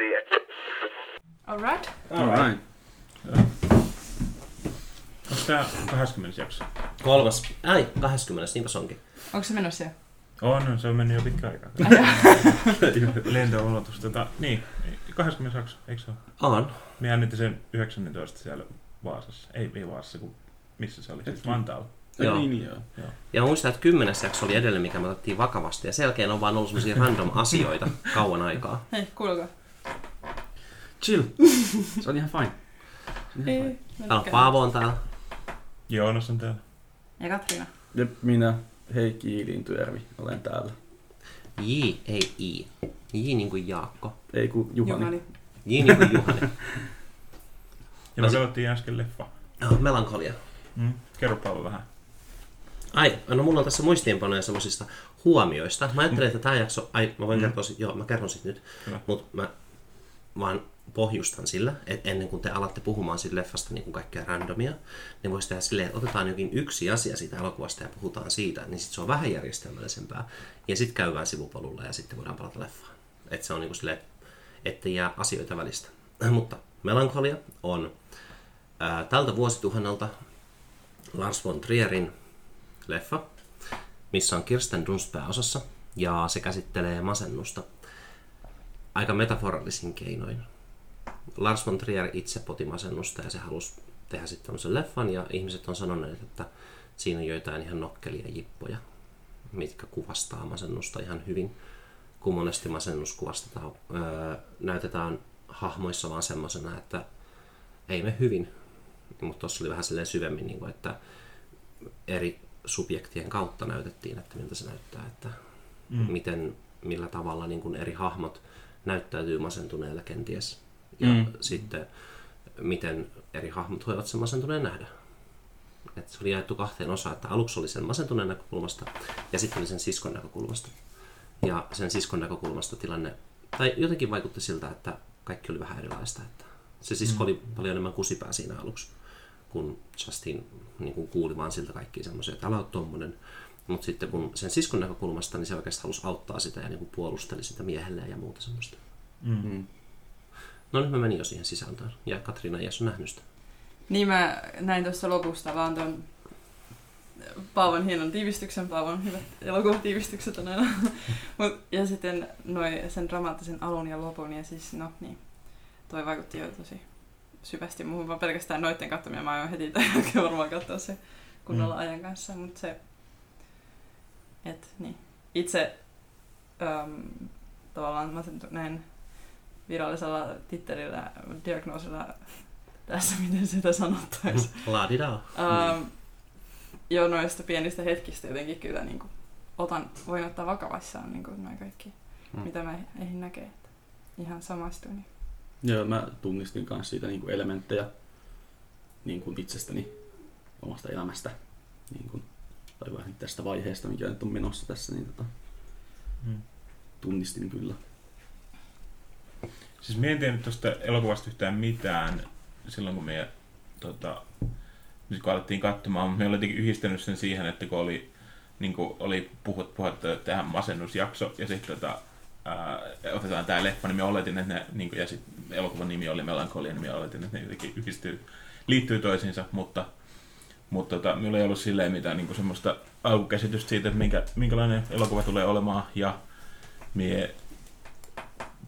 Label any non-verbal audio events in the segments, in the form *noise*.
see it. Alright. Alright. Onko tää 20 jakso? Kolmas. Ai, 20. Niinpä se onkin. Onko se menossa jo? On, se on mennyt jo pitkä aikaa. *laughs* *laughs* Lento-ulotus. Tota, niin, 20 jakso, eikö se ole? On. Me äänitin sen 19 siellä Vaasassa. Ei, ei Vaasassa, kun missä se oli? Siis Vantaalla. Joo. Niin, niin, joo. Ja muistan, että kymmenes jakso oli edellinen, mikä me otettiin vakavasti. Ja sen jälkeen on vaan ollut semmosia random asioita *laughs* kauan aikaa. Hei, kuuluuko? Chill. Se on ihan fine. Se on ihan Ei. fine. Täällä on Paavo on täällä. Joonas on täällä. Ja Katriina. Ja minä, Heikki Iilintyjärvi, olen täällä. J, ei I. J niin kuin Jaakko. Ei kun Juhani. Juhani. J niin kuin Juhani. *laughs* Ja me katsottiin äsken leffa. Oh, melankolia. Mm. Kerro Paavo vähän. Ai, no mulla on tässä muistiinpanoja semmoisista huomioista. Mä ajattelin, että tämä jakso, ai mä voin kertoa sit, joo mä kerron sit nyt, mutta mä vaan pohjustan sillä, että ennen kuin te alatte puhumaan siitä leffasta niin kuin kaikkea randomia, niin voisi tehdä silleen, että otetaan jokin yksi asia siitä elokuvasta ja puhutaan siitä, niin sitten se on vähän järjestelmällisempää. Ja sitten käydään sivupolulla ja sitten voidaan palata leffaan. Että se on niin kuin silleen, ettei jää asioita välistä. *clears throat* Mutta Melankolia on ää, tältä vuosituhannelta Lars von Trierin leffa, missä on Kirsten Dunst pääosassa, ja se käsittelee masennusta aika metaforallisin keinoin. Lars von Trier itse poti masennusta ja se halusi tehdä sitten tämmöisen leffan, ja ihmiset on sanoneet, että siinä on joitain ihan nokkelia jippoja, mitkä kuvastaa masennusta ihan hyvin. Kun monesti masennus kuvastetaan, öö, näytetään hahmoissa vaan semmoisena, että ei me hyvin, mutta tuossa oli vähän silleen syvemmin, niin kuin, että eri subjektien kautta näytettiin, että miltä se näyttää, että mm. miten, millä tavalla niin kuin eri hahmot näyttäytyy masentuneella kenties. Ja mm. sitten miten eri hahmot voivat sen masentuneen nähdä. Et se oli jaettu kahteen osaan, että aluksi oli sen masentuneen näkökulmasta ja sitten oli sen siskon näkökulmasta. Ja sen siskon näkökulmasta tilanne, tai jotenkin vaikutti siltä, että kaikki oli vähän erilaista. Että se sisko mm. oli paljon enemmän kusipää siinä aluksi, kun Justin niin kuin kuuli vaan siltä kaikki semmoisia, että älä ole tommonen. Mutta sitten kun sen siskon näkökulmasta, niin se oikeastaan halusi auttaa sitä ja niin kuin puolusteli sitä miehelle ja muuta semmoista. Mm. No nyt mä menin jo siihen sisältöön. Ja Katriina ei ole nähnyt sitä. Niin mä näin tuossa lopusta vaan ton Paavon hienon tiivistyksen, Paavon hyvät elokuvatiivistykset on aina. *laughs* Mut, ja sitten noi, sen dramaattisen alun ja lopun, ja siis no niin, toi vaikutti jo tosi syvästi muuhun, vaan pelkästään noitten katsomia. Mä aion heti *laughs* tämän varmaan katsoa se kunnolla mm. ajan kanssa, mutta se, et niin. Itse äm, tavallaan mä sen näin virallisella tittelillä, diagnoosilla tässä, miten sitä sanottaisiin. *laughs* Laadidaa. Ähm, jo noista pienistä hetkistä jotenkin kyllä niin kuin, otan, voin ottaa vakavassaan niin kuin, noin kaikki, Mm. mm. mitä mä eihin näkee. Että ihan samastuin. Joo, mä tunnistin myös siitä niin kuin elementtejä niin kuin itsestäni, omasta elämästä, niin kuin, tai vähän tästä vaiheesta, mikä nyt on menossa tässä, niin tota, Mm. tunnistin kyllä. Siis me en tiennyt tuosta elokuvasta yhtään mitään silloin, kun me tota, nyt kun alettiin katsomaan, mutta me olin jotenkin yhdistänyt sen siihen, että kun oli, niin kuin oli puhut, puhuttu, tehdään masennusjakso ja sitten tota, ää, otetaan tämä leffa, niin me oletin, että ne, niin kuin, ja sit elokuvan nimi oli Melankolia, niin me oletin, että ne jotenkin yhdistyy, liittyy toisiinsa, mutta, mutta tota, minulla ei ollut silleen mitään niin semmoista alkukäsitystä siitä, että minkä, minkälainen elokuva tulee olemaan, ja mie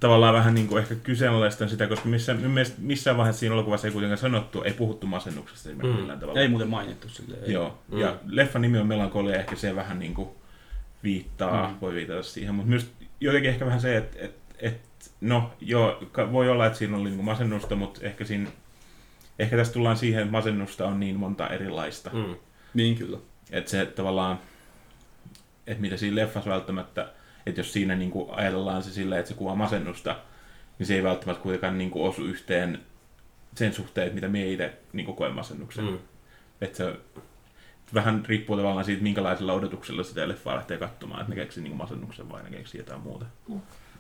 tavallaan vähän niin kuin ehkä kyseenalaistan sitä, koska missään, mielestä missään vaiheessa siinä elokuvassa ei kuitenkaan sanottu, ei puhuttu masennuksesta mm. millään tavalla. Ei muuten mainittu silleen. Ei. Joo, Mm. ja leffan nimi on Melankolia, ehkä se vähän niin kuin viittaa, Mm. voi viitata siihen, mutta myös jotenkin ehkä vähän se, että et, et, no joo, voi olla, että siinä oli niin kuin masennusta, mutta ehkä siinä, ehkä tässä tullaan siihen, että masennusta on niin monta erilaista, mm. Niin kyllä. että se tavallaan, että mitä siinä leffassa välttämättä, että jos siinä niin kuin ajatellaan se sillä, että se kuvaa masennusta, niin se ei välttämättä kuitenkaan niin kuin osu yhteen sen suhteen, että mitä me itse niin koen masennuksen. Mm. Mm. Että se vähän riippuu tavallaan siitä, minkälaisella odotuksella sitä leffaa lähtee katsomaan, että ne keksii niin masennuksen vai ne keksii jotain muuta.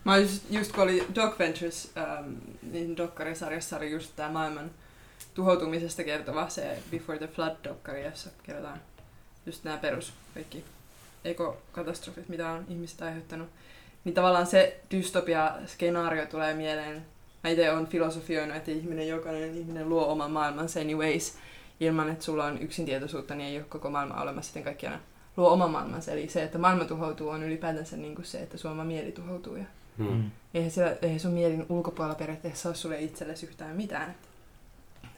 Mä just, just kun oli Doc Ventures, ähm, niin dokkarisarjassa oli just tämä maailman tuhoutumisesta kertova se Before the Flood-dokkari, jossa kerrotaan just nämä perus kaikki ekokatastrofit, mitä on ihmiset aiheuttanut. Niin tavallaan se dystopia-skenaario tulee mieleen mä itse olen filosofioinut, että ihminen, jokainen ihminen luo oman maailmansa anyways. Ilman, että sulla on yksin tietoisuutta, niin ei ole koko maailma olemassa sitten kaikki aina luo oma maailmansa. Eli se, että maailma tuhoutuu, on ylipäätänsä niin kuin se, että sun oma mieli tuhoutuu. Ja Mm. eihän, siellä, eihän sun mielin ulkopuolella periaatteessa ole sulle itsellesi yhtään mitään.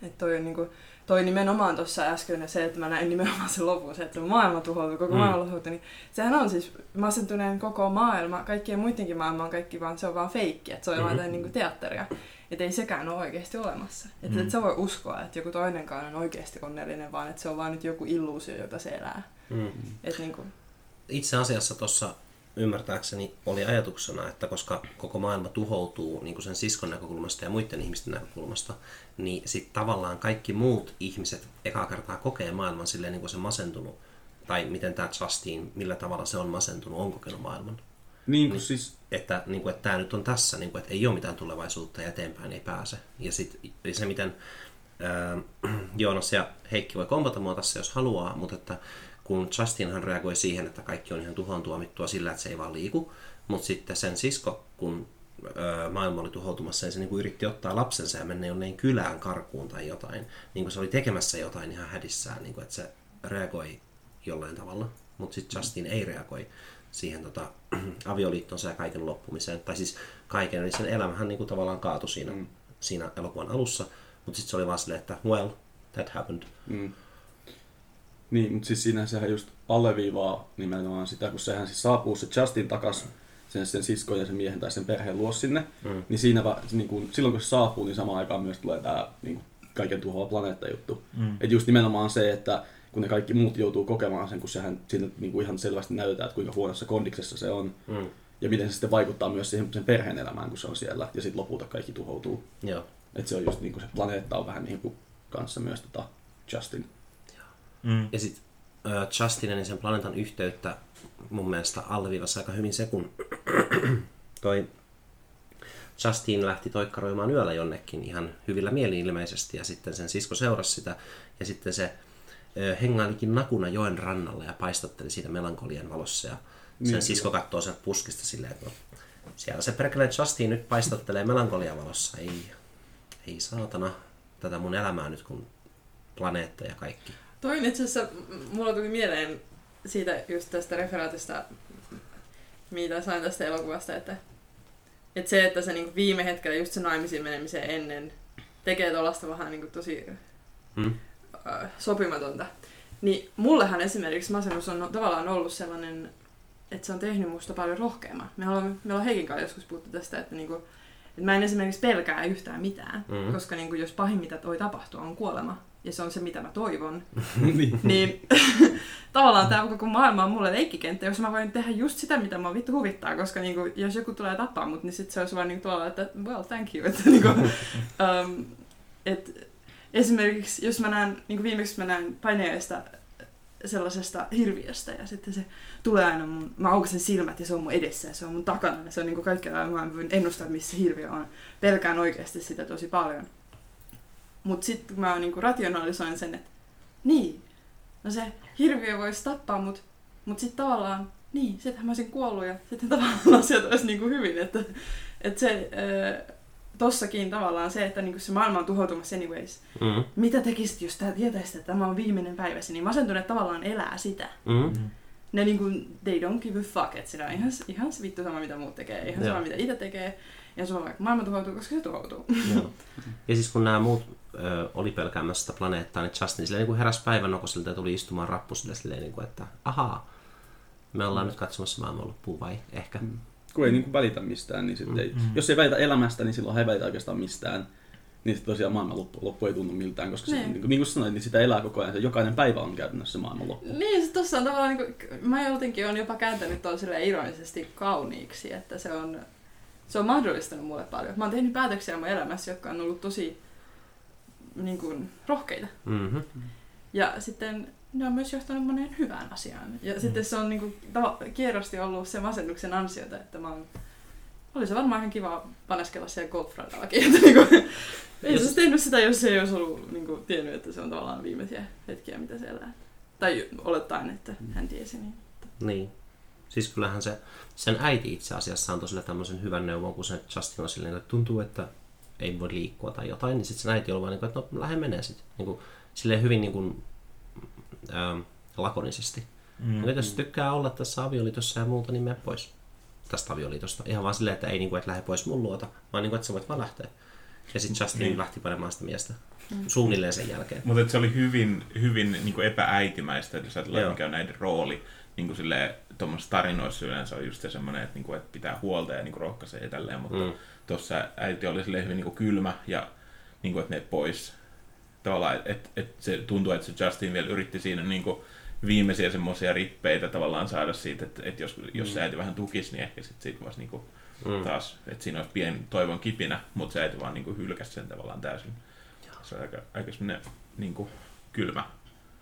Että toi, on niinku, toi nimenomaan tuossa äsken se, että mä näin nimenomaan sen lopun, se, että maailma tuhoutuu, koko Mm. maailma tuhoutuu, niin sehän on siis masentuneen koko maailma, kaikkien muidenkin maailma on kaikki vaan, se on vaan feikki, että se on Mhm. mm-hmm. jotain niinku teatteria. Että ei sekään ole oikeasti olemassa. Että Mm. et sä voi uskoa, että joku toinenkaan on oikeasti onnellinen, vaan että se on vaan nyt joku illuusio, jota se elää. Mm. Et niinku, Itse asiassa tuossa ymmärtääkseni oli ajatuksena, että koska koko maailma tuhoutuu niin kuin sen siskon näkökulmasta ja muiden ihmisten näkökulmasta, niin sitten tavallaan kaikki muut ihmiset ekaa kertaa kokee maailman silleen niin kuin se masentunut, tai miten tämä Justin, millä tavalla se on masentunut, on kokenut maailman. Niin kuin siis, Että, niin kuin, että tämä nyt on tässä, niin kuin, että ei ole mitään tulevaisuutta ja eteenpäin ei pääse. Ja sitten se, miten ää, *clears throat* Joonas ja Heikki voi kompata mua tässä, jos haluaa, mutta että kun Justinhan reagoi siihen, että kaikki on ihan tuhoon tuomittua sillä, että se ei vaan liiku, mutta sitten sen sisko, kun maailma oli tuhoutumassa, ja se niin kuin yritti ottaa lapsensa ja mennä jonnekin kylään karkuun tai jotain, niin kuin se oli tekemässä jotain ihan hädissään, niin kuin, että se reagoi jollain tavalla, mutta sitten Justin ei reagoi siihen tota, *clears throat* avioliittonsa ja kaiken loppumiseen. Tai siis kaiken, eli sen elämähän niin kuin tavallaan kaatui siinä, mm. siinä elokuvan alussa, mutta sitten se oli vaan silleen, että well, that happened. mm. Niin, mutta siis siinä sehän just alleviivaa nimenomaan sitä, kun sehän siis saapuu se Justin takas sen, sen siskon ja sen miehen tai sen perheen luo sinne, Mm. niin, siinä, va- niin kun, silloin kun se saapuu, niin samaan aikaan myös tulee tämä niin kaiken tuhoava planeetta juttu. Mm. Et just nimenomaan se, että kun ne kaikki muut joutuu kokemaan sen, kun sehän siinä niin kuin ihan selvästi näytetään, että kuinka huonossa kondiksessa se on, Mm. ja miten se sitten vaikuttaa myös siihen sen perheen elämään, kun se on siellä, ja sitten lopulta kaikki tuhoutuu. Joo. Et se on just niin kuin se planeetta on vähän niin kuin kanssa myös tota Justin. Mm. Ja sitten Justinen ja sen planeetan yhteyttä mun mielestä alleviivasi aika hyvin se, kun *clears throat* toi Justin lähti toikkaroimaan yöllä jonnekin ihan hyvillä mielin ilmeisesti ja sitten sen sisko seurasi sitä ja sitten se ö, hengailikin nakuna joen rannalla ja paistatteli siitä melankolian valossa ja sen Niin, sisko katsoo sieltä puskista silleen, että no, siellä se perkele Justin nyt paistattelee melankolian valossa. Ei, ei saatana tätä mun elämää nyt kun planeetta ja kaikki. Toi on itse asiassa, mulla tuli mieleen siitä just tästä referaatista, mitä sain tästä elokuvasta, että, että se, että se niinku viime hetkellä just se naimisiin menemisen ennen tekee tuollaista vähän niinku tosi Hmm? äh, sopimatonta. Niin mullehan esimerkiksi masennus on tavallaan ollut sellainen, että se on tehnyt musta paljon rohkeamman. Me ollaan, me ollaan Heikin kanssa joskus puhuttu tästä, että, niinku, että mä en esimerkiksi pelkää yhtään mitään, Mhm. koska niinku, jos pahin mitä voi tapahtua on kuolema, ja se on se mitä mä toivon, *laughs* niin. niin *laughs* tavallaan tämä koko maailma on mulle leikkikenttä, jos mä voin tehdä just sitä, mitä mua vittu huvittaa, koska niinku, jos joku tulee tappaa mut, niin sit se olisi vaan niinku tuolla, että well, thank you. Että, niinku, *laughs* um, et, esimerkiksi jos mä näen, niinku viimeksi mä näen paineesta sellaisesta hirviöstä ja sitten se tulee aina mun, mä aukasen silmät ja se on mun edessä ja se on mun takana ja se on niinku kaikkea, mä voin ennustaa, missä hirviö on. Pelkään oikeasti sitä tosi paljon. Mutta sitten mä niinku rationalisoin sen, että niin, no se hirviö voisi tappaa mut, mut sitten tavallaan, niin, sittenhän mä olisin kuollut ja sitten tavallaan *laughs* asiat olisi niinku hyvin, että, että se, äh, tossakin tavallaan se, että niinku se maailma on tuhoutumassa anyways. Mm. Mitä tekisit, jos tää tietäisit, että tämä on viimeinen päiväsi, niin masentuneet tavallaan elää sitä. Mm. Ne niinku, they don't give a fuck, että siinä on ihan, ihan se vittu sama, mitä muut tekee, ihan sama, mitä itse tekee. Ja se on vaikka maailma tuhoutuu, koska se tuhoutuu. Joo. *laughs* Ja siis kun nämä muut ö, oli pelkäämässä sitä planeettaa, niin Justin silleen niin heräsi päivän nokosilta ja tuli istumaan rappusille silleen, niin kuin, että ahaa, me ollaan nyt katsomassa maailman loppua vai ehkä. Mm. Kun ei niin kuin välitä mistään, niin sitten ei, Mm. jos ei välitä elämästä, niin silloin ei välitä oikeastaan mistään. Niin sitten tosiaan maailman loppu, loppu ei tunnu miltään, koska se, Niin. kuin, niin kuin sanoit, niin sitä elää koko ajan. Se jokainen päivä on käytännössä se maailman loppu. Niin, se tossa on tavallaan, niin kuin, mä jotenkin on jopa kääntänyt tuon silleen ironisesti kauniiksi, että se on, se on mahdollistanut mulle paljon. Mä oon tehnyt päätöksiä mun elämässä, jotka on ollut tosi niin kuin, rohkeita. Mm-hmm. Ja sitten ne on myös johtanut moneen hyvään asiaan. Ja mm. sitten se on niin kuin, kierrosti ollut se masennuksen ansiota, että mä oon oli se varmaan ihan kiva paneskella siellä golfradallakin. Että niinku, ei se tehnyt sitä, jos ei olisi ollut niinku, tiennyt, että se on tavallaan viimeisiä hetkiä, mitä siellä elää. Tai olettaen, että hän tiesi. Niin. Niin. Siis kyllähän se, sen äiti itse asiassa antoi sille tämmöisen hyvän neuvon, kun se Justin on silleen, että tuntuu, että ei voi liikkua tai jotain, niin sitten se äiti oli vaan niin kuin, että no lähde menee sitten. Niin kuin, silleen hyvin niin kuin, ähm, lakonisesti. Mm. Niin, jos tykkää olla tässä avioliitossa ja muuta, niin mene pois tästä avioliitosta. Ihan vaan silleen, että ei niin kuin, että lähde pois mun luota, vaan niin kuin, että sä voit vaan lähteä. Ja sitten Justin niin. lähti panemaan sitä miestä mm. suunnilleen sen jälkeen. Mutta se oli hyvin, hyvin niin kuin epääitimäistä, että jos ajatellaan, mikä on näiden rooli, niin kuin silleen, tuommoisessa tarinoissa yleensä on just se semmoinen, että, niin kuin, että pitää huolta ja niin kuin rohkaisee ja tälleen, mutta mm. Tuossa äiti oli silleen hyvin niin kuin kylmä ja niin kuin, että ne pois. Tavallaan, että et, et se tuntuu, että se Justin vielä yritti siinä niin kuin viimeisiä semmoisia rippeitä tavallaan saada siitä, että, että jos, jos mm. se äiti vähän tukisi, niin ehkä sitten siitä voisi niin kuin mm. taas, että siinä olisi pieni toivon kipinä, mutta se äiti vaan niin kuin hylkäsi sen tavallaan täysin. Se on aika, aika semmoinen niin kuin kylmä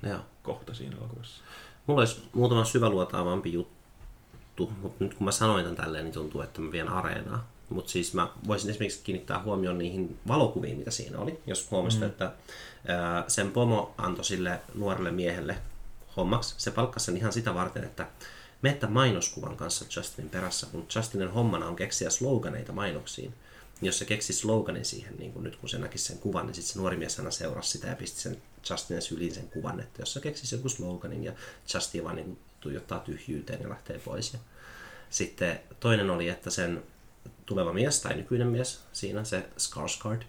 Joo. kohta siinä elokuvassa. Mulla olisi muutama syväluotaavampi juttu, mutta nyt kun mä sanoin tämän tälleen, niin tuntuu, että mä vien areenaa. Mutta siis mä voisin esimerkiksi kiinnittää huomioon niihin valokuviin, mitä siinä oli. Jos huomasit, mm. että ää, sen pomo antoi sille nuorelle miehelle hommaksi. Se palkkasi sen ihan sitä varten, että mettä mainoskuvan kanssa Justinin perässä, kun Justinin hommana on keksiä sloganeita mainoksiin. Jos se keksi sloganin siihen, niin kun nyt kun se näki sen kuvan, niin sitten se nuori mies aina seurasi sitä ja pisti sen Justinin syliin sen kuvan, että jos se keksisi joku sloganin ja Justin vaan niin tuijottaa tyhjyyteen ja lähtee pois. Ja sitten toinen oli, että sen tuleva mies tai nykyinen mies siinä, se Skarsgård,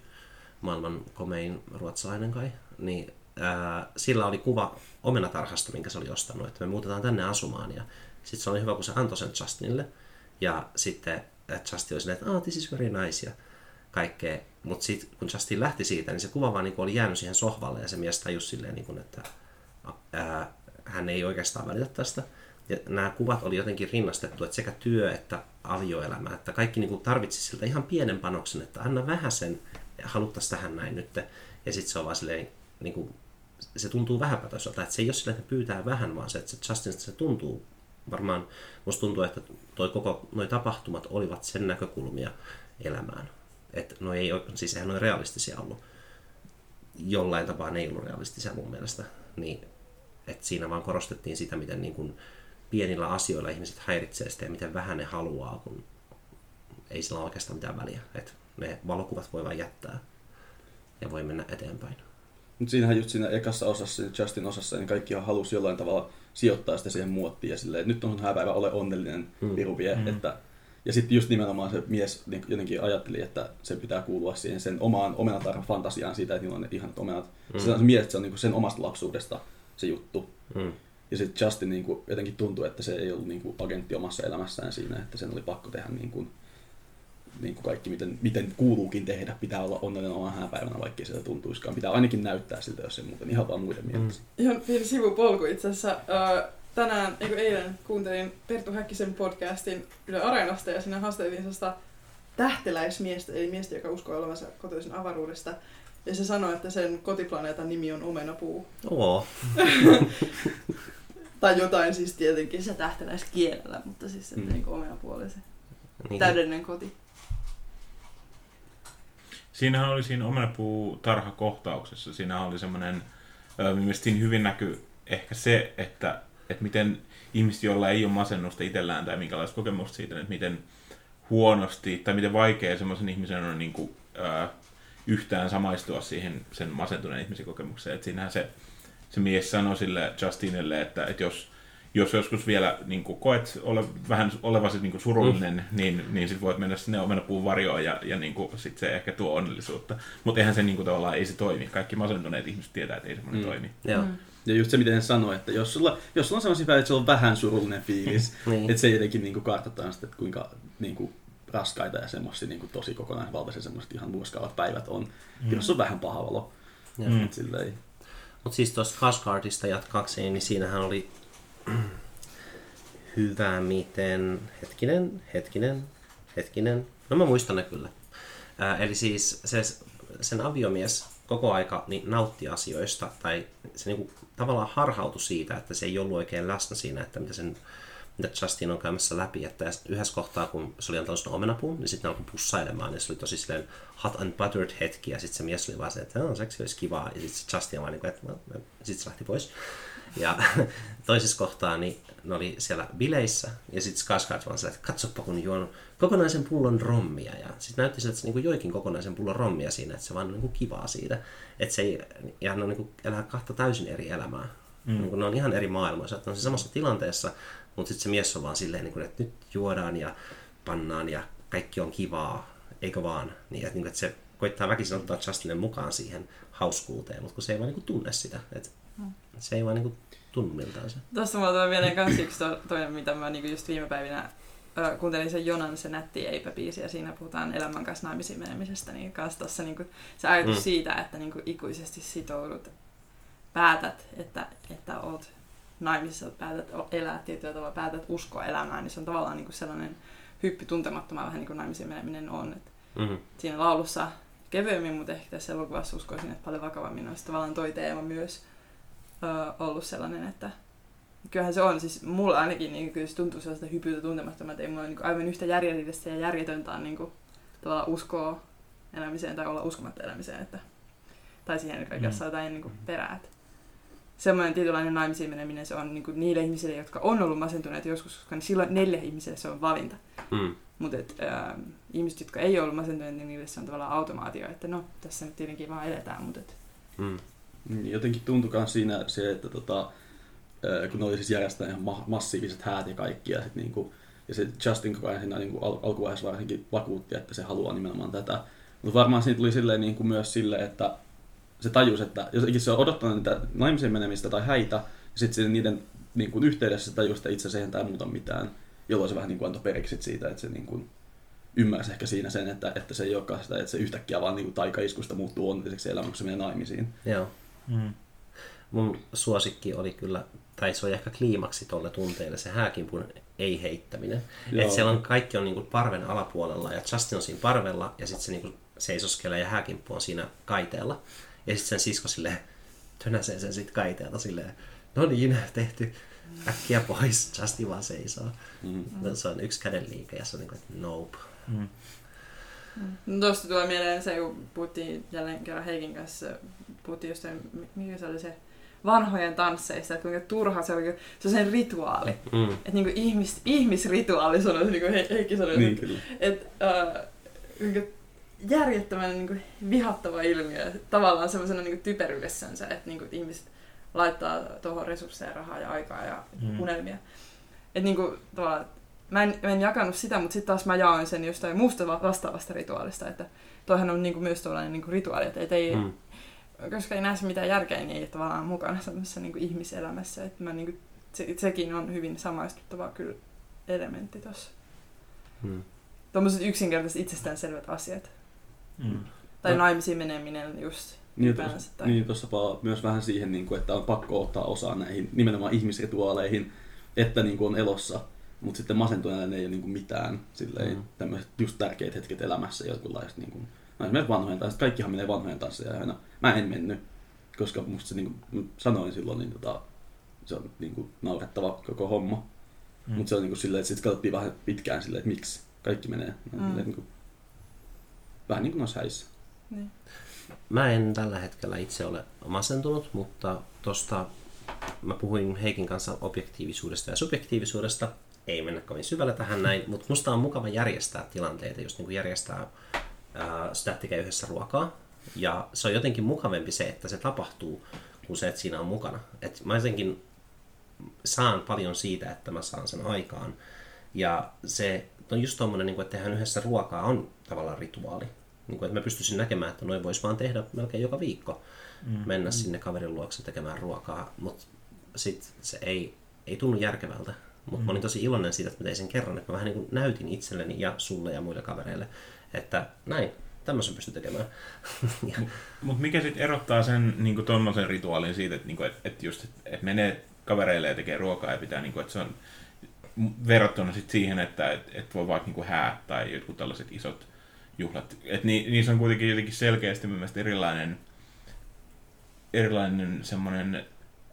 maailman komein ruotsalainen kai, niin ää, sillä oli kuva omenatarhasta, minkä se oli ostanut, että me muutetaan tänne asumaan. Ja sitten se oli hyvä, kun se antoi sen Justinille. Ja sitten Justin oli silleen, että oh, this is very nice ja kaikkea. Mutta sitten kun Justin lähti siitä, niin se kuva vaan niin oli jäänyt siihen sohvalle ja se mies tajusi silleen, niin kuin, että ää, hän ei oikeastaan välitä tästä. Ja nämä kuvat oli jotenkin rinnastettu, että sekä työ että avioelämä, että kaikki niin tarvitsi siltä ihan pienen panoksen, että anna vähän sen, haluttaisiin tähän näin nyt. Ja sitten se on vaan silleen, niin kuin, se tuntuu vähäpätöiseltä, että se ei ole silleen, että pyytää vähän, vaan se, että se Justin, se tuntuu varmaan, musta tuntuu, että toi koko, noi tapahtumat olivat sen näkökulmia elämään. Että no ei, siis eihän noin realistisia ollut. Jollain tapaa ne ei ollut realistisia mun mielestä. Niin, että siinä vaan korostettiin sitä, miten niin kuin pienillä asioilla ihmiset häiritsee sitä ja miten vähän ne haluaa, kun ei sillä ole oikeastaan mitään väliä. Että ne valokuvat voi vain jättää ja voi mennä eteenpäin. Mutta siinähän just siinä ekassa osassa, Justin osassa, niin kaikki halusi jollain tavalla sijoittaa sitä siihen muottiin ja silleen, että nyt on sun päivä, ole onnellinen, mm. viru vie. Mm. Että, ja sitten just nimenomaan se mies niin jotenkin ajatteli, että se pitää kuulua siihen sen omaan omenatarhan fantasiaan siitä, että niillä on ne ihanat omenat. Mm. Se on se mies, että se on niin sen omasta lapsuudesta se juttu. Mm. Ja sitten Justin niin kuin, jotenkin tuntui, että se ei ollut niin kuin, agentti omassa elämässään siinä, että sen oli pakko tehdä niin kuin, niin kuin kaikki, miten, miten kuuluukin tehdä. Pitää olla onnellinen oman hääpäivänä, vaikkei sitä tuntuisikaan. Pitää ainakin näyttää siltä, jos ei muuten ihan vaan muiden mielessä. Mm. Ihan pieni sivupolku itse asiassa. Tänään, eikö eilen, kuuntelin Perttu Häkkisen podcastin Yle Areenasta ja siinä haasteltiin sellaista tähteläismiestä, eli miestä, joka uskoo olevansa kotoisin avaruudesta. Ja se sanoi, että sen kotiplaneetan nimi on omenapuu. Oo. *laughs* tai jotain siis tietenkin se tähteläiskielellä, mutta siis että mm. niin omenapuu oli se niin. täydellinen koti. Siinähän oli siinä omenapuu tarhakohtauksessa, siinä oli semmoinen, mielestäni siinä hyvin näkyy ehkä se, että, että miten ihmiset, joilla ei ole masennusta itsellään tai minkälaista kokemusta siitä, että miten huonosti tai miten vaikea semmoisen ihmisen on niin kuin, ää, yhtään samaistua siihen sen masentuneen ihmisen kokemukseen. Että siinähän se, se mies sanoi sille Justinille, että, että jos jos joskus vielä niin kuin koet ole, vähän olevasi niin kuin surullinen, mm. niin, niin sitten voit mennä sinne omenapuun varjoon ja, ja niin sitten se ehkä tuo onnellisuutta. Mutta eihän se niin kuin, tavallaan ei se toimi. Kaikki masentuneet ihmiset tietää, että ei semmoinen mm. toimi. Joo. Mm. Ja just se, miten hän sanoi, että jos sulla, jos sulla on sellaisia päiviä, että sulla on vähän surullinen fiilis, *laughs* niin. että se jotenkin niin kuin kartoittaa sitä, että kuinka niin kuin, raskaita ja semmoisia niin kuin, tosi kokonaisvaltaisia semmoiset ihan murskaavat päivät on, mm. jos on vähän paha valo. Mm. Mutta siis tuosta Cascardista jatkaakseen, niin siinähän oli *clears throat* hyvä miten, hetkinen, hetkinen, hetkinen, no mä muistan ne kyllä. Ää, eli siis se, sen aviomies koko aika niin nautti asioista, tai se niinku, tavallaan harhautui siitä, että se ei ollut oikein läsnä siinä, että mitä sen mitä Justin on käymässä läpi, että yhdessä kohtaa, kun se oli antanut sen omenapuun, niin sitten ne alkoi pussailemaan, ja se oli tosi silleen hot and buttered hetki, ja sitten se mies oli vaan se, että no, seksi olisi kivaa, ja sitten Justin vaan niin kuin, että sitten se lähti pois. Ja *laughs* toisessa kohtaa niin ne oli siellä bileissä ja sitten Skarsgård vaan sillä, että katsoppa kun juon kokonaisen pullon rommia. Ja sitten näytti siltä, että se niin joikin kokonaisen pullon rommia siinä, että se vaan on niin kivaa siitä. Että se ei, ja ne on niin elää kahta täysin eri elämää. Mm. Niin ne on ihan eri maailmoissa, että on se samassa tilanteessa, mutta sitten se mies on vaan silleen, niin kuin, että nyt juodaan ja pannaan ja kaikki on kivaa, eikö vaan? Niin, että, niin kuin, että se koittaa väkisin ottaa Justinen mukaan siihen hauskuuteen, mutta kun se ei vaan niin kuin, tunne sitä. Että mm. Se ei vaan niin kuin, tunnu miltään se. Tuossa mulla tulee mieleen kans yksi to, toinen, mitä mä niin just viime päivinä ö, kuuntelin sen Jonan se nätti eipä-biisi ja siinä puhutaan elämän kanssa naimisiin menemisestä, niin kanssa tossa niin kuin, se ajatus mm. siitä, että niin kuin, ikuisesti sitoudut, päätät, että, että oot naimisissa, päätät elää tietyllä tavalla, päätät uskoa elämään, niin se on tavallaan niin kuin sellainen hyppy tuntemattomaan vähän niin kuin naimisiin meneminen on. Että mm-hmm. Siinä laulussa kevyemmin, mutta ehkä tässä elokuvassa uskoisin, että paljon vakavammin olisi tavallaan toi teema myös ö, ollut sellainen, että kyllähän se on, siis mulla ainakin niin kyllä se tuntuu sellaista hypyltä tuntemattomalta, ei mulla niin aivan yhtä järjellistä ja järjetöntä on niin kuin, tavallaan uskoa elämiseen tai olla uskomatta elämiseen, että, tai siihen kaikessa mm. jotain niin kuin perää. Että semmoinen tietynlainen naimisiin meneminen, se on niin kuin niille ihmisille, jotka on ollut masentuneet joskus, koska niin silloin neljä ihmiselle se on valinta. Mm. Mutta äh, ihmiset, jotka ei ole ollut masentuneet, niin niille se on tavallaan automaatio, että no, tässä nyt tietenkin vaan eletään, mutta... Et... Mm. Niin, jotenkin tuntui myös siinä se, että tota, kun ne oli siis järjestää ihan ma- massiiviset häät ja kaikki, ja, sit niinku, ja se Justin koko ajan siinä niinku al- alkuvaiheessa varsinkin vakuutti, että se haluaa nimenomaan tätä. Mutta varmaan siinä tuli silleen niinku myös sille, että se tajus, että jos se on odottanut niitä naimisiin menemistä tai häitä, ja sitten niiden niin kuin yhteydessä se tajus, että itse asiassa ei muuta mitään, jolloin se vähän niin kuin antoi periksi siitä, että se niin kuin ymmärsi ehkä siinä sen, että, että se ei olekaan sitä, että se yhtäkkiä vaan niin kuin taikaiskusta muuttuu onnelliseksi elämäksi, kun se menee naimisiin. Joo. Mm. Mun suosikki oli kyllä, tai se oli ehkä kliimaksi tuolle tunteelle, se hääkimpun ei-heittäminen. Että siellä on, kaikki on niin kuin parven alapuolella ja Justin on siinä parvella ja sitten se niin kuin seisoskelee ja hääkimppu on siinä kaiteella. Ja sitten sen sisko silleen tönäsee sen sitten kaiteelta silleen, no niin, tehty, äkkiä pois, Justin vaan seisoo. Mm. No, se on yksi käden liike ja se on niin kuin, että nope. Mm. No tuosta tulee mieleen se, kun puhuttiin jälleen kerran Heikin kanssa, puhuttiin jostain, mikä se oli se, vanhojen tansseista, että kuinka turha se oli, se on sen rituaali. Mm. Että niin kuin ihmis, ihmisrituaali sanoi, niin kuin Heikki sanoi. Niin, kyllä. Että uh, järjettömän niin kuin, vihattava ilmiö tavallaan semmoisena niin typeryydessänsä, että niin kuin, ihmiset laittaa tuohon resursseja, rahaa ja aikaa ja mm. unelmia. Että niin kuin, mä, en, mä en jakanut sitä, mutta sitten taas mä jaoin sen jostain muusta vastaavasta rituaalista, että toihan on niin kuin, myös tuollainen niin kuin, rituaali, että ei, mm. koska ei näe mitään järkeä, niin ei tavallaan mukana semmoisessa niin kuin, ihmiselämässä. Että mä, niin kuin, se, sekin on hyvin samaistuttava kyllä elementti tuossa. Mm. Tuommoiset yksinkertaiset itsestäänselvät asiat. Mm. Tai naimisiin meneminen just. Niin, tuossa, tai... niin tuossa myös vähän siihen, niin kuin, että on pakko ottaa osaa näihin nimenomaan ihmisrituaaleihin, että niin kuin on elossa, mutta sitten masentuneelle ei ole niin kuin mitään silleen, mm. tämmöiset just tärkeät hetket elämässä, jonkunlaiset niin kuin, no esimerkiksi vanhojen tanssit, kaikkihan menee vanhojen tansseja aina. Mä en mennyt, koska musta se niin kuin sanoin silloin, niin tota, se on niin kuin naurettava koko homma. Mm. Mutta se on niin kuin silleen, että sitten katsottiin vähän pitkään silleen, että miksi kaikki menee. Mm. Niin kuin, vähän niin kuin noissa häissä. Niin. Mä en tällä hetkellä itse ole masentunut, mutta tosta mä puhuin Heikin kanssa objektiivisuudesta ja subjektiivisuudesta. Ei mennä kovin syvälle tähän näin, *laughs* mutta musta on mukava järjestää tilanteita, just niin kuin järjestää ää, sitä tekee yhdessä ruokaa. Ja se on jotenkin mukavempi se, että se tapahtuu, kun se, että siinä on mukana. Et mä jotenkin saan paljon siitä, että mä saan sen aikaan. Ja se on just tommonen, niin kuin, että tehdään yhdessä ruokaa on tavallaan rituaali. Niin kuin, että mä pystyisin näkemään, että noin voisi vaan tehdä melkein joka viikko. Mm. Mennä mm. sinne kaverin luokse tekemään ruokaa, mutta sitten se ei, ei tunnu järkevältä. Mutta mm. mä olin tosi iloinen siitä, että mä tein sen kerran, että mä vähän niin kuin näytin itselleni ja sulle ja muille kavereille, että näin, tämmöisen pystyy tekemään. *laughs* Mutta mut mikä sitten erottaa sen niin tuommoisen rituaalin siitä, että, niin et, et just, et, et menee kavereille ja tekee ruokaa ja pitää, niin kuin, että se on verrattuna sit siihen, että et, et voi vaikka niinku häät tai jotkut tällaiset isot juhlat. Et ni, niissä on kuitenkin jotenkin selkeästi mielestäni erilainen, erilainen semmoinen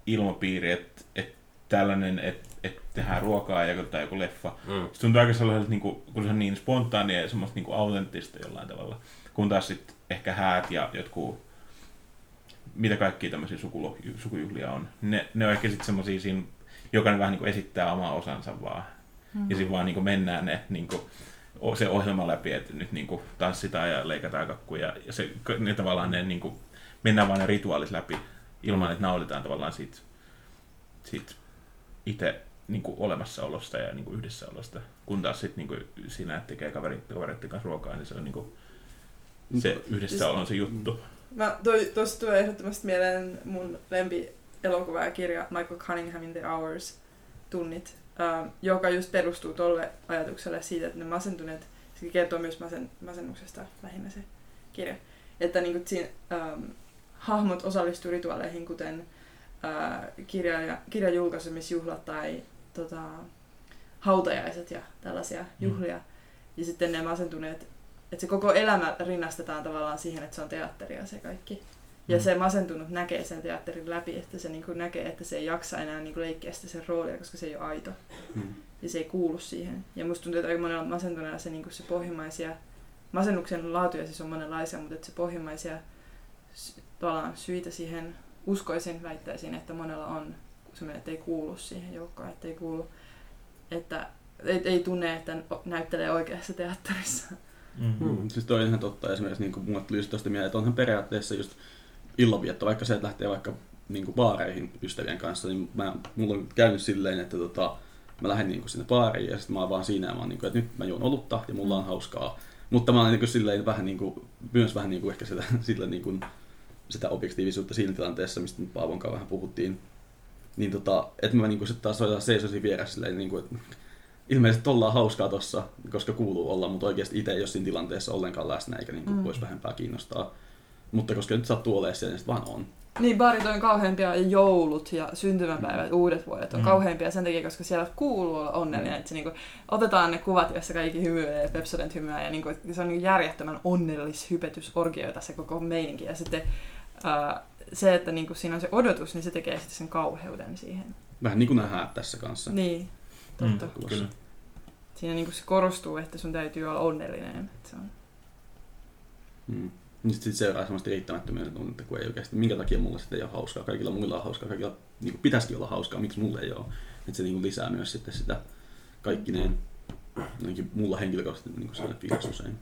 ilmapiiri, että et tällainen, että et tehdään ruokaa ja tai joku leffa. Mm. Se tuntuu aika sellaiselta, niinku, kun se on niin spontaania ja semmoista niinku autenttista jollain tavalla. Kun taas sitten ehkä häät ja jotkut mitä kaikkia tämmöisiä sukujuhlia on. Ne, ne on ehkä sitten semmoisia siinä, jokainen vähän niin kuin esittää oma osansa vaan. Mm. Ja sitten vaan niin kuin mennään ne niin kuin, se ohjelma läpi, että nyt niin kuin tanssitaan ja leikataan kakkuja. Ja se, ne tavallaan ne niin kuin, mennään vaan ne rituaalit läpi ilman, että naulitaan tavallaan siitä, siitä itse niin kuin olemassaolosta ja niin kuin yhdessäolosta. Kun taas sitten niin siinä, että tekee kaverit, kavereiden kanssa ruokaa, niin se on niin kuin, se yhdessäolo on se juttu. Mä toi, tosta tulee ehdottomasti mieleen mun lempi elokuva ja kirja Michael Cunninghamin The Hours, tunnit, äh, joka just perustuu tolle ajatukselle siitä, että ne masentuneet, se kertoo myös masen, masennuksesta lähinnä se kirja, että niin kuin siinä, ähm, hahmot osallistuu rituaaleihin, kuten äh, kirja, kirjajulkaisemisjuhlat tai tota, hautajaiset ja tällaisia mm. juhlia. Mm. Ja sitten ne masentuneet, että se koko elämä rinnastetaan tavallaan siihen, että se on teatteria se kaikki. Ja mm. se masentunut näkee sen teatterin läpi, että se niin näkee, että se ei jaksa enää niin leikkiä sitä sen roolia, koska se ei ole aito. Mm. Ja se ei kuulu siihen. Ja musta tuntuu, että aika monella masentuneella se, niin se pohjimmaisia, masennuksen laatuja siis on monenlaisia, mutta että se pohjimmaisia tavallaan syitä siihen uskoisin, väittäisin, että monella on semmoinen, että ei kuulu siihen joukkoon, että ei kuulu, että ei, ei tunne, että näyttelee oikeassa teatterissa. Mm-hmm. Mm, siis toi on ihan totta. Esimerkiksi niin mulle tuli just mieleen, että onhan periaatteessa just illanvietto, vaikka se, että lähtee vaikka niin kuin baareihin ystävien kanssa, niin mä, mulla on käynyt silleen, että tota, mä lähden niin kuin sinne baariin ja sitten mä oon vaan siinä ja mä oon, niin kuin, että nyt mä juon olutta ja mulla on hauskaa. Mutta mä oon niin kuin, silleen vähän niin kuin, myös vähän niin kuin ehkä sitä, *laughs* sillä niin kuin, sitä objektiivisuutta siinä tilanteessa, mistä Paavon kanssa vähän puhuttiin. Niin tota, että mä niin kuin, sitten taas seisoisin vieressä silleen, niin kuin, että ilmeisesti ollaan hauskaa tossa, koska kuuluu olla, mutta oikeasti itse ei ole siinä tilanteessa ollenkaan läsnä eikä niin kuin, mm. voisi vähempää kiinnostaa. Mutta koska nyt sattuu olemaan siellä, niin vaan on. Niin, baarit on kauheampia ja joulut ja syntymäpäivät, mm. uudet vuodet on mm. kauheampia sen takia, koska siellä kuuluu olla onnellinen. Mm. Että se, niin kuin, otetaan ne kuvat, joissa kaikki hymyilee ja Pepsodent hymyää ja niin kuin, se on niin järjettömän onnellis hypetysorgioita se koko meininki. Ja sitten uh, se, että niin kuin siinä on se odotus, niin se tekee sitten sen kauheuden siihen. Vähän niin kuin nähdään tässä kanssa. Niin, totta. Mm, kyllä. Siinä niin kuin se korostuu, että sun täytyy olla onnellinen. Että se on... Mm. Niin sitten seuraa semmoista riittämättömyyden tunnetta, kun ei oikeasti, minkä takia mulla sitten ei ole hauskaa, kaikilla muilla on hauskaa, kaikilla niin kuin pitäisikin olla hauskaa, miksi mulla ei ole. Että se niin kuin lisää myös sitten sitä kaikkineen, ainakin mulla henkilökohtaisesti niin kuin sellainen fiilis usein,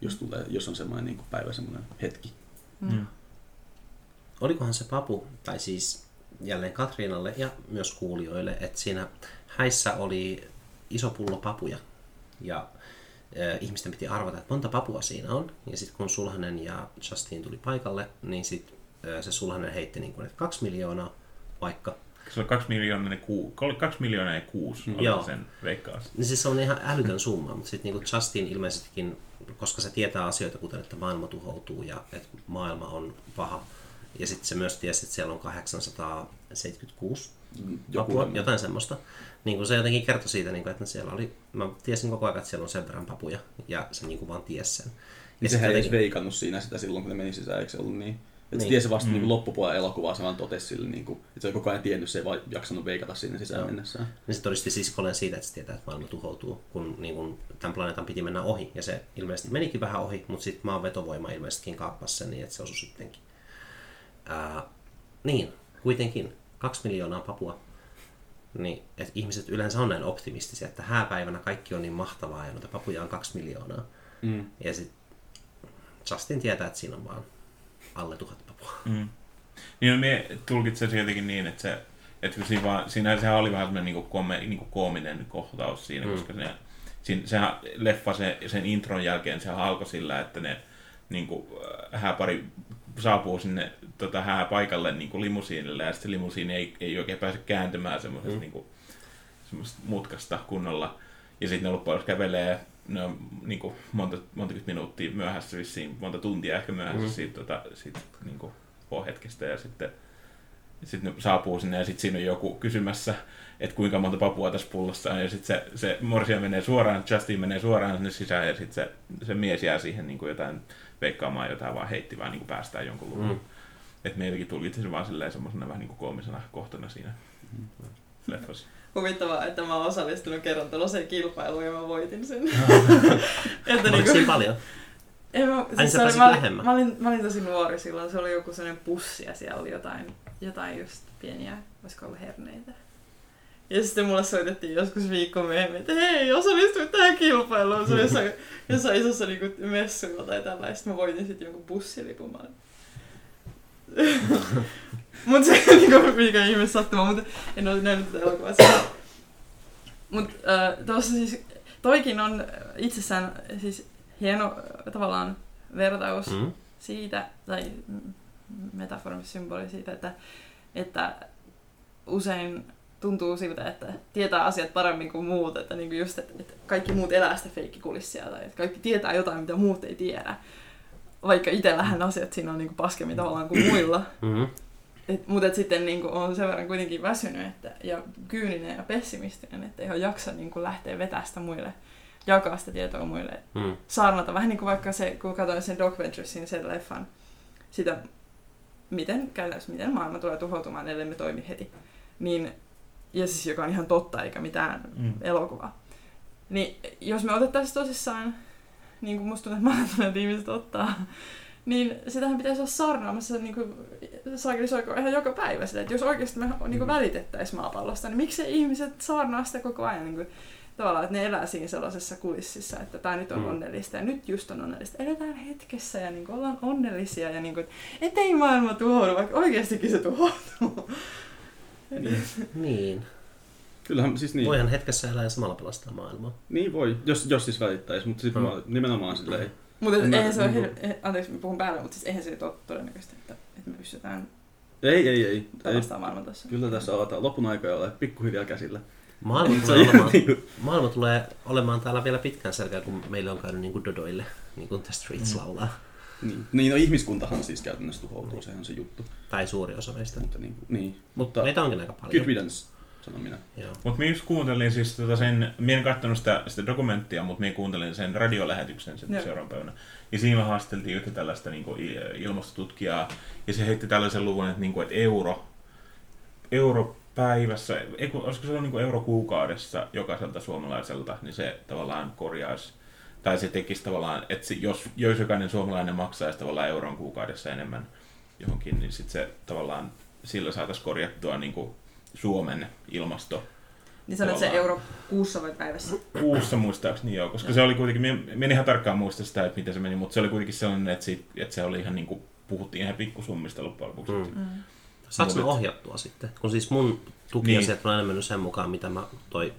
jos, tulee, jos on semmoinen niin kuin päivä semmoinen hetki. Mm. Olikohan se papu, tai siis jälleen Katriinalle ja myös kuulijoille, että siinä häissä oli iso pullo papuja. Ja ihmisten piti arvata, että monta papua siinä on. Ja sitten kun Sulhanen ja Justin tuli paikalle, niin sitten se Sulhanen heitti niin kuin, että kaksi miljoonaa vaikka. Se on kaksi miljoonaa, ku, kaksi miljoonaa ja kuusi. Joo. sen veikkaus. Niin siis se on ihan älytön summa, mutta sitten niin Justin ilmeisestikin, koska se tietää asioita, kuten että maailma tuhoutuu ja että maailma on paha. Ja sitten se myös tiesi, että siellä on 876 joku papua, jotain semmoista niin kuin se jotenkin kertoi siitä, niin kuin, että siellä oli, mä tiesin koko ajan, että siellä on sen verran papuja, ja se niin kuin vaan tiesi sen. Ja niin sehän jotenkin... ei veikannut siinä sitä silloin, kun ne meni sisään, eikö se ollut niin? Että niin. se tiesi vasta niin mm. niin loppupuolen elokuvaa, se vaan totesi sille, niin kuin, että se ei koko ajan tiennyt, se ei vaan jaksanut veikata sinne sisään Joo. mennessään. Niin se todisti siskolleen siitä, että se tietää, että maailma tuhoutuu, kun niin kuin, tämän planeetan piti mennä ohi. Ja se ilmeisesti menikin vähän ohi, mutta sitten maan vetovoima ilmeisestikin kaappasi sen niin, että se osui sittenkin. Ää, niin, kuitenkin kaksi miljoonaa papua niin että ihmiset yleensä on näin optimistisia, että hääpäivänä kaikki on niin mahtavaa ja noita papuja on kaksi miljoonaa. Mm. Ja sitten Justin tietää, että siinä on vaan alle tuhat papua. Mm. Niin no, me tulkitsen se jotenkin niin, että se, että siinä, vaan, siinä sehän oli vähän semmoinen niin kome, niin koominen kohtaus siinä, mm. koska se, siinä, sehän leffa se, sen intron jälkeen se alkoi sillä, että ne niin kuin, äh, hääpari saapuu sinne tota, paikalle niin kuin limusiinille ja sitten limusiini ei, ei oikein pääse kääntymään semmoisesta mm. niin kuin, mutkasta kunnolla. Ja sitten ne loppujen kävelee ne on niin kuin, monta, monta minuuttia myöhässä, vissiin monta tuntia ehkä myöhässä mm. siitä, tota, siitä niin kuin, hetkestä ja sitten sitten ne saapuu sinne ja sitten siinä on joku kysymässä, että kuinka monta papua tässä pullossa on. Ja sitten se, se morsia menee suoraan, Justin menee suoraan sinne sisään ja sitten se, se mies jää siihen niin kuin jotain veikkaamaan jotain vaan heitti vaan niin kuin päästään jonkun luvun. Mm. Että meilläkin tulkitsi se vaan silleen semmoisena vähän niin kuin koomisena kohtana siinä mm. leffassa. Huvittavaa, että mä oon osallistunut kerran tällaiseen kilpailuun ja mä voitin sen. *laughs* että niin kuin, paljon? Ei, mä, siis se oli, mä, olin, mä, olin, mä olin tosi nuori silloin, se oli joku sellainen pussi ja siellä oli jotain, jotain just pieniä, olisiko ollut herneitä. Ja sitten mulle soitettiin joskus viikko myöhemmin, että hei, osallistuit tähän kilpailuun. Se oli jossain, *laughs* jossain isossa niinku messuilla tai tällaista. Mä voitin sitten jonkun bussilipun. Mä *laughs* Mut se niinku mikä ihme sattuma, mutta en ole nähnyt tätä elokuvaa. Mut äh, tuossa siis, toikin on itsessään siis hieno äh, tavallaan vertaus Mm. siitä, tai metaformis symboli siitä, että, että usein tuntuu siltä, että tietää asiat paremmin kuin muut, että niinku just, että, että kaikki muut elää sitä feikkikulissia, tai että kaikki tietää jotain, mitä muut ei tiedä. Vaikka itsellähän asiat siinä on niinku paskemmin tavallaan kuin *clears throat* muilla. Mm. Et, mutta et sitten niinku on sen verran kuitenkin väsynyt että, ja kyyninen ja pessimistinen, että ei ole jaksa niinku lähteä vetästä muille, jakaa sitä tietoa muille Mm. saarnata. Vähän niin kuin vaikka se, kun katsoin sen Doc Venturesin, sen leffan, sitä, miten, käytännössä, miten maailma tulee tuhoutumaan, ellei me toimi heti. Niin, ja siis joka on ihan totta, eikä mitään Mm. elokuvaa. Niin jos me otettaisiin tosissaan, niin kuin musta tuntuu, että maanantaina ihmiset ottaa, niin sitähän pitäisi olla saarnaamassa niin kuin, saakeli soikoo ihan joka päivä sitä. Että jos oikeasti me niin kuin välitettäisiin maapallosta, niin miksei ihmiset saarnaa sitä koko ajan? Niin kuin, tavallaan, että ne elää siinä sellaisessa kulississa, että tämä nyt on Mm. onnellista ja nyt just on onnellista. Eletään hetkessä ja niin kuin, ollaan onnellisia ja niin kuin, ettei maailma tuhoudu, vaikka oikeastikin se tuhoutuu. Niin. Niin. Kyllähän siis niin. Voihan hetkessä elää ja samalla pelastaa maailmaa. Niin voi, jos, jos siis välittäisi, mutta sitten Mm. mm. nimenomaan silleen, Mutta Mä- eihän se ole, niinku- hir- eh, anteeksi mä puhun päälle, mutta siis eihän se nyt ole todennäköistä, että, että me pystytään ei, ei, ei, ei. pelastamaan maailman tässä. Kyllä tässä aletaan lopun aikoja ole pikkuhiljaa käsillä. Maailma tulee, olemaan, niinku, maailma tulee olemaan täällä vielä pitkään selkeä, kun meille on käynyt niin kuin Dodoille, niin kuin The Streets Mm. laulaa. Niin, niin no, ihmiskuntahan siis käytännössä tuhoutuu, sehän on se juttu. Tai suuri osa meistä. Mutta niin, niin. Mutta meitä onkin aika paljon. good riddance, sanon minä. Mutta minä just kuuntelin siis tota sen, minä en katsonut sitä, sitä dokumenttia, mutta minä kuuntelin sen radiolähetyksen sen seuraavan päivänä. Ja siinä haasteltiin yhtä tällaista niin kuin, ilmastotutkijaa, ja se heitti tällaisen luvun, että, niin kuin, että euro, euro päivässä, ei, olisiko se ollut niin kuin euro kuukaudessa jokaiselta suomalaiselta, niin se tavallaan korjaisi, tai se tekisi tavallaan, että se, jos, jos jokainen suomalainen maksaisi tavallaan euron kuukaudessa enemmän johonkin, niin sitten se tavallaan sillä saataisiin korjattua niin kuin Suomen ilmasto Niin sanoit se euro kuussa vai päivässä? kuussa muistaakseni joo, koska se oli kuitenkin, minä en ihan tarkkaan muista sitä, että miten se meni, mutta se oli kuitenkin sellainen, että, siitä, että se oli ihan niin kuin, puhuttiin ihan pikkusummista loppujen lopuksi. Mm. Mm. Saatko ne Mutta- ohjattua sitten? Kun siis mun tukiasiat Niin. on aina mennyt sen mukaan, mitä mä toi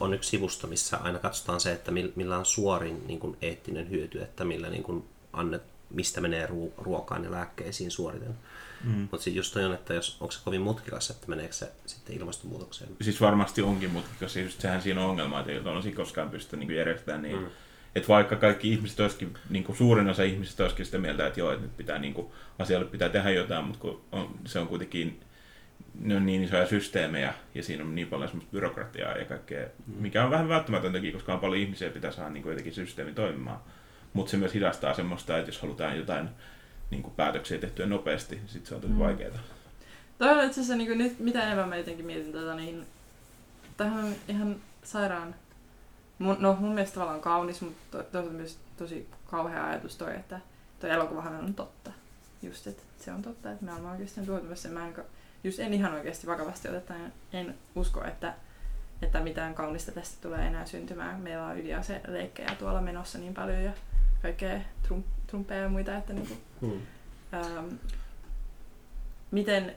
on yksi sivusto, missä aina katsotaan se, että mil- millä on suorin niin kuin eettinen hyöty, että millä niin kuin annet, mistä menee ruo- ruokaan ja lääkkeisiin suoriten. Mm. Mutta sitten just on, että jos, onko se kovin mutkikas, että meneekö se sitten ilmastonmuutokseen? Siis varmasti onkin, koska just sehän siinä on ongelma, että ei tuollaisia koskaan pystytä niin järjestämään niin. Mm. Että vaikka kaikki ihmiset olisikin, niin kuin suurin osa ihmisistä olisikin sitä mieltä, että joo, että nyt pitää, niin kuin, asialle pitää tehdä jotain, mutta kun on, se on kuitenkin ne on niin isoja systeemejä ja siinä on niin paljon semmoista byrokratiaa ja kaikkea, mikä on vähän välttämätöntäkin, koska on paljon ihmisiä, pitää saada niin kuin jotenkin systeemi toimimaan. Mutta se myös hidastaa semmoista, että jos halutaan jotain niin kuin päätöksiä tehtyä nopeasti, niin sitten se on tosi Mm. vaikeaa. Toi on itse asiassa niin nyt, mitä enemmän mä jotenkin mietin tätä, niin tämähän on ihan sairaan, mun, no mun mielestä tavallaan kaunis, mutta to, toisaalta myös tosi kauhea ajatus toi, että toi elokuvahan on totta. Just, että se on totta, että maailma oikeasti on tuhoutumassa. Mä en, just en ihan oikeasti vakavasti otetaan, en usko, että, että mitään kaunista tästä tulee enää syntymään. Meillä on ydinaseleikkejä tuolla menossa niin paljon ja kaikkea trump, trumpeja ja muita, että niinku, Hmm. ähm, miten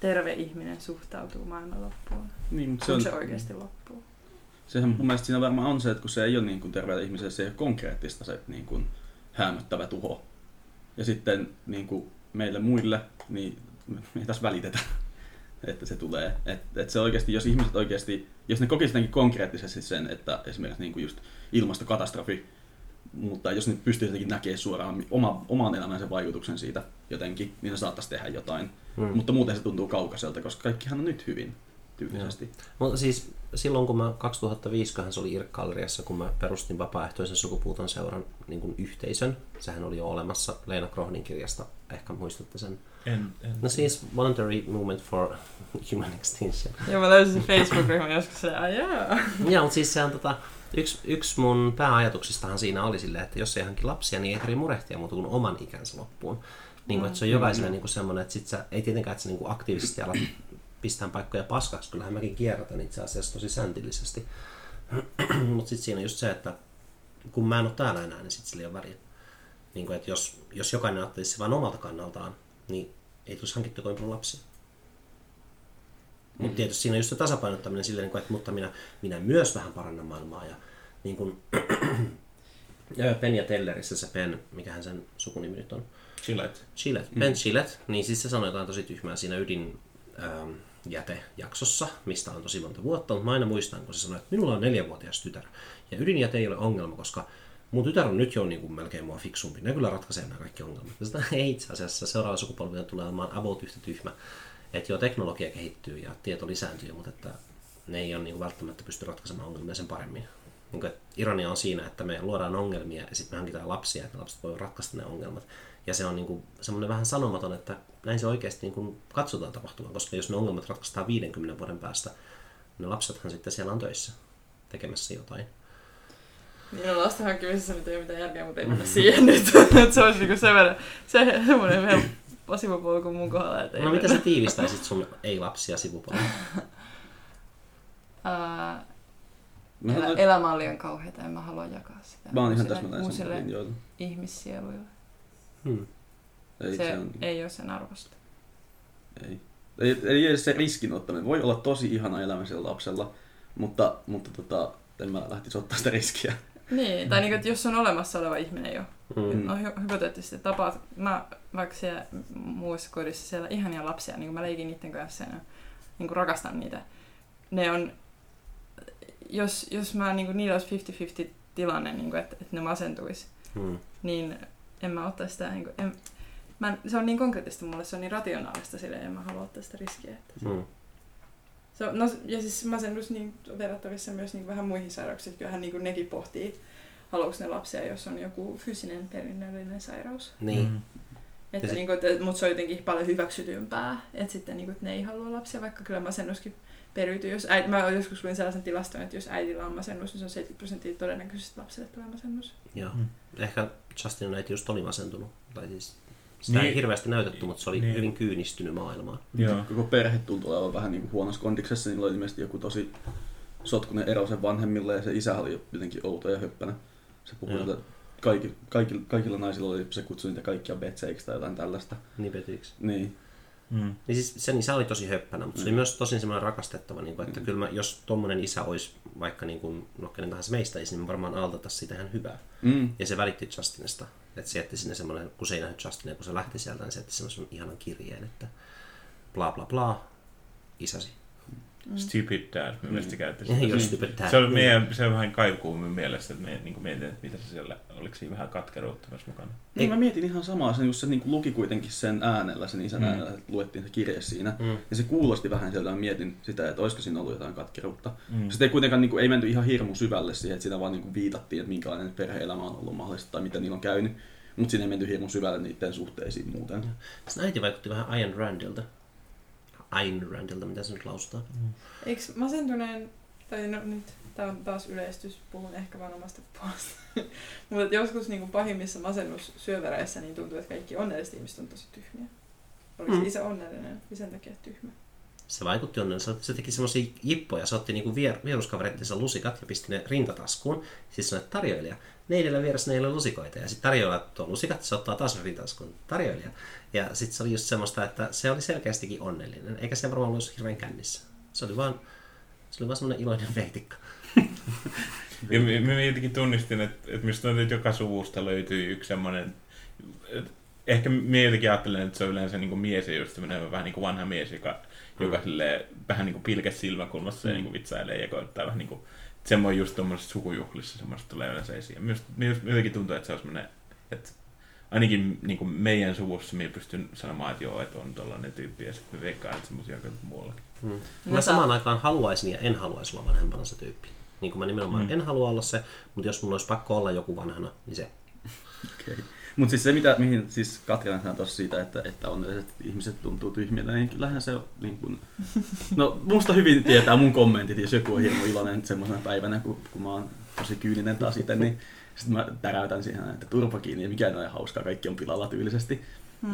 terve ihminen suhtautuu maailman loppuun. Niin, mutta Se, on, se oikeasti loppuu. sehän mun mielestä siinä varmaan on se, että kun se ei ole niin kuin terveelle ihmiselle, se ei ole konkreettista se niin kuin häämöttävä tuho. Ja sitten niin kuin meille muille, niin me ei taas välitetä, että se tulee. Et, et se oikeasti, jos ihmiset oikeasti, jos ne kokisivat jotenkin konkreettisesti sen, että esimerkiksi niin kuin just ilmastokatastrofi, mutta jos ne pystyisi jotenkin näkemään suoraan oma, oman elämänsä vaikutuksen siitä jotenkin, niin ne saattaisi tehdä jotain. Hmm. Mutta muuten se tuntuu kaukaiselta, koska kaikkihan on nyt hyvin. tyylisesti. Mutta siis silloin kun mä 2005, kun se oli Irk-galleriassa, kun mä perustin vapaaehtoisen sukupuuton seuran niin kuin yhteisön, sehän oli jo olemassa Leena Krohnin kirjasta, ehkä muistatte sen. En, en. No siis Voluntary Movement for Human Extinction. *laughs* Joo, mä löysin Facebook-ryhmän joskus ja ajaa. *laughs* Joo, mutta siis se on tota, yksi, yksi mun pääajatuksistahan siinä oli silleen, että jos ei hankin lapsia, niin ei tarvitse murehtia muuta kuin oman ikänsä loppuun. Niin kuin, että se on jokaiselle niin kuin semmoinen, että sit sä, ei tietenkään, että sä niin kuin aktiivisesti alat *clears throat* pistää paikkoja paskaksi. Kyllähän mäkin kierrätän itse asiassa tosi säntillisesti. *clears throat* Mutta sitten siinä on just se, että kun mä en ole täällä enää, niin sitten sillä ei ole väliä. Niin kuin, että jos, jos jokainen ajattelisi se vain omalta kannaltaan, niin ei tulisi hankittua kovin paljon lapsia. Mutta tietysti siinä on just se tasapainottaminen silleen, niin kuin, että mutta minä, minä myös vähän parannan maailmaa. Ja niin kuin, *clears throat* ja Penn ja Tellerissä se Penn, mikähän sen sukunimi nyt on, Gillette. Chilet, Ben Chilet, niin siis se sanoi jotain tosi tyhmää siinä ydin ähm, jätejaksossa, mistä on tosi monta vuotta, mutta mä aina muistan, kun se sanoi, että minulla on neljävuotias tytär. Ja ydinjäte ei ole ongelma, koska mun tytär on nyt jo niin kuin melkein mua fiksumpi. Ne kyllä ratkaisee nämä kaikki ongelmat. Sitä ei itse asiassa seuraava sukupolvi tulee olemaan about yhtä tyhmä. Että joo, teknologia kehittyy ja tieto lisääntyy, mutta että ne ei ole niin kuin välttämättä pysty ratkaisemaan ongelmia sen paremmin. Niin kuin, ironia on siinä, että me luodaan ongelmia ja sitten me hankitaan lapsia, että lapset voivat ratkaista ne ongelmat. Ja se on niin kuin semmoinen vähän sanomaton, että näin se oikeasti niin kuin katsotaan tapahtuvan, koska jos ne ongelmat ratkaistaan 50 vuoden päästä, ne lapsethan sitten siellä on töissä tekemässä jotain. Niin no lasten hankkimisessa nyt ei ole mitään järkeä, mutta ei mennä siihen nyt. *laughs* Se olisi niinku sen verran, se, semmoinen helppo sivupolku mun kohdalla. Että ei No miten mennä. sä tiivistäisit sun ei-lapsia sivupolvia? Ää, Mä, elä, elämä on liian kauheata, en mä halua jakaa sitä. mä oon ihan täsmälleen Uusille samoilla linjoilla. ihmissieluille. Hmm. Ei, se, se on, ei ole sen arvosta. ei. Ei, ei edes se riskin ottaminen. Voi olla tosi ihana elämä sillä lapsella, mutta, mutta tota, en mä lähtisi ottaa sitä riskiä. Niin, tai niinku, että jos on olemassa oleva ihminen jo, Hmm. no hy- hypoteettisesti tapaat, mä vaikka siellä muissa kodissa siellä ihania lapsia, niin mä leikin niiden kanssa ja niin rakastan niitä. Ne on, jos, jos mä niin niillä olisi 50-50 tilanne, niin kuin, että, että ne masentuisi, Hmm. niin en mä ottaisi sitä, niin kuin, en, mä, se on niin konkreettista mulle, se on niin rationaalista silleen, en mä halua ottaa sitä riskiä. Että Hmm. Se on, no, ja siis masennus niin verrattavissa myös niin vähän muihin sairauksiin, että kyllähän niin nekin pohtii, haluaako ne lapsia, jos on joku fyysinen perinnöllinen sairaus. Niin. Mm. Että Ja se- niinku, että, mutta se on jotenkin paljon hyväksytympää, että sitten niinku, että ne ei halua lapsia, vaikka kyllä masennuskin periytyy. Jos äiti, mä joskus luin sellaisen tilaston, että jos äidillä on masennus, niin se on 70 prosenttia todennäköisesti lapselle tulee masennus. Joo. Mm. Ehkä Justinin äiti just oli masentunut. Tai siis sitä Niin. ei hirveästi näytetty, mutta se oli Niin. hyvin kyynistynyt maailmaan. Joo. Koko perhe tuntuu olevan vähän niin kuin huonossa kondiksessa. Niillä oli ilmeisesti joku tosi sotkunen ero sen vanhemmille ja se isä oli jotenkin outo ja höppänä. Se puhui, että kaikki, kaikilla, kaikilla naisilla oli, se kutsui niitä kaikkia betseiksi tai jotain tällaista. Niin petiksi. Niin. Mm. Niin siis sen isä oli tosi höppänä, mutta se oli Mm. myös tosi semmoinen rakastettava, niin kuin, että Mm. kyllä mä, jos tommonen isä olisi vaikka niin kuin, no kenen tahansa meistä isi, niin varmaan aaltata siitä ihan hyvää. Mm. Ja se välitti Justinista. Että se jätti sinne semmoinen, kun se ei nähnyt Justinia, kun se lähti sieltä, niin se jätti semmoisen ihanan kirjeen, että bla bla bla, isäsi. Stupid dad, mä mielestä Mm. käytti You're sitä. stupid dad. Se on, meidän, se on vähän kaikuu minun mielestä, että me niin mietin, että mitä se siellä, oliko siinä vähän katkeruutta myös mukana. Niin, mä mietin ihan samaa, se, just se niin kuin luki kuitenkin sen äänellä, sen isän Mm. mm. äänellä, että luettiin se kirje siinä. Mm. Ja se kuulosti vähän sieltä, mä mietin sitä, että olisiko siinä ollut jotain katkeruutta. Mm. Sitten ei kuitenkaan niin kuin, ei menty ihan hirmu syvälle siihen, että siinä vaan niin kuin, viitattiin, että minkälainen perhe-elämä on ollut mahdollista tai mitä niillä on käynyt. Mutta siinä ei menty hirmu syvälle niiden suhteisiin muuten. Sen äiti vaikutti vähän Ayn Randilta. Ayn Randilta, mitä se nyt lausutaan? Eikö masentuneen, tai no nyt tämä on taas yleistys, puhun ehkä vain omasta puolesta. *laughs* Mutta joskus niin kuin pahimmissa masennussyövereissä niin tuntuu, että kaikki onnelliset ihmiset on tosi tyhmiä. Oliko Mm. mm. isä onnellinen ja sen takia tyhmä? Se vaikutti onnelle. Se, teki semmoisia jippoja. Se otti niinku vier, vieruskavereittensa lusikat ja pisti ne rintataskuun. Siis sanoi, tarjoilija, neidellä vieressä neillä lusikoita. Ja sitten tarjoilija tuo lusikat, se ottaa taas rintataskuun. Tarjoilija. Ja sitten se oli just semmoista, että se oli selkeästikin onnellinen. Eikä se varmaan ollut hirveän kännissä. Se oli vaan, se oli vaan semmoinen iloinen veitikka. *laughs* Ja mä, jotenkin tunnistin, että, että tuntuu, että joka suvusta löytyy yksi semmoinen, ehkä mä jotenkin ajattelen, että se on yleensä niin kuin mies just semmoinen vähän niin kuin vanha mies, joka, Mm. joka silleen, vähän niin kuin pilkäs silmäkulmassa ja Mm. niin kuin vitsailee ja koittaa vähän niin kuin, semmoinen just tuommoisessa sukujuhlissa semmoista tulee yleensä esiin. Minusta, minusta jotenkin tuntuu, että se on semmoinen, että ainakin niin kuin meidän suvussa minä pystyn sanomaan, että joo, että on tollainen tyyppi ja sitten me veikkaan, että semmoisia on muuallakin. Mm. No Mä sä- samaan aikaan haluaisin ja en haluaisi olla vanhempana se tyyppi. Niin kuin mä nimenomaan Mm. en halua olla se, mutta jos mulla olisi pakko olla joku vanhana, niin se. *laughs* Okay. Mutta siis se, mitä, mihin siis Katriana sanoi tuossa siitä, että, että onnelliset ihmiset tuntuu tyhmiltä, niin kyllähän se on niin kuin... No, musta hyvin tietää mun kommentit, jos joku on hirmu iloinen semmoisena päivänä, kun, kun mä oon tosi kyyninen taas itse, niin sitten mä täräytän siihen, että turpa kiinni ja mikään ei ole hauskaa, kaikki on pilalla tyylisesti.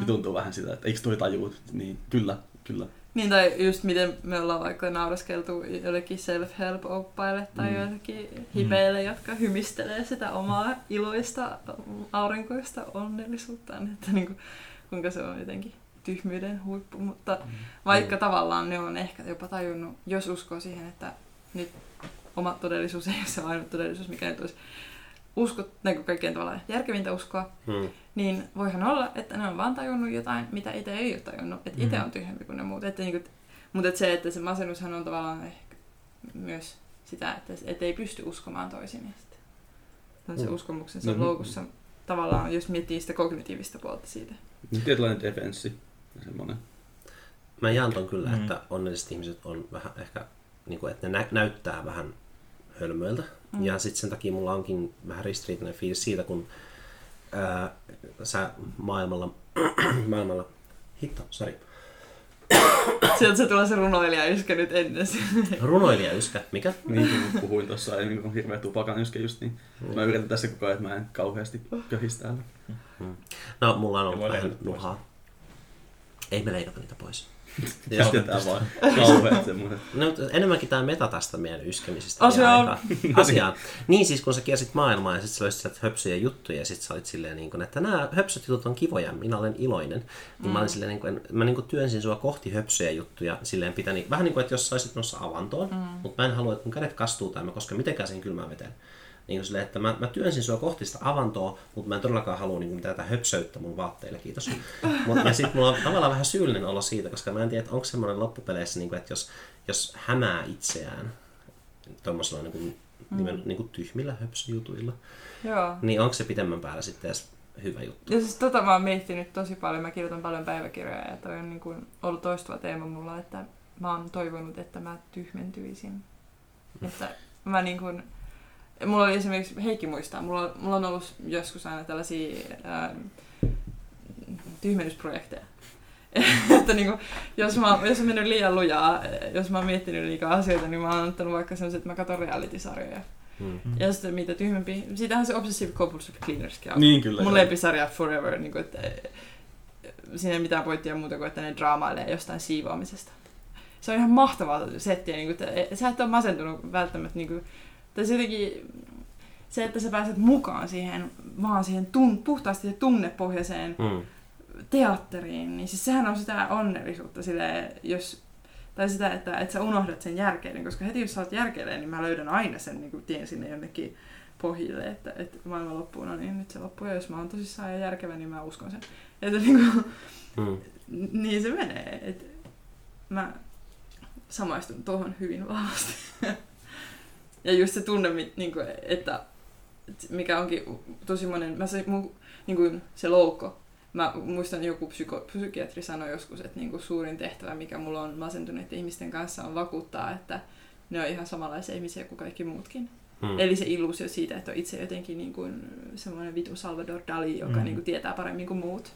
Se tuntuu vähän sitä, että eikö toi tajuu, niin kyllä, kyllä. Niin, tai just miten me ollaan vaikka naureskeltu jollekin self-help-oppaille tai Mm. mm. joillekin hipeille, jotka hymistelee sitä omaa iloista, aurinkoista onnellisuuttaan, *laughs* että niin kuin, kuinka se on jotenkin tyhmyyden huippu, mutta vaikka tavallaan ne on ehkä jopa tajunnut, jos uskoo siihen, että nyt oma todellisuus ei ole se ainut todellisuus, mikä nyt olisi uskot, niin kuin kaikkein tavallaan järkevintä uskoa, Mm. niin voihan olla, että ne on vaan tajunnut jotain, mitä itse ei ole tajunnut. Että itse Mhm. on tyhjempi kuin ne muut. Että niinku, mutta et se, että se masennushan on tavallaan ehkä myös sitä, että et ei pysty uskomaan toisin. Ja sitten on se Mm. uskomuksensa No, no, loukussa tavallaan, jos miettii sitä kognitiivista puolta siitä. Niin Tietynlainen defenssi. ja Semmoinen. Mä jaan ton kyllä, Mm. että onnelliset ihmiset on vähän ehkä, niin kuin, että ne nä- näyttää vähän hölmöiltä. Mm. Mm. Ja sitten sen takia mulla onkin vähän ristiriitainen fiilis siitä, kun ää, sä maailmalla, *clears throat* maailmalla, hitto, sorry, *coughs* Sieltä se tulee se runoilija yskä nyt ennen *laughs* runoilija yskä, mikä? Niin kuin puhuin tuossa, niin kuin hirveä tupakan yskä just niin. Mä yritän tässä koko ajan, että mä en kauheasti köhisi täällä. No, mulla on ollut vähän nuhaa. Ei me leikata niitä pois. Jätetään vaan *laughs* kauheat semmoiset. No, mutta enemmänkin tämä meta tästä meidän yskemisistä. Asiaan. vielä aikaa. Asiaan. Niin siis, kun sä kiersit maailmaa ja sitten sä löysit sieltä höpsyjä juttuja ja sitten sä olit silleen, niin kuin, että nämä höpsyt jutut on kivoja, minä olen iloinen. Niin mä, olin silleen, niin kuin, mä niin kuin työnsin sua kohti höpsyjä juttuja silleen pitäni, vähän niin kuin, että jos sä olisit noissa avantoon, mm. mutta mä en halua, että mun kädet kastuu tai mä kosken mitenkään siihen kylmään veteen. Niin kuin silleen, että mä, mä työnsin sua kohti sitä avantoa, mutta mä en todellakaan halua niin kuin, tätä höpsöyttä mun vaatteille, kiitos. *laughs* Mut, ja sitten mulla on tavallaan vähän syyllinen olo siitä, koska mä en tiedä, että onko semmoinen loppupeleissä, niin kuin, että jos, jos hämää itseään tuommoisella niin kuin, nimen, niin kuin tyhmillä höpsyjutuilla, Joo. niin onko se pitemmän päällä sitten edes hyvä juttu? Ja siis tota mä oon miettinyt tosi paljon. Mä kirjoitan paljon päiväkirjoja ja toi on niin kuin ollut toistuva teema mulla, että mä oon toivonut, että mä tyhmentyisin. Että mä niin kuin, mulla oli esimerkiksi, Heikki muistaa, mulla, mulla on ollut joskus aina tällaisia ää, tyhmennysprojekteja. *laughs* että niin kuin, jos, mä, jos on mennyt liian lujaa, jos mä oon miettinyt liikaa asioita, niin mä oon ottanut vaikka sellaiset, että mä katson reality-sarjoja. Hmm. Ja sitten mitä tyhmempi, siitähän se Obsessive Compulsive Cleanerskin on. Niin kyllä. Mun lempisarja Forever, niin kuin, että eh, siinä ei mitään pointtia muuta kuin, että ne draamailee jostain siivoamisesta. Se on ihan mahtavaa settiä, niin kuin, että eh, sä et ole masentunut välttämättä, niin kuin, tai se jotenkin, se, että sä pääset mukaan siihen, vaan siihen tun, puhtaasti tunnepohjaiseen Hmm. teatteriin, niin siis sehän on sitä onnellisuutta sille, jos, tai sitä, että, että sä unohdat sen järkeilyn, koska heti jos sä oot järkeilemään, niin mä löydän aina sen niin kuin tien sinne jonnekin pohjille, että, että maailman loppuun on, niin nyt se loppuu, ja jos mä oon tosissaan ja järkevä, niin mä uskon sen. Että niin, kuin, Hmm. niin se menee. Et mä samaistun tuohon hyvin vahvasti. *laughs* ja just se tunne, niin kuin, että että mikä onkin tosi monen, mä se, mun, niin kuin se loukko, Mä muistan joku psyko, psykiatri sanoi joskus, että niinku suurin tehtävä, mikä mulla on masentuneiden ihmisten kanssa, on vakuuttaa, että ne on ihan samanlaisia ihmisiä kuin kaikki muutkin. Hmm. Eli se illuusio siitä, että on itse jotenkin niin kuin semmoinen vitu Salvador Dali, joka Mm. niin kuin tietää paremmin kuin muut.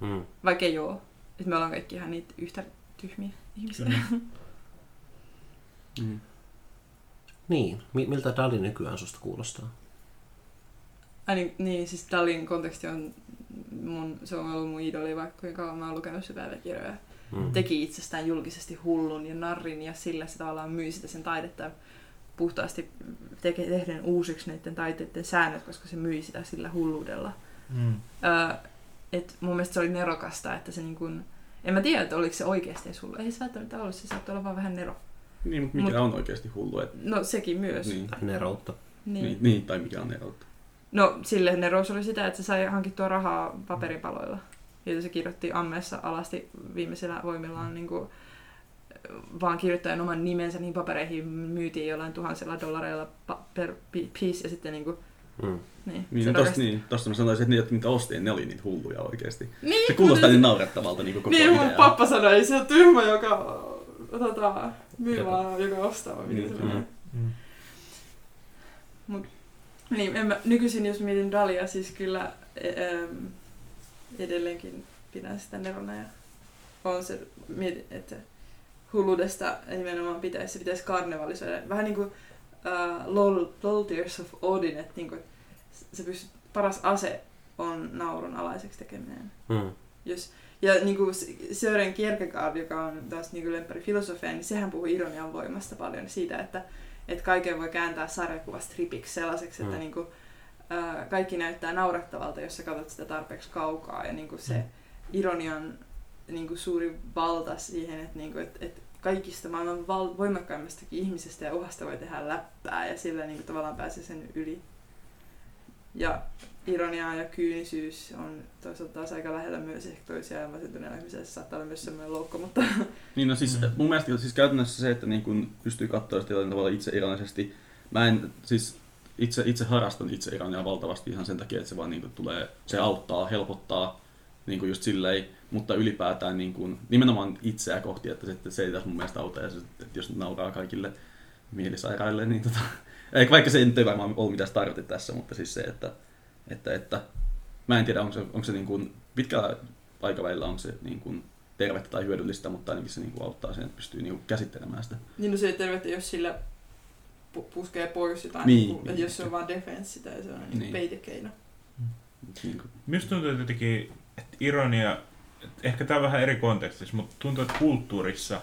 Hmm. Vaikka ei oo. Että me ollaan kaikki ihan niitä yhtä tyhmiä ihmisiä. Kyllä. *laughs* Mm. Niin, Mi- miltä Dali nykyään susta kuulostaa? Ai niin, niin, siis Dalin konteksti on, mun, se on ollut mun idoli, vaikka kuinka kauan mä oon lukenut sitä päiväkirjoja. Hmm. Teki itsestään julkisesti hullun ja narrin ja sillä se tavallaan myi sitä sen taidetta puhtaasti teke, tehden uusiksi näiden taiteiden säännöt, koska se myi sitä sillä hulluudella. Mm. Öö, et mun mielestä se oli nerokasta, että se niin kun, en mä tiedä, että oliko se oikeasti hullu. Ei se välttämättä ollut, se saattoi olla vaan vähän nero. Niin, mutta mikä Mut- on oikeasti hullu? Et, No sekin myös. niin, Tai neroutta. Niin. niin. niin, tai mikä on eroutta. No sille nerous oli sitä, että se sai hankittua rahaa paperipaloilla. Ja se kirjoitti ammeessa alasti viimeisellä voimillaan niin kuin, vaan kirjoittajan oman nimensä niin papereihin myytiin jollain tuhansilla dollareilla pa- per pi- piece ja sitten niin kuin, Mm. Niin, Niin, no tosta, niin, tosta mä sanoisin, että ne, jotka mitä ostin, ne oli niitä hulluja oikeesti. Niin, Se kuulostaa niin naurettavalta niin koko Niin, mun pappa sanoi, se on tyhmä, joka tota, myy vaan, joka ostaa. vai Miten Niin, se menee? Mm. Niin, en mä, nykyisin jos mietin Dalia, siis kyllä e- em, edelleenkin pidän sitä nerona ja on se, mieti, että hulluudesta nimenomaan pitäisi, se pitäisi karnevalisoida. Vähän niin kuin uh, Lol, Lol Tears of Odin, että niin kuin, se pystyy, paras ase on naurun alaiseksi tekeminen. Mm. Jos, ja niin kuin Sören Kierkegaard, joka on taas niin lemppari filosofia, niin sehän puhuu ironian voimasta paljon siitä, että, että kaiken voi kääntää sarjakuvasta ripiksi sellaiseksi, että Mm. niin kuin, ää, kaikki näyttää naurettavalta, jos sä katsot sitä tarpeeksi kaukaa. Ja niin kuin se Mm. ironian niin kuin suuri valta siihen, että, niin kuin, että, että kaikista maailman val- voimakkaimmastakin ihmisestä ja uhasta voi tehdä läppää ja sillä niin kuin, tavallaan pääsee sen yli. Ja ironia ja kyynisyys on toisaalta taas aika lähellä myös ehkä toisiaan ja masentuneella ihmisellä se saattaa olla myös semmoinen loukko, mutta *laughs* Niin no siis Mm. mun mielestä siis käytännössä se, että niin kun pystyy katsoa sitä jollain tavalla itse ironisesti. Mä en siis itse, itse harrastan itse ironiaa valtavasti ihan sen takia, että se vaan niin kuin tulee, se auttaa, helpottaa niin kuin just silleen, mutta ylipäätään niin kuin, nimenomaan itseä kohti, että se, että se ei taas mun mielestä auta, ja se, että jos nauraa kaikille mielisairaille, niin tota, eikä vaikka se ei nyt ei varmaan ollut mitä sä tarkoitit tässä, mutta siis se, että, että, että mä en tiedä, onko se, onko se niin kuin, pitkällä aikavälillä onko se niin kuin, tervettä tai hyödyllistä, mutta ainakin se niin kuin, auttaa sen, että pystyy niin kuin, käsittelemään sitä. niin no se ei tervettä, jos sillä pu- puskee pois jotain, Niin, niin, niin. että jos se on vaan defenssi tai se on niin. Niin. peitekeino. Niin kuin, Minusta tuntuu että jotenkin, että ironia, että ehkä tämä on vähän eri kontekstissa, mutta tuntuu, että kulttuurissa,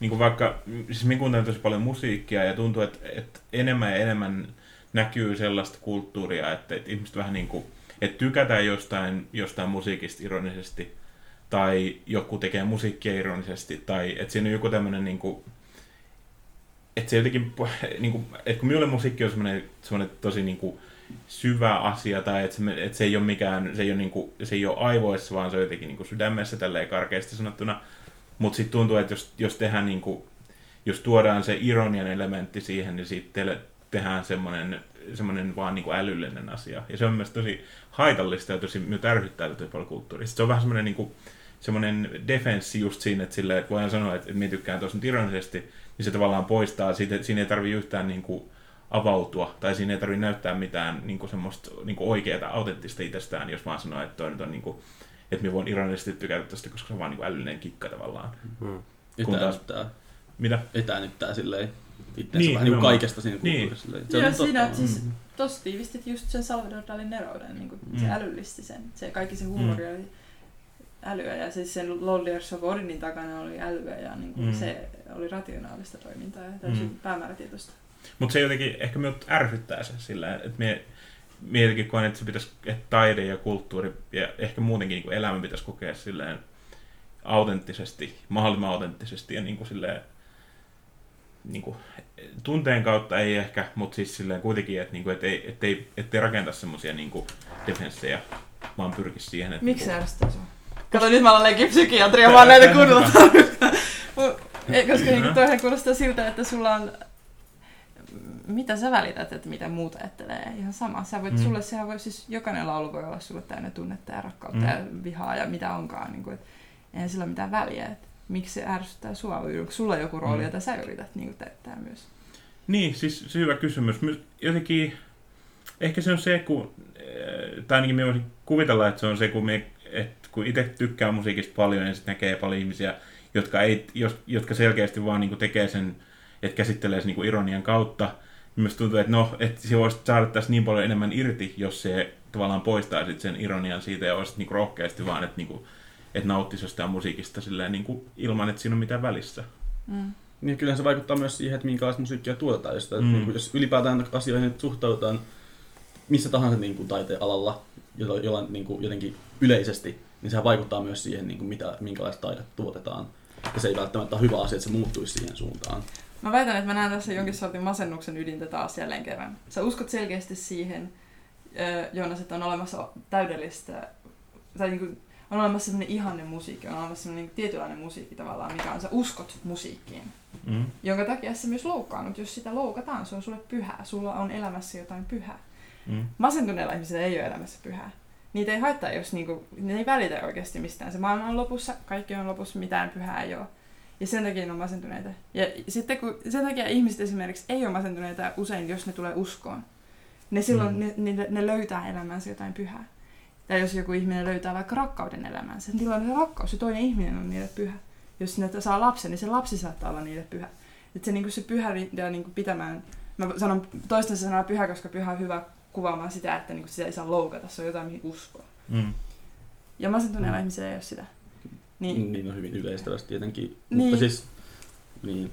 niin kuin vaikka, siis minä kuuntelen tosi paljon musiikkia ja tuntuu, että, että enemmän ja enemmän näkyy sellaista kulttuuria, että, että ihmiset vähän niin kuin, että tykätään jostain, jostain musiikista ironisesti, tai joku tekee musiikkia ironisesti, tai että siinä on joku tämmöinen niin kuin, että se jotenkin, niin kuin, että kun minulle musiikki on semmoinen, semmoinen tosi niin kuin, syvä asia, tai että se, että se ei ole mikään, se ei ole, niin kuin, se ei ole aivoissa, vaan se on jotenkin niin kuin sydämessä tälleen karkeasti sanottuna. Mutta sitten tuntuu, että jos, jos tehdään niin kuin, jos tuodaan se ironian elementti siihen, niin sitten tehdään semmoinen, semmoinen vaan niin kuin älyllinen asia. Ja se on myös tosi haitallista ja tosi myös ärsyttää tosi paljon kulttuurista. Se on vähän semmoinen, niin kuin, semmoinen defenssi just siinä, että, silleen, että voidaan sanoa, että, että minä tykkään tuossa ironisesti, niin se tavallaan poistaa, siitä, siinä ei tarvitse yhtään niin kuin, avautua, tai siinä ei tarvitse näyttää mitään niin kuin semmoista niin kuin oikeaa, autenttista itsestään, jos vaan sanoo, että toi nyt on niin kuin, että minä voin ironisesti tykätä tästä, koska se on vaan niin älyllinen kikka tavallaan. Mm. Kun taas- Mitä? etäännyttää silleen itseensä Niin, niin, vähän niin kaikesta siinä Niin. kulttuurissa. Silleen. Ja on siinä totta. siis Mm. tossa tiivistit just sen Salvador Dalin nerouden, niin kuin Mm. se älyllisti sen. Se, kaikki se huumori oli älyä ja siis sen Lolliers of Orinin takana oli älyä ja niin kuin Mm. se oli rationaalista toimintaa ja täysin Mm. päämäärätietoista. Mutta se jotenkin, ehkä minut ärsyttää se sillä, että mie, mie jotenkin koen, että se pitäisi, että taide ja kulttuuri ja ehkä muutenkin niin kuin elämä pitäisi kokea silleen autenttisesti, mahdollisimman autenttisesti ja niin kuin silleen, niin kuin, tunteen kautta ei ehkä, mutta siis silleen kuitenkin, että, niin kuin, että ei, ettei, ettei rakenta semmoisia niin kuin defenssejä, vaan pyrkisi siihen, että... Miksi se niin ärsyttää sua? Kato, nyt mä olen psykiatria, oon näitä ei, Koska niinku toihan kuulostaa siltä, että sulla on... Mitä sä välität, että mitä muut ajattelee? Ihan sama. Sä voit, Mm. sulle sehän voi, siis jokainen laulu voi olla sulle täynnä tunnetta ja rakkautta Mm. ja vihaa ja mitä onkaan. Niin kuin, et, eihän sillä ole mitään väliä. Et, miksi se ärsyttää sua? Onko sulla joku rooli, Mm. jota sä yrität niin kuin, täyttää myös? Niin, siis se hyvä kysymys. My- Jotenkin, ehkä se on se, kun, eh, tai ainakin minä voisin kuvitella, että se on se, kun, me, että kun itse tykkää musiikista paljon ja sitten näkee paljon ihmisiä, jotka, ei, jos, jotka selkeästi vaan niin tekee sen, että käsittelee sen niin ironian kautta, myös tuntuu, että no, että se voisi saada tässä niin paljon enemmän irti, jos se tavallaan poistaa sen ironian siitä ja olisi niin rohkeasti vaan, että, niin kuin, että nauttisi jostain musiikista silleen, niin kuin, ilman, että siinä on mitään välissä. Mm. Niin kyllähän se vaikuttaa myös siihen, että minkälaista musiikkia tuotetaan. Jos, Mm. mm. niin kuin, jos ylipäätään asioihin suhtaudutaan missä tahansa niin kuin, taiteen alalla jolla, jolla, niin kuin, jotenkin yleisesti, niin sehän vaikuttaa myös siihen, niin kuin, mitä, minkälaista taidetta tuotetaan. Ja se ei välttämättä ole hyvä asia, että se muuttuisi siihen suuntaan. Mä väitän, että mä näen tässä jonkin sortin masennuksen ydintä taas jälleen kerran. Sä uskot selkeästi siihen, Joonas, että on olemassa täydellistä, tai niin kuin, on olemassa sellainen ihanne musiikki, on olemassa sellainen tietynlainen musiikki tavallaan, mikä on, sä uskot musiikkiin. Mm. Jonka takia se myös loukkaannut, jos sitä loukataan, se on sulle pyhää. Sulla on elämässä jotain pyhää. Mm. Masentuneilla ihmisillä ei ole elämässä pyhää. Niitä ei haittaa, jos niinku, ne ei välitä oikeasti mistään. Se maailma on lopussa, kaikki on lopussa, mitään pyhää ei ole. Ja sen takia ne on masentuneita. Ja sitten kun, sen takia ihmiset esimerkiksi ei ole masentuneita usein, jos ne tulee uskoon. Ne silloin, Mm. ne, ne, ne, löytää elämäänsä jotain pyhää. Tai jos joku ihminen löytää vaikka rakkauden elämäänsä, niin silloin se rakkaus, se toinen ihminen on niille pyhä. Jos ne saa lapsen, niin se lapsi saattaa olla niille pyhä. Että se, niin se pyhä riittää niin pitämään, mä sanon toista sanaa pyhä, koska pyhä on hyvä kuvaamaan sitä, että niin sitä ei saa loukata, se on jotain mihin uskoa. Mm. Ja masentuneella mm. ihmisellä ei ole sitä. Niin, Niin, niin on hyvin yleistävästi tietenkin. Niin. Mutta siis, niin.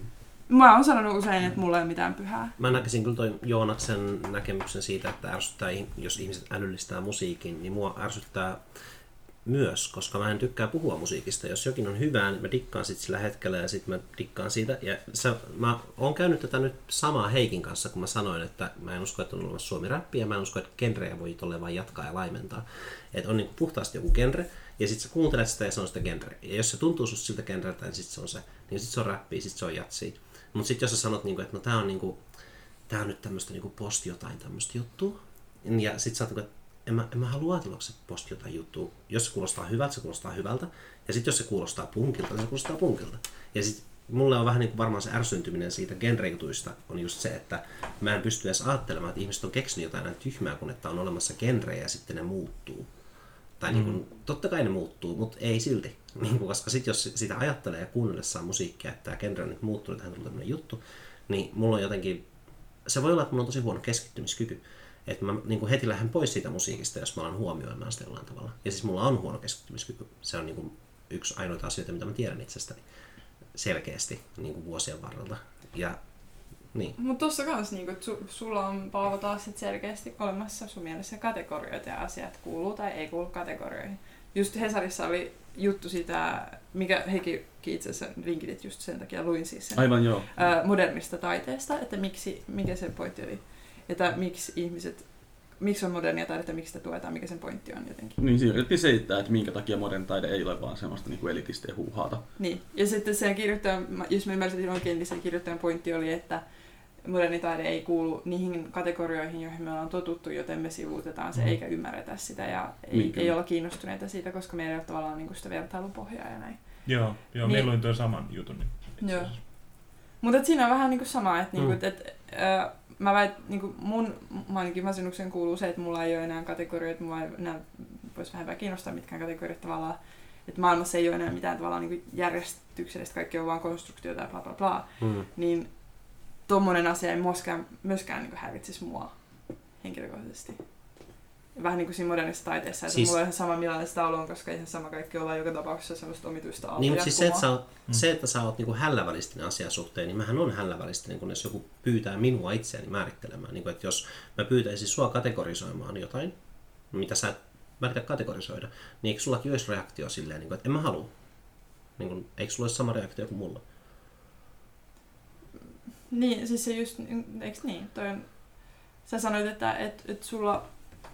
Mä oon sanonut usein, että mulla ei ole mitään pyhää. Mä näkisin kyllä toi Joonaksen näkemyksen siitä, että ärsyttää, jos ihmiset älyllistää musiikin, niin mua ärsyttää myös, koska mä en tykkää puhua musiikista. Jos jokin on hyvää, niin mä dikkaan sit sillä hetkellä ja sitten mä dikkaan siitä. Ja se, mä oon käynyt tätä nyt samaa Heikin kanssa, kun mä sanoin, että mä en usko, että on olemassa suomi räppi ja mä en usko, että genrejä voi tolleen vaan jatkaa ja laimentaa. Että on niinku puhtaasti joku genre ja sitten sä kuuntelet sitä ja se on sitä genre. Ja jos se tuntuu susta siltä genreltä, niin sitten se on se. Niin sitten se on räppiä, sitten se on jatsia. Mutta sitten jos sä sanot, niinku, että no tää on, niinku, tää on nyt tämmöistä niinku post jotain tämmöistä juttua, ja sitten sä oot, niinku, että en mä, en mä halua ajatella, se post jotain juttua. Jos se kuulostaa hyvältä, se kuulostaa hyvältä. Ja sitten jos se kuulostaa punkilta, niin se kuulostaa punkilta. Ja sitten mulle on vähän niin kuin varmaan se ärsyntyminen siitä genrejutuista on just se, että mä en pysty edes ajattelemaan, että ihmiset on keksinyt jotain näin tyhmää, kun että on olemassa genrejä ja sitten ne muuttuu. Tai mm. niin kuin, totta kai ne muuttuu, mutta ei silti. *laughs* Niin kuin, koska sitten jos sitä ajattelee ja kuunnellessaan musiikkia, että tämä genre on nyt muuttunut, tähän tuli tämmöinen juttu, niin mulla on jotenkin, se voi olla, että mulla on tosi huono keskittymiskyky. Että mä niin kuin heti lähden pois siitä musiikista, jos mä alan huomioimaan sitä jollain tavalla. Ja siis mulla on huono keskittymiskyky. Se on niin kuin yksi ainoita asioita, mitä mä tiedän itsestäni selkeästi niin kuin vuosien varrelta. Ja niin. Mutta tuossa kanssa, niin su, sulla on Paavo taas sit selkeästi olemassa sun mielessä kategorioita ja asiat kuuluu tai ei kuulu kategorioihin. Just Hesarissa oli juttu siitä, mikä Heikki itse asiassa linkitit just sen takia, luin siis sen Aivan joo. ää, modernista taiteesta, että miksi, mikä sen pointti oli, että miksi ihmiset, miksi on modernia taidetta, miksi sitä tuetaan, mikä sen pointti on jotenkin. Niin siinä yritettiin selittää, että minkä takia modern taide ei ole vaan semmoista niin elitistä ja huuhaata. Niin, ja sitten sen kirjoittajan, jos mä ymmärsin oikein, niin sen kirjoittajan pointti oli, että moderni taide ei kuulu niihin kategorioihin, joihin me ollaan totuttu, joten me sivuutetaan se Mm. eikä ymmärretä sitä ja ei, Niin, ei olla kiinnostuneita siitä, koska meillä ei ole tavallaan niin sitä vertailupohjaa ja näin. Joo, joo Niin. niin. luin tuon saman jutun. Niin Joo. Mutta siinä on vähän niinku sama, että niinku, Mm. et, et, ö, mä väit, niinku mun ainakin masennuksen kuuluu se, että mulla ei ole enää kategorioita, mulla ei enää voisi vähän kiinnostaa mitkään kategoriat tavallaan. Että maailmassa ei ole enää mitään tavallaan niinku järjestyksellistä, kaikki on vaan konstruktioita ja bla bla bla. Mm. Niin tommonen asia ei myöskään, myöskään niinku häiritsisi mua henkilökohtaisesti. Vähän niin kuin siinä modernissa taiteessa, että Siis- mulla on ihan sama millainen sitä on, koska ihan sama kaikki ollaan joka tapauksessa semmoista omituista Niin, mutta siis se, että sä oot, se, että sä oot niinku hällävälistinen asian suhteen, niin mähän on hällävälistinen, kun jos joku pyytää minua itseäni määrittelemään. Niin kuin, että jos mä pyytäisin sua kategorisoimaan jotain, mitä sä et välitä kategorisoida, niin eikö sullakin olisi reaktio silleen, niin kuin, että en mä halua? Niin kuin, eikö sulla olisi sama reaktio kuin mulla? Niin, siis se just, eikö niin? Toi on, sä sanoit, että et, et sulla,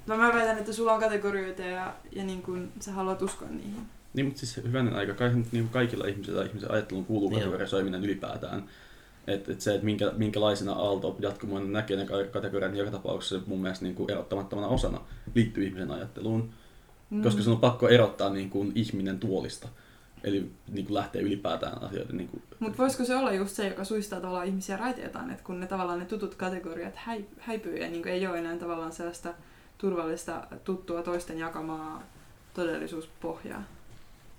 no mä väitän, että sulla on kategorioita ja, ja niin kun sä haluat uskoa niihin. Niin, mutta siis hyvänen aika, kai, nyt niin kaikilla ihmisillä ihmisen ajatteluun kuuluu Niin. kategorisoiminen ylipäätään. Että et se, että minkä, minkälaisena aalto jatkumoina näkee ne ka- kategoriat, niin joka tapauksessa mun mielestä niin kuin erottamattomana osana liittyy ihmisen ajatteluun. Mm. Koska sun on pakko erottaa niin kuin ihminen tuolista. Eli niin kuin lähtee ylipäätään asioiden niin kuin, Mutta voisiko se olla just se, joka suistaa tavallaan ihmisiä raiteiltaan, että kun ne tavallaan ne tutut kategoriat häi, häipyy ja niin ei ole enää tavallaan sellaista turvallista, tuttua toisten jakamaa todellisuuspohjaa.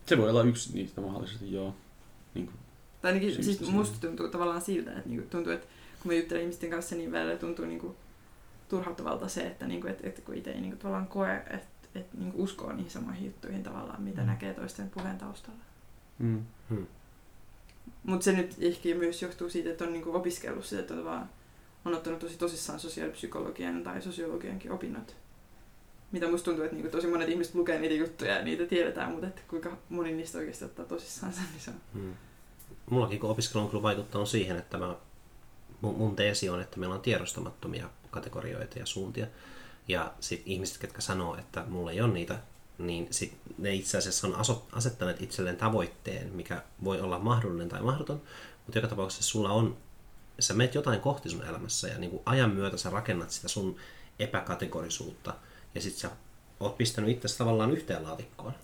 Se voi olla yksi niistä mahdollisesti, joo. Niin kuin, Tai ainakin siis musta tuntuu tavallaan siltä, että niinku tuntuu, että kun mä juttelen ihmisten kanssa, niin välillä tuntuu niinku turhauttavalta se, että, niinku, et, et kun itse ei niinku tavallaan koe, että et niinku uskoo niihin samoihin juttuihin tavallaan, mitä Mm. näkee toisten puheen taustalla. Mm. Mutta se nyt ehkä myös johtuu siitä, että on niinku opiskellut sitä, että on, vaan, on ottanut tosi tosissaan sosiaalipsykologian tai sosiologiankin opinnot. Mitä musta tuntuu, että niinku tosi monet ihmiset lukee niitä juttuja ja niitä tiedetään, mutta että kuinka moni niistä oikeasti ottaa tosissaan sen, niin se on. Hmm. Mullakin kun opiskelu on kyllä vaikuttanut siihen, että mä, mun, mun teesi on, että meillä on tiedostamattomia kategorioita ja suuntia. Ja sitten ihmiset, ketkä sanoo, että mulla ei ole niitä, niin sit ne itse asiassa on asettaneet itselleen tavoitteen, mikä voi olla mahdollinen tai mahdoton, mutta joka tapauksessa sulla on, sä meet jotain kohti sun elämässä ja niin kuin ajan myötä sä rakennat sitä sun epäkategorisuutta. Ja sitten sä oot pistänyt itse tavallaan yhteen laatikkoon,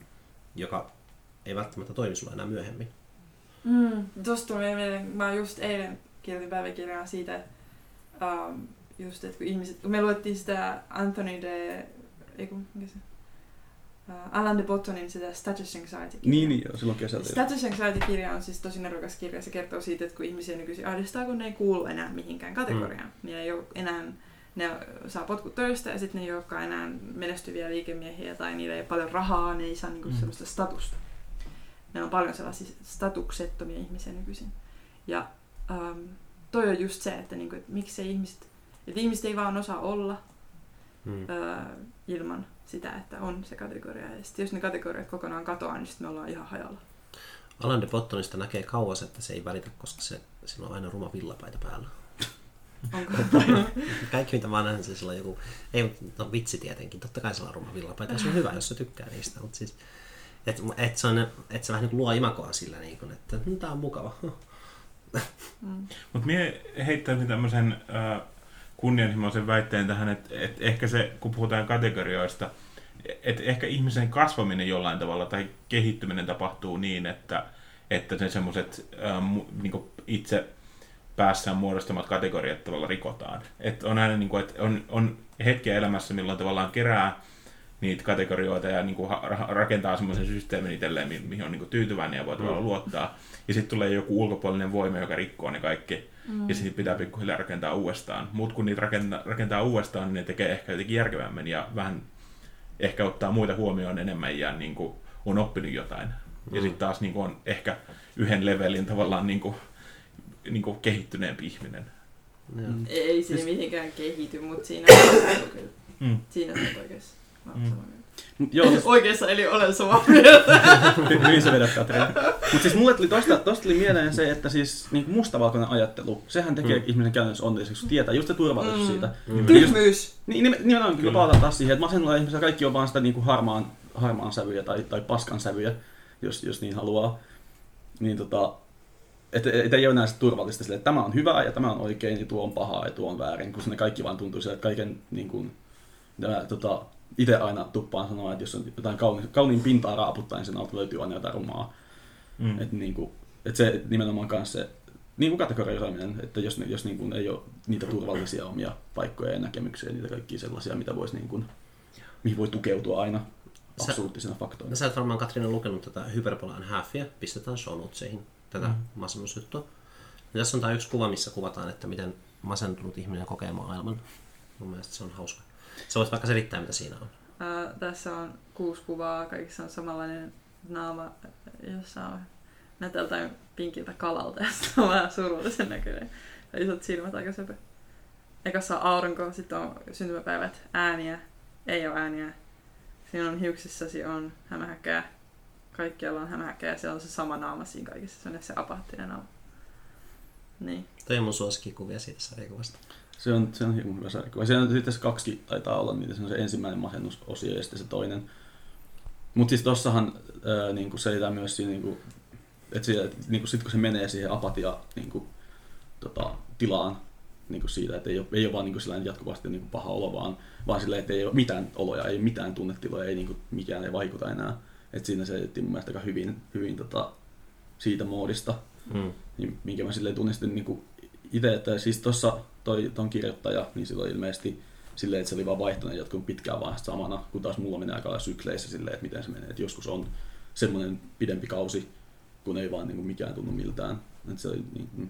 joka ei välttämättä toimi sulla enää myöhemmin. Mm, tosta tuli mieleen, mä just eilen kirjoitin päiväkirjaa siitä, um, just, että kun ihmiset, kun me luettiin sitä Anthony de, ei kun, mikä se, Alan de Bottonin sitä Status Anxiety Niin, niin joo, silloin kesältä. Status Anxiety-kirja on siis tosi nerokas kirja. Se kertoo siitä, että kun ihmisiä nykyisin ahdistaa, kun ne ei kuulu enää mihinkään kategoriaan. Mm. Niin ei ole enää, ne saa potkut töistä ja sitten ne ei olekaan enää menestyviä liikemiehiä tai niillä ei ole paljon rahaa, ne ei saa niinku mm. sellaista statusta. Ne on paljon sellaisia statuksettomia ihmisiä nykyisin. Ja um, toi on just se, että, niinku, että miksi ihmiset, että ihmiset ei vaan osaa olla Mm. öö, ilman sitä, että on se kategoria. Ja sitten jos ne kategoriat kokonaan katoaa, niin sitten me ollaan ihan hajalla. Alan de Bottonista näkee kauas, että se ei välitä, koska se, sillä on aina ruma villapaita päällä. Onko? *laughs* Kaikki mitä mä oon nähnyt, sillä on joku, ei mutta no, vitsi tietenkin, totta kai sillä on ruma villapaita, se on hyvä, jos sä tykkää niistä, mutta siis, että et se, on, et se vähän niin kuin luo imakoa sillä, niin kuin, että hm, tää on mukava. Mm. Mutta mie heittäisin tämmöisen äh, kunnianhimoisen väitteen tähän, että et ehkä se, kun puhutaan kategorioista, että ehkä ihmisen kasvaminen jollain tavalla tai kehittyminen tapahtuu niin, että, että se semmoiset äh, mu- niinku itse päässään muodostamat kategoriat tavallaan rikotaan. Et on aina niin kuin, että on, on hetkiä elämässä, milloin tavallaan kerää niitä kategorioita ja niin kuin rakentaa semmoisen systeemin itselleen, mi- mihin on niin kuin tyytyväinen ja voi tavallaan luottaa. Ja sitten tulee joku ulkopuolinen voima, joka rikkoo ne kaikki. Mm. Ja sitten pitää pikkuhiljaa rakentaa uudestaan. Mutta kun niitä rakentaa, rakentaa uudestaan, niin ne tekee ehkä jotenkin järkevämmin ja vähän ehkä ottaa muita huomioon enemmän ja niin kuin on oppinut jotain. Mm. Ja sitten taas niin kuin on ehkä yhden levelin tavallaan niin kuin, niin kuin kehittyneempi ihminen. Joo. Ei se Siis- mihinkään kehity, mutta siinä on kyllä. Mm. Siinä on oikeassa. Mm. Joo, siis, Oikeassa eli olen samaa mieltä. hy- hyvin sä vedät Katri. Mutta siis mulle tuli tosta, tosta tuli mieleen se, että siis niin mustavalkoinen ajattelu, sehän tekee Mm. ihmisen käytännössä onnelliseksi, kun tietää just se turvallisuus Mm. siitä. Mm. Tyhmyys. Niin, nimen- nimenomaan kyllä Kyllä. palataan taas siihen, että masennulla ihmisellä kaikki on vaan sitä niin kuin harmaan, harmaan sävyjä tai, tai paskan sävyjä, jos, jos niin haluaa. Niin tota, että et ei ole enää turvallista sille, että tämä on hyvää ja tämä on oikein ja tuo on pahaa ja tuo on väärin, kun ne kaikki vaan tuntuu sille, että kaiken niin kuin, tämä, tota, itse aina tuppaan sanoa, että jos on jotain kauniin, kauniin pintaa raaputtaa, niin sen alta löytyy aina jotain rumaa. Mm. Että niin kuin, että se nimenomaan kanssa se niin kuin kategorisoiminen, että jos, jos niin kuin ei ole niitä turvallisia omia paikkoja ja näkemyksiä, niitä kaikkia sellaisia, mitä voisi niin kuin, mihin voi tukeutua aina absoluuttisena faktoina. Sä et varmaan Katriina lukenut tätä Hyperbola and Halfia, pistetään show notesihin tätä mm. masennusjuttua. Ja tässä on tämä yksi kuva, missä kuvataan, että miten masentunut ihminen kokee maailman. Mun mielestä se on hauska. Sä voit vaikka selittää, mitä siinä on. Ää, tässä on kuusi kuvaa, kaikissa on samanlainen naama, jossa on nätältä pinkiltä kalalta *laughs* ja sitten on vähän surullisen näköinen. Ja isot silmät aika söpö. Ekassa on aurinko, sitten on syntymäpäivät, ääniä, ei ole ääniä. Siinä on hiuksissasi on hämähäkkää. Kaikkialla on hämähäkkää ja se on se sama naama siinä kaikissa. Se on se apaattinen naama. Niin. Toi on mun suosikkikuvia siitä sarjakuvasta. Se on, se on hirveän hyvä sarjakuva. Siinä on sitten se kaksi taitaa olla niitä, se on se ensimmäinen masennusosio ja sitten se toinen. Mutta siis tossahan ää, niinku selitään myös siinä, niinku, että siellä, niinku, sit kun se menee siihen apatia niinku, tota, tilaan niinku siitä, että ei ole, ei ole vaan niinku sellainen jatkuvasti niinku paha olo, vaan, vaan silleen, että ei ole mitään oloja, ei mitään tunnetiloja, ei niinku, mikään ei vaikuta enää. Et siinä selitettiin mun mielestä aika hyvin, hyvin tota, siitä moodista Mm. niin minkä mä silleen tunnistin niin itse, että siis tuossa toi, ton kirjoittaja, niin silloin ilmeisesti silleen, että se oli vaan vaihtunut ja jatkunut pitkään vaan samana, kun taas mulla menee aika sykleissä silleen, että miten se menee, että joskus on semmoinen pidempi kausi, kun ei vaan niin kuin mikään tunnu miltään. Se, oli, niin, mm,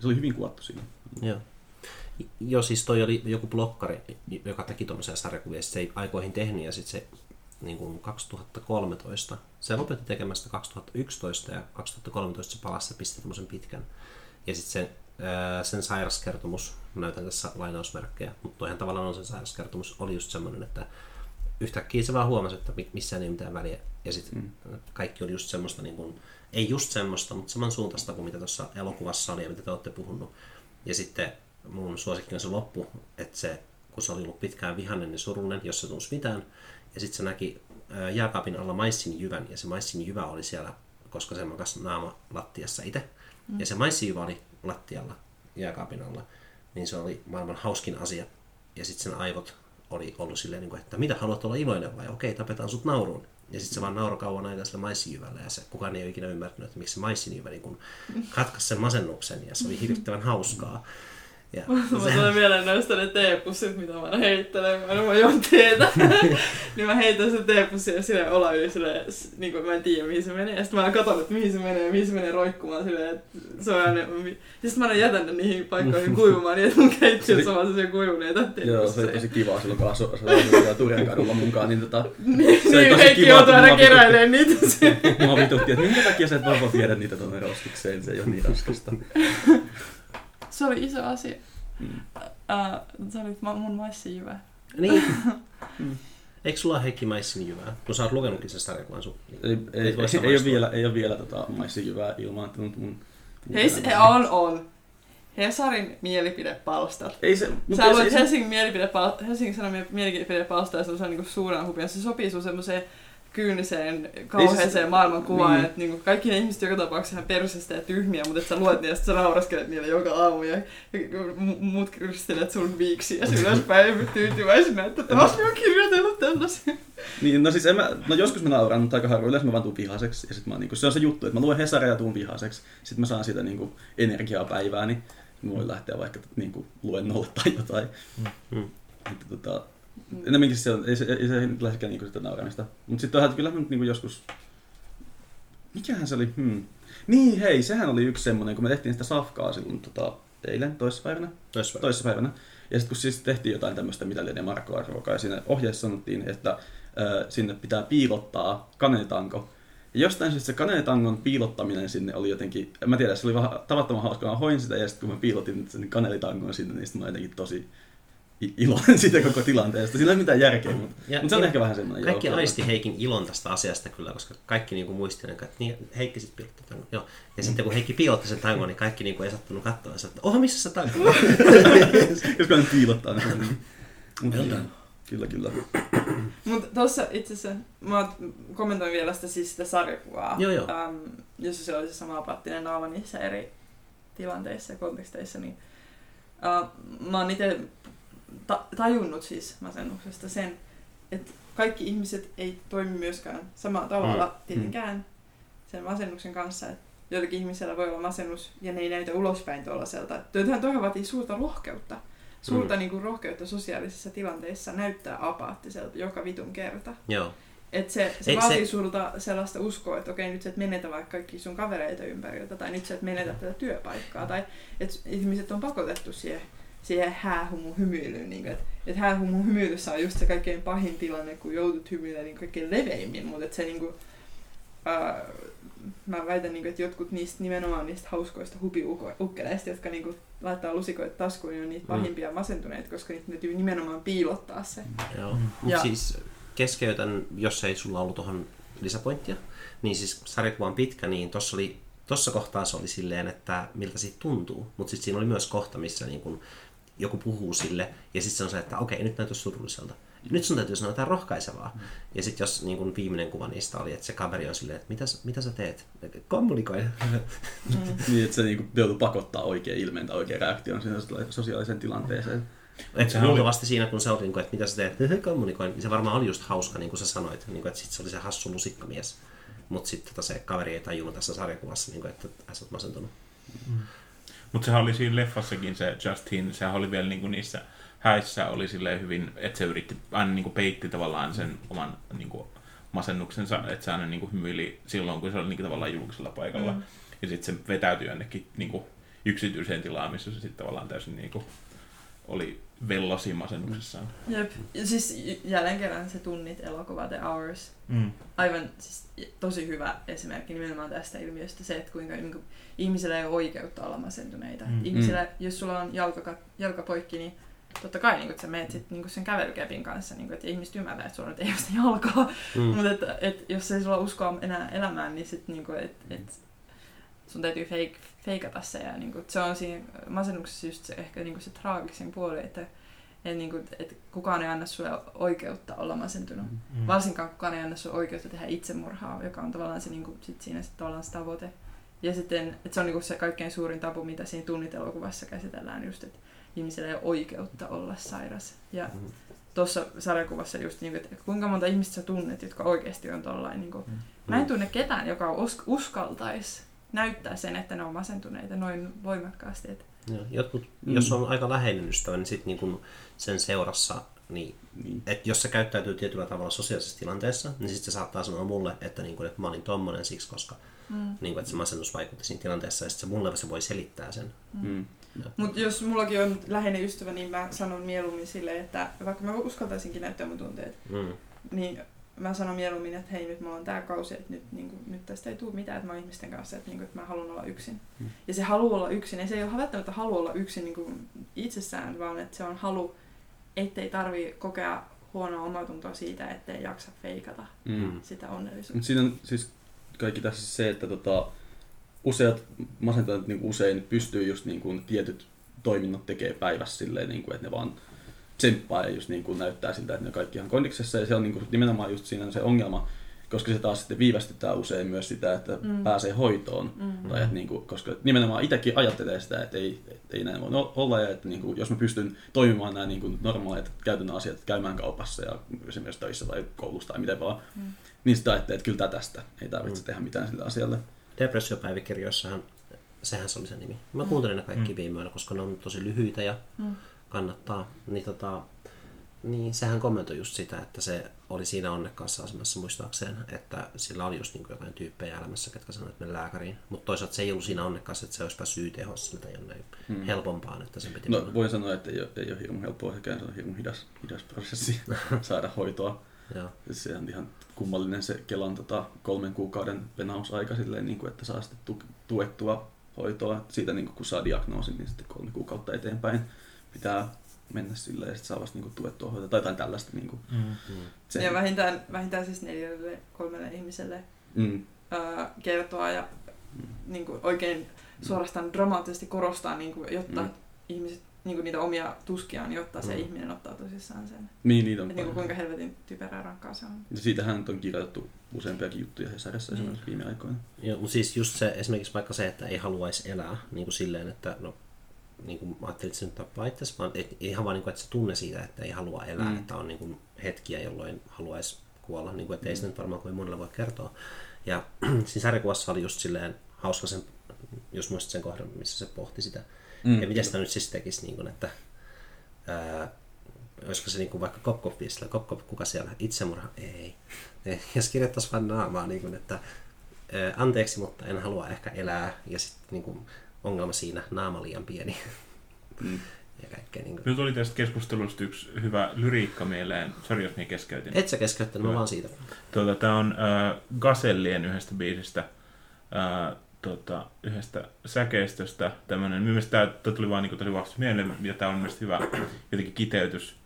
se oli hyvin kuvattu siinä. Joo. Joo, siis toi oli joku blokkari, joka teki tuommoisia sarjakuvia, se ei aikoihin tehnyt ja sitten se niin kuin 2013, se lopetti tekemästä 2011 ja 2013 se palasi ja pisti tämmöisen pitkän. Ja sitten ää, sen sairaskertomus, näytän tässä lainausmerkkejä, mutta toihan tavallaan on sen sairaskertomus, oli just semmoinen, että yhtäkkiä se vaan huomasi, että mi- missään ei ole mitään väliä. Ja sitten mm. kaikki oli just semmoista, niin kuin, ei just semmoista, mutta samansuuntaista kuin mitä tuossa elokuvassa oli ja mitä te olette puhunut. Ja sitten mun suosikki on se loppu, että se, kun se oli ollut pitkään vihainen ja surullinen, jos se tunsi mitään, ja sitten se näki ää, jääkaapin alla maissin jyvän, ja se maissin jyvä oli siellä, koska se makas naama lattiassa itse, mm. ja se maissin jyvä oli lattialla jääkaapin alla, niin se oli maailman hauskin asia. Ja sitten sen aivot oli ollut silleen, niin kuin, että mitä haluat olla iloinen vai okei, tapetaan sut nauruun. Ja sitten se vaan nauroi kauan aikaa sillä maissijyvällä ja se, kukaan ei ole ikinä ymmärtänyt, että miksi se maissijyvä niin katkaisi sen masennuksen ja se oli hirvittävän hauskaa. Ja Mä se, tulen mieleen näistä ne teepussit, mitä mä heittelen. Mä mä juon teetä. niin mä heitän sen teepussin ja silleen olla yli silleen, niin kuin mä en tiedä mihin se menee. Ja sit mä katon, että mihin se menee ja mihin se menee roikkumaan silleen, että se on aina... Ja sit mä aina jätän ne niihin paikkoihin *laughs* kuivumaan niin, että mun on vaan sellaisia kuivuneita Joo, se oli tosi kiva silloin, kun asu, asui Turjan kadulla munkaan, niin tota, *laughs* Niin, se oli niin tosi Heikki kiva, joutuu kun aina keräilee niitä. *laughs* mua vitutti, että minkä takia sä et vaan voi viedä niitä tuonne roskikseen, se ei ole niin raskasta. Se oli iso asia. Mm. Uh, se oli ma- mun maissijyvä. niin. *laughs* Eikö sulla ole Heikki Maissin jyvää? Kun sä oot lukenutkin sen sarjakuvan sun. Ei, ei, ei, ei, ole vielä, ei ole vielä tota maissijyvää ilmaantunut mun... Hei, se on, on. Hesarin mielipidepalstat. Ei se, mut Sä ei luet se- Helsingin, mielipidepal- Helsingin Sanomien mielipidepalstaa ja se on niinku suuren hupia. Se sopii sun semmoiseen kyyniseen, kauheeseen se- maailmankuvaan, niin. että niinku kaikki ne ihmiset joka tapauksessa ihan persestä ja tyhmiä, mutta et sä luet niitä sä nauraskelet niille joka aamu ja, ja mu- muut kristelet sun viiksi ja ylöspäin tyytyväisenä, että taas ne on kirjoitellut tällaisia. Niin, no siis en mä, no joskus mä nauran, mutta aika harvoin yleensä mä vaan tuun vihaseksi. Ja sit mä, niinku, se on se juttu, että mä luen Hesaria ja tuun vihaseksi. Sitten mä saan siitä niinku, energiaa päivää, niin mä voin lähteä vaikka niinku, luennolle tai jotain. Mm. Että, tota, enemmänkin se on, ei se, ei se läheskään niinku sitä nauramista. Mutta sitten onhan kyllä nyt niinku joskus... Mikähän se oli? Hmm. Niin hei, sehän oli yksi semmonen, kun me tehtiin sitä safkaa silloin tota, eilen, toissapäivänä Toispäivä. toissapäivänä. Ja sitten kun siis tehtiin jotain tämmöistä mitä lienee Marko Arvoka, ja siinä ohjeessa sanottiin, että ö, sinne pitää piilottaa kanelitanko. Ja jostain syystä se kanelitangon piilottaminen sinne oli jotenkin, en mä tiedä, se oli vähän tavattoman hauskaa. Mä hoin sitä ja sitten kun mä piilotin sen kanelitangon sinne, niin sitten mä jotenkin tosi i- iloinen siitä koko tilanteesta. Sillä ei ole mitään järkeä, mutta, Ja- mutta se on ja ehkä vähän semmoinen. Kaikki joo, aisti Heikin ilon tästä asiasta kyllä, koska kaikki niinku muisti, että niin, Heikki sitten piilotti tangon. Joo. Ja sitten kun Heikki piilotti sen tangon, niin kaikki niinku ei sattunut katsoa, että oha, missä se tango *laughs* on? Koska ne piilottaa. Mutta kyllä, kyllä. Mutta tuossa itse asiassa, mä kommentoin vielä sitä, siis sitä sarjakuvaa, Joo, joo. Ähm, jossa se oli se sama pattinen naama niissä eri tilanteissa ja konteksteissa, niin äh, mä oon itse ta- tajunnut siis masennuksesta sen, että kaikki ihmiset ei toimi myöskään samalla tavalla Mm. tietenkään sen masennuksen kanssa. Et joillakin ihmisillä voi olla masennus ja ne ei näytä ulospäin tuollaiselta. Toihan toihan vaatii suurta rohkeutta. Suurta Mm. niin rohkeutta sosiaalisissa tilanteissa näyttää apaattiselta joka vitun kerta. Joo. Et se, se Ei, vaatii se... sulta sellaista uskoa, että okei, nyt sä et menetä vaikka kaikki sun kavereita ympäriltä, tai nyt sä et menetä tätä työpaikkaa, tai että ihmiset on pakotettu siihen, siihen häähumun hymyilyyn. Niin että et häähumun hymyilyssä on just se kaikkein pahin tilanne, kun joudut hymyilemään niin kaikkein leveimmin, mutta et se niinku, ää, mä väitän, niin kuin, että jotkut niistä nimenomaan niistä hauskoista hupiukkeleista, jotka niin kuin, laittaa lusikoita taskuun, niin on niitä Mm. pahimpia masentuneita, koska niitä täytyy nimenomaan piilottaa se. Joo. Mm. Mut Ja- siis keskeytän, jos ei sulla ollut tuohon lisäpointtia, niin siis sarjakuva on pitkä, niin tossa oli Tuossa kohtaa se oli silleen, että miltä siitä tuntuu, mutta sitten siinä oli myös kohta, missä niin kun joku puhuu sille, ja sitten se on se, että okei, nyt näyttäisi surulliselta. Nyt sun täytyy sanoa jotain rohkaisevaa. Ja sitten jos niin kun viimeinen kuva niistä oli, että se kaveri on silleen, että mitä, sä- mitä sä teet? Kommunikoi. Mm. *laughs* Niin, että se niinku joutuu pakottaa oikein ilmeen tai oikein reaktion siinä sosiaaliseen tilanteeseen. Että oli- luultavasti siinä, kun se oli, niin kuin, että mitä sä teet, kommunikoin, niin se varmaan oli just hauska, niin kuin sä sanoit, niin kuin, että sit se oli se hassu lusikkamies. Mutta sitten tota, se kaveri ei tajunnut tässä sarjakuvassa, niin kuin, että sä oot masentunut. Mutta sehän oli siinä leffassakin se Justin, sehän oli vielä niinku niissä häissä oli silleen hyvin, että se yritti, aina niinku peitti tavallaan sen oman niinku masennuksensa, että se aina niinku hymyili silloin, kun se oli niinku tavallaan julkisella paikalla. Mm. Ja sitten se vetäytyi jonnekin niinku yksityiseen tilaan, missä se sitten tavallaan täysin niinku oli vellosi masennuksessaan. Jep. Ja siis jälleen kerran se tunnit elokuva The Hours. Mm. Aivan siis tosi hyvä esimerkki nimenomaan tästä ilmiöstä se, että kuinka niin kuin, ihmisillä ei ole oikeutta olla masentuneita. Mm. Mm. Ihmisillä, jos sulla on jalka, jalka poikki, niin totta kai niin kuin, että sä menet sit, niin kuin sen kävelykepin kanssa, niin kuin, että ihmiset ymmärtää, että sulla nyt ei ole sitä jalkaa. Mm. Mutta että, et, jos ei sulla uskoa enää elämään, niin sit, niin kuin, et, et, sun täytyy fake, feikata se. Ja, niin kuin, se on siinä masennuksessa just se, ehkä niin kuin se traagisin puoli, että et, niin kuin, et kukaan ei anna sulle oikeutta olla masentunut. Mm. Varsinkaan kukaan ei anna sulle oikeutta tehdä itsemurhaa, joka on tavallaan se, niin kuin, sit siinä se, tavallaan se tavoite. Ja sitten, että se on niin kuin se kaikkein suurin tabu, mitä siinä tunnitelokuvassa käsitellään just, että ihmisellä ei ole oikeutta olla sairas. Ja Mm. tuossa sarjakuvassa just niin, että kuinka monta ihmistä sä tunnet, jotka oikeasti on tollain. Niin kuin, Mm. Mä en tunne ketään, joka us- uskaltaisi näyttää sen, että ne on masentuneita noin voimakkaasti. Että, Joo, jotkut, Mm. jos on aika läheinen ystävä, niin sitten niin sen seurassa, niin Niin. että jos se käyttäytyy tietyllä tavalla sosiaalisessa tilanteessa, niin sitten se saattaa sanoa mulle, että, niin kuin, että mä olin tommonen siksi, koska mm. niin kuin, että se masennus vaikutti siinä tilanteessa, ja sitten se mulle se voi selittää sen. Mm. Mutta jos mullakin on läheinen ystävä, niin mä sanon mieluummin silleen, että vaikka mä uskaltaisinkin näyttää mun tunteet, Mm. niin mä sanon mieluummin, että hei nyt mulla on tää kausi, että nyt, niin kuin, nyt tästä ei tule mitään, että mä oon ihmisten kanssa, että, niin kuin, että mä haluan olla yksin. Mm. Ja se halu olla yksin, ja se ei ole välttämättä halu olla yksin niin kuin itsessään, vaan että se on halu, ettei tarvi kokea huonoa omatuntoa siitä, ettei jaksa feikata Mm. sitä onnellisuutta. Siinä on siis kaikki tässä se, että tota, useat masentuneet niin usein pystyy just niin kuin tietyt toiminnot tekee päivässä silleen, niin kuin, että ne vaan tsemppaa ja just niin kuin näyttää siltä, että ne kaikki ihan kondiksessa. Ja se on niin kuin, nimenomaan just siinä on se ongelma, koska se taas sitten viivästyttää usein myös sitä, että Mm. pääsee hoitoon. Mm. Tai että niin kuin, koska nimenomaan itsekin ajattelee sitä, että ei, että ei näin voi olla ja että niin kuin, jos mä pystyn toimimaan nämä niin kuin normaalit käytännön asiat, käymään kaupassa ja esimerkiksi töissä tai koulussa tai miten vaan, Mm. niin sitä ajattelee, että kyllä tästä ei tarvitse Mm. tehdä mitään sille asialle. Depressiopäivikirjoissahan, sehän se oli se nimi. Mä kuuntelin ne kaikki Mm. viime koska ne on tosi lyhyitä ja Mm. Kannattaa. Niin, tota, niin sehän kommentoi just sitä, että se oli siinä onnekkaassa asemassa muistaakseen, että sillä oli just niin jotain tyyppejä elämässä, ketkä sanoivat, että lääkäriin. Mutta toisaalta se ei ollut siinä onnekkaassa, että se olisi päässyt YTHS tai jonnein Mm. helpompaan, että sen piti No, mennä. voin sanoa, että ei ole, ei ole hirmu helppoa sekään, se on hirmu hidas, hidas prosessi *laughs* saada hoitoa. Joo. Se on ihan kummallinen se Kelan tota, kolmen kuukauden penausaika silleen, niin kuin, että saa sitten tu- tuettua hoitoa. Siitä niin kuin, kun saa diagnoosin, niin sitten kolme kuukautta eteenpäin pitää mennä silleen ja sitten saa vasta niin kuin, tuettua hoitoa tai jotain tällaista. Niin kuin, Mm. Mm. sen, Ja vähintään, vähintään siis neljälle, kolmelle ihmiselle mm, ää, kertoa ja Mm. niin kuin oikein suorastaan dramaattisesti korostaa, niin kuin, jotta Mm. ihmiset niin kuin niitä omia tuskiaan, jotta se Mm. ihminen ottaa tosissaan sen. niin, niitä on Et, niin paljon. kuinka helvetin typerää rankkaa se on. Ja siitähän nyt on kirjoitettu useampiakin juttuja Hesarissa Niin. esimerkiksi viime aikoina. Joo, mutta siis just se, esimerkiksi vaikka se, että ei haluaisi elää niin kuin silleen, että no, niin kuin mä ajattelin, että se nyt tappaa itsensä, vaan et, ihan vaan niin kuin, että se tunne siitä, että ei halua elää, Mm. mm. että on niin kuin hetkiä, jolloin haluaisi kuolla, niin kuin, että ei se nyt varmaan kovin monelle voi kertoa. Ja *clears throat* siinä sarjakuvassa oli just silleen hauska sen, jos muistat sen kohdan, missä se pohti sitä, mm. ja miten sitä nyt siis tekisi, niin kuin, että ää, olisiko se niin kuin vaikka Kopkopissa, Kopkop, kuka siellä, itsemurha, ei. *laughs* Jos kirjoittaisi vain naamaa, niin kuin, että anteeksi, mutta en halua ehkä elää, ja sitten niin kuin, ongelma siinä, naama liian pieni, Mm. *laughs* ja kaikkea niin kuin. Nyt oli tästä keskustelusta yksi hyvä lyriikka mieleen. Sori, jos minä keskeytin. Et sä keskeyttänyt, mä vaan siitä. Tuota, Tämä on äh, Gasellien yhdestä biisistä, äh, tota, yhdestä säkeistöstä. Tämmönen, mielestäni tämä tuli vaan, niin tuli vasta mieleen, ja tämä on mielestäni hyvä jotenkin kiteytys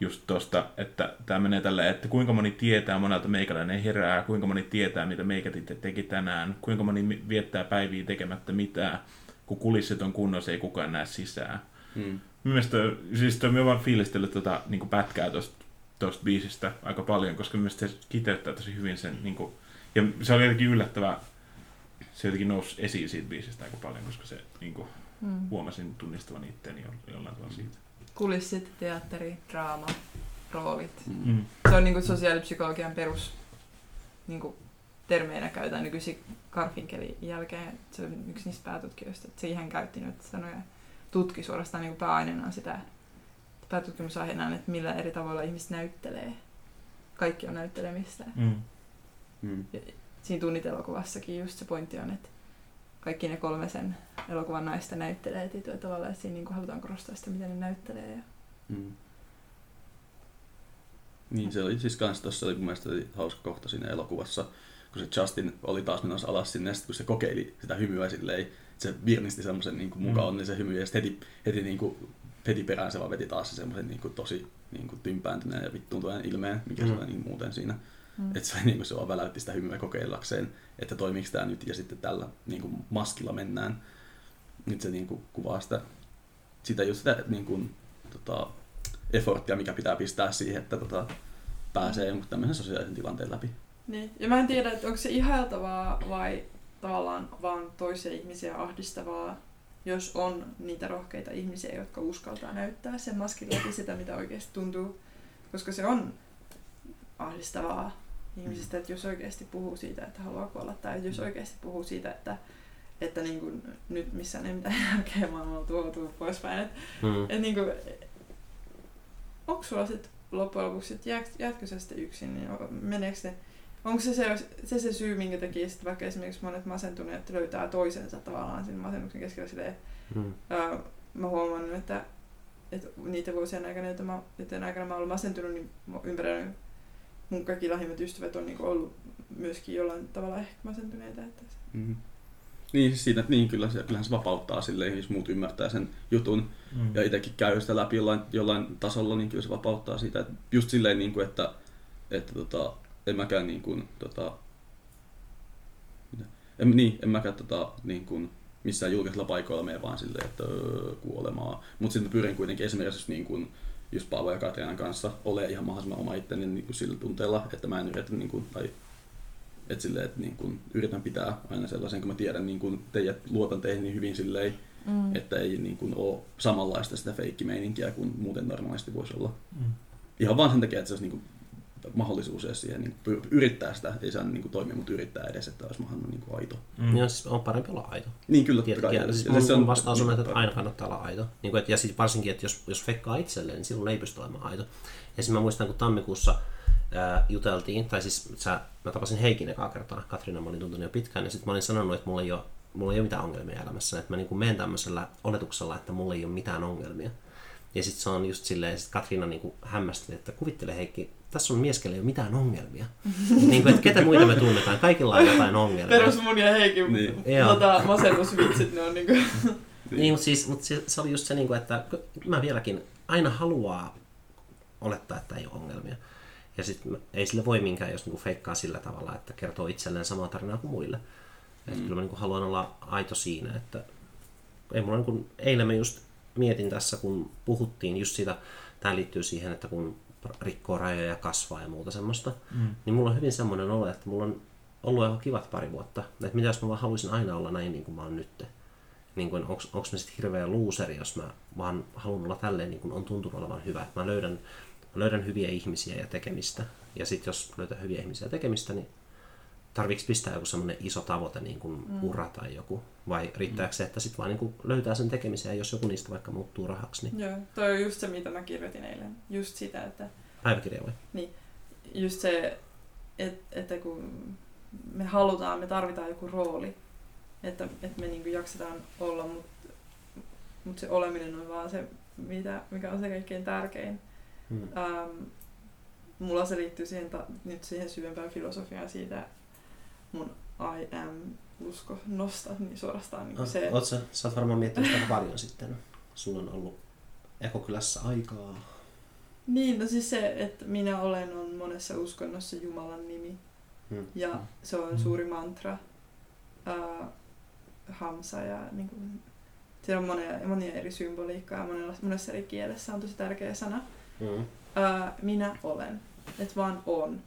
just tosta, että tämä menee tällä, että kuinka moni tietää monelta meikäläinen herää, kuinka moni tietää, mitä meikät itse teki tänään, kuinka moni viettää päiviä tekemättä mitään, kun kulissit on kunnossa, ei kukaan näe sisään. Mm. Mielestäni, siis toi, mä vaan fiilistellyt tota, niin pätkää tosta, tosta biisistä aika paljon, koska mielestäni se kiteyttää tosi hyvin sen, niin kuin, ja se oli jotenkin yllättävää, se jotenkin nousi esiin siitä biisistä aika paljon, koska se niin kuin, Mm. huomasin tunnistavan itteeni jo- jollain tavalla siitä. Kulissit, teatteri, draama, roolit. Mm. Mm. Se on niin kuin sosiaalipsykologian perus niin kuin termeinä käytetään nykyisin Garfinkelin jälkeen. Se on yksi niistä päätutkijoista, että se ihan käytti nyt sanoja tutki suorastaan niin kuin pääaineena sitä päätutkimusaiheena, että millä eri tavoilla ihmiset näyttelee. Kaikki on näyttelemistä. Mm. Mm. Siinä tunnitelokuvassakin just se pointti on, että kaikki ne kolme sen elokuvan naista näyttelee tietyllä tavalla, että siinä niin kuin halutaan korostaa sitä, miten ne näyttelee. Ja... Mm. Niin, se oli siis kans tossa oli mun mielestä hauska kohta siinä elokuvassa, kun se Justin oli taas menossa alas sinne, ja sit kun se kokeili sitä hymyä silleen, se virnisti semmoisen niin mukaan Mm. onnellisen hymyn, ja sitten heti, heti, niin kuin, heti perään se vaan veti taas se semmoisen niin kuin, tosi niin kuin, tympääntyneen ja vittuuntuneen ilmeen, mikä mm. se Mm. oli niin muuten siinä. Mm. Että se, *laughs* niin kuin, se vaan väläytti sitä hymyä kokeillakseen, että toimiiko tämä nyt, ja sitten tällä niin kuin, maskilla mennään. Nyt se niin kuin, kuvaa sitä, sitä just sitä niin kuin, tota, efforttia, mikä pitää pistää siihen, että tota, pääsee jonkun tämmöisen sosiaalisen tilanteen läpi. Niin. Ja mä en tiedä, että onko se ihailtavaa vai tavallaan vaan toisia ihmisiä ahdistavaa, jos on niitä rohkeita ihmisiä, jotka uskaltaa näyttää sen maskin läpi sitä, mitä oikeasti tuntuu. koska se on ahdistavaa ihmisistä, että jos oikeasti puhuu siitä, että haluaa kuolla, tai jos oikeasti puhuu siitä, että, että niin kuin, nyt missään ei mitään järkeä maailmalla tuotua poispäin. Että Mm. et niin kuin, onko sulla sitten loppujen lopuksi, että jäätkö sä sitten yksin, niin meneekö se, onko se se, se se syy, minkä takia sitten vaikka esimerkiksi monet masentuneet löytää toisensa tavallaan sen masennuksen keskellä silleen, Mm. ää, mä huomannut, että, että niitä vuosien aikana, joita mä, joiden aikana mä olen masentunut, niin ympärillä mun kaikki lähimmät ystävät on niinku ollut myöskin jollain tavalla ehkä masentuneita. Että se, Mm. Niin, siis siinä, niin kyllä se, kyllähän se vapauttaa silleen, jos muut ymmärtää sen jutun Mm. ja itsekin käy sitä läpi jollain, jollain tasolla, niin kyllä se vapauttaa siitä. Että just silleen, niin kuin, että, että tota, en mäkään niin kuin, tota, mitä? en, niin, en mäkään tota, niin kuin, missään julkisella paikoilla mene vaan silleen, että öö, kuolemaa. Mutta sitten pyrin kuitenkin esimerkiksi just niin kuin, just Paavo ja Katrianan kanssa ole ihan mahdollisimman oma itteni niin kuin sillä tunteella, että mä en yritä niin kuin, tai että silleen, että niin kuin, yritän pitää aina sellaisen, kun mä tiedän niin kuin teidät, luotan teihin niin hyvin silleen, mm. että ei niin kuin, ole samanlaista sitä feikkimeininkiä kuin muuten normaalisti voisi olla. Mm. Ihan vaan sen takia, että se olisi niin kuin, mahdollisuus edes siihen niin kuin, yrittää sitä, ei saa niin kuin, toimia, mutta yrittää edes, että olisi mahdollisimman niin kuin, aito. Mm. Ja siis on parempi olla aito. Niin kyllä, Tietenkin. kai. Ja siis Ja mun, se mun vastaus on, että aina kannattaa olla aito. Niin kuin, et, ja siis varsinkin, että jos, jos fekkaa itselleen, niin silloin ei pysty olemaan aito. Ja siis mä muistan, kun tammikuussa ää, juteltiin, tai siis sä, mä tapasin Heikin ekaa kertaa, Katriina mä olin tuntunut jo pitkään, ja sitten mä olin sanonut, että mulla ei ole, mulla ei ole mitään ongelmia elämässä, että mä niin menen tämmöisellä oletuksella, että mulla ei ole mitään ongelmia. Ja sitten se on just silleen, että Katriina niin hämmästeli, että kuvittele Heikki, tässä on mies, kellä ei ole mitään ongelmia. *laughs* niin kuin, että ketä muita me tunnetaan, kaikilla on jotain ongelmia. Perus mun ja Heikin Niin. Tota, masennusvitsit, ne on niinku... *laughs* Niin, mutta, siis, mutta se, se oli just se, niin kuin, että mä vieläkin aina haluaa olettaa, että ei ole ongelmia. Ja sitten ei sille voi minkään, jos niinku feikkaa sillä tavalla, että kertoo itselleen samaa tarinaa kuin muille. Mm. Kyllä mä niinku haluan olla aito siinä, että ei mulla niinku, eilen mä just mietin tässä, kun puhuttiin just siitä, tämä liittyy siihen, että kun rikkoo rajoja ja kasvaa ja muuta semmoista, Mm. niin mulla on hyvin semmoinen olo, että mulla on ollut aika kivat pari vuotta. Että mitä jos mä vaan haluaisin aina olla näin niin kuin mä oon nyt. Niin kuin, onks, onks mä sitten hirveä luuseri, jos mä vaan haluan olla tälleen niin kuin on tuntunut olevan hyvä. Että mä löydän, mä löydän hyviä ihmisiä ja tekemistä. Ja sitten jos löytää hyviä ihmisiä ja tekemistä, niin tarviiko pistää joku semmoinen iso tavoite, niin kuin mm. ura tai joku? Vai riittääkö se, että sitten vaan niin kuin löytää sen tekemisen ja jos joku niistä vaikka muuttuu rahaksi, niin Joo, toi on just se, mitä mä kirjoitin eilen. Just sitä, että päiväkirja vai? just se, että, että kun me halutaan, me tarvitaan joku rooli, että, että me niinku jaksetaan olla, mutta mut se oleminen on vaan se, mitä, mikä on se kaikkein tärkein. Hmm. Ähm, mulla se liittyy siihen, ta, nyt siihen syvempään filosofiaan siitä mun I am usko nosta, niin suorastaan niin se, Oot sä, sä oot varmaan miettinyt sitä paljon sitten. Sulla on ollut ekokylässä aikaa. Niin, no siis se, että minä olen on monessa uskonnossa Jumalan nimi. Hmm. Ja se on suuri mantra. Uh, hamsa ja niin kuin, siellä on monia, monia eri symboliikkaa ja monella, monessa eri kielessä on tosi tärkeä sana. Mm. Uh, minä olen. Että vaan on.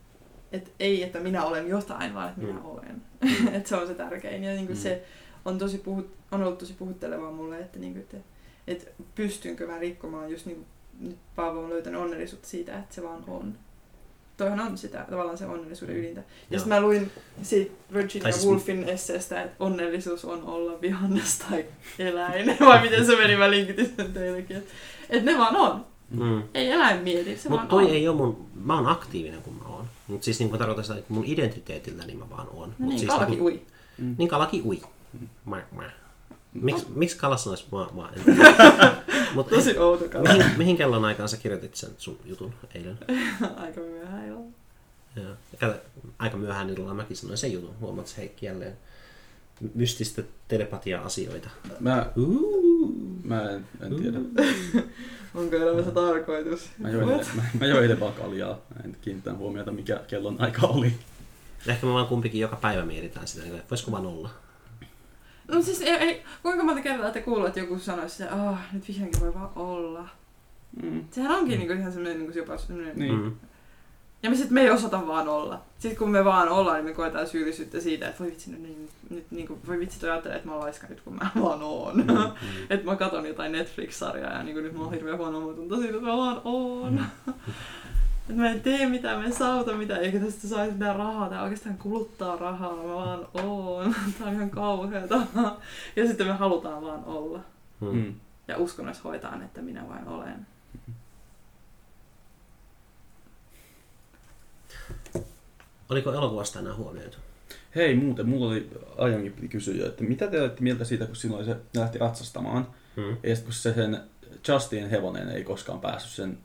Et ei, että minä olen jotain, vaan että minä Mm. olen. *laughs* että se on se tärkein. Ja niin kuin Mm. se on, tosi puhut, on ollut tosi puhuttelevaa mulle, että, niin kuin, että, että pystynkö mä rikkomaan just niin nyt Paavo on löytänyt onnellisuutta siitä, että se vaan on. Toihan on sitä tavallaan se onnellisuuden Mm. ydintä. Ja sitten mä luin siitä Virginia siis- Woolfin esseestä, että onnellisuus on olla vihannes tai eläin. *laughs* Vai miten se meni, mä linkitin sen teillekin. Että et ne vaan on. Mm. Ei eläin mieti, se Mutta vaan toi on. ei ole mun, mä oon aktiivinen kun mä oon. Mutta siis niin tarkoitan sitä, että mun identiteetilläni mä vaan oon. No Mut niin, siis kalakin niinku- ui. Niin kalakin ui. Mm. Mä, mä. Miks, miksi kala sanoisi mä, mä en. *laughs* Mut Tosi outo kala. mihin, mihin kellon aikaan sä kirjoitit sen sun jutun eilen? *laughs* Aika myöhään. Joo. Ja kato, aika myöhään illalla mäkin sanoin sen jutun. Huomaat Heikki jälleen mystistä telepatia-asioita. Mä, Uh. mä en, en tiedä. Onko elämässä tarkoitus? Mä join, What? mä, mä join eilen vaan kaljaa. Mä en kiinnittää huomiota, mikä kellon aika oli. Ehkä me vaan kumpikin joka päivä mietitään sitä, niin että voisiko vaan olla. No siis ei, ei, kuinka monta kertaa te kuuluu, että joku sanoisi, että ah, nyt vihdoinkin voi vaan olla. Mm. Sehän onkin niinku ihan semmoinen niinku jopa semmoinen... Niin. Mm. Ja me sit me ei osata vaan olla. Sitten kun me vaan ollaan, niin me koetaan syyllisyyttä siitä, että voi vitsi, nyt, nyt, nyt niinku, voi vitsi toi ajattelee, että mä oon laiska nyt kun mä *laughs* vaan oon. Mm. Mm. *laughs* Mm. että mä katon jotain Netflix-sarjaa ja niinku, nyt mulla on hirveä huono omatunto siitä, että mä vaan oon. *laughs* että mä en tee mitään, mä en saavuta mitään, eikä tästä saisi mitään rahaa, tää oikeastaan kuluttaa rahaa, mä vaan oon, tää on ihan kauheata. Ja sitten me halutaan vaan olla. Hmm. Mm. Ja uskonnossa hoitaan, että minä vain olen. Oliko elokuvasta enää huomioitu? Hei, muuten, mulla oli aiemmin piti kysyä, jo, että mitä te olette mieltä siitä, kun silloin se lähti ratsastamaan, Hmm. ja sitten kun se sen Justin hevonen ei koskaan päässyt sen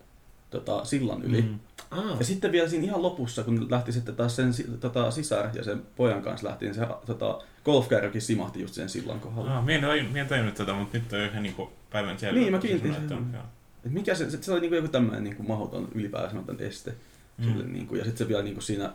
tota, sillan yli. Mm. Ah, Ja sitten vielä siinä ihan lopussa, kun lähti sitten taas sen tota, sisar ja sen pojan kanssa lähti, niin se tota, golfkärrykin simahti just sen sillan kohdalla. Ah, mie en, mie en tajunnut tätä, mutta nyt on ihan niinku päivän selvä. Niin, mä kiinnitin että on- joo. Et mikä se, se, se oli niinku joku tämmöinen niinku mahdoton ylipääsemätön este. Mm. Sille, niinku, ja sitten se vielä niinku siinä,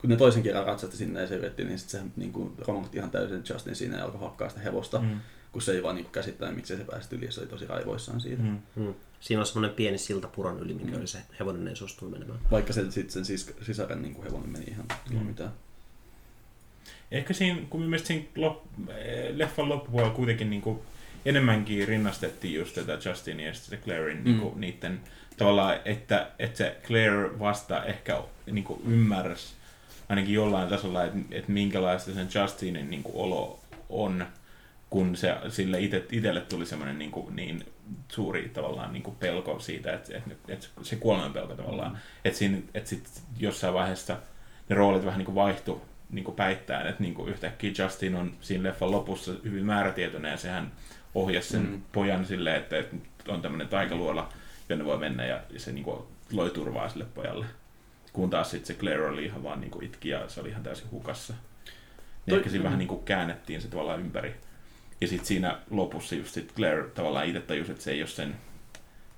kun ne toisen kerran ratsasti sinne ja se vetti, niin sitten se niinku, romahti ihan täysin Justin siinä ja alkoi hakkaa sitä hevosta, mm. Mm. kun se ei vaan niinku käsittänyt, miksi se pääsi yli ja se oli tosi raivoissaan siitä. Mm. Mm. Siinä on semmoinen pieni silta puron yli, mikä Hmm. oli se hevonen ei suostunut menemään. Vaikka sen, sit sen sis, sisaren niinku hevonen meni ihan Mm. mitään. Ehkä siinä, kun mielestäni siinä lop, eh, leffan loppupuolella kuitenkin niinku enemmänkin rinnastettiin just tätä Justinia ja sitten Clairein Mm. niinku niiden tavallaan, että, että se Claire vasta ehkä niinku ymmärsi ainakin jollain tasolla, että, että minkälaista sen Justinin niinku olo on, kun se, sille ite, itelle tuli semmoinen niinku, niin suuri tavallaan niinku pelko siitä, että, että, että se kuoleman pelko tavallaan, Mm. että, siinä, että sit jossain vaiheessa ne roolit vähän niin kuin vaihtui niin kuin päittäin, että niin kuin yhtäkkiä Justin on siinä leffan lopussa hyvin määrätietoinen ja sehän ohjasi sen mm. pojan silleen, että, että on tämmöinen taikaluola, jonne voi mennä ja se niin kuin loi turvaa sille pojalle. Kun taas sitten se Claire oli ihan vaan niin kuin itki ja se oli ihan täysin hukassa. Niin Toi- ehkä siinä mm. vähän niin kuin käännettiin se tavallaan ympäri. Ja sitten siinä lopussa just sit Claire tavallaan itse tajusi, että se ei ole sen,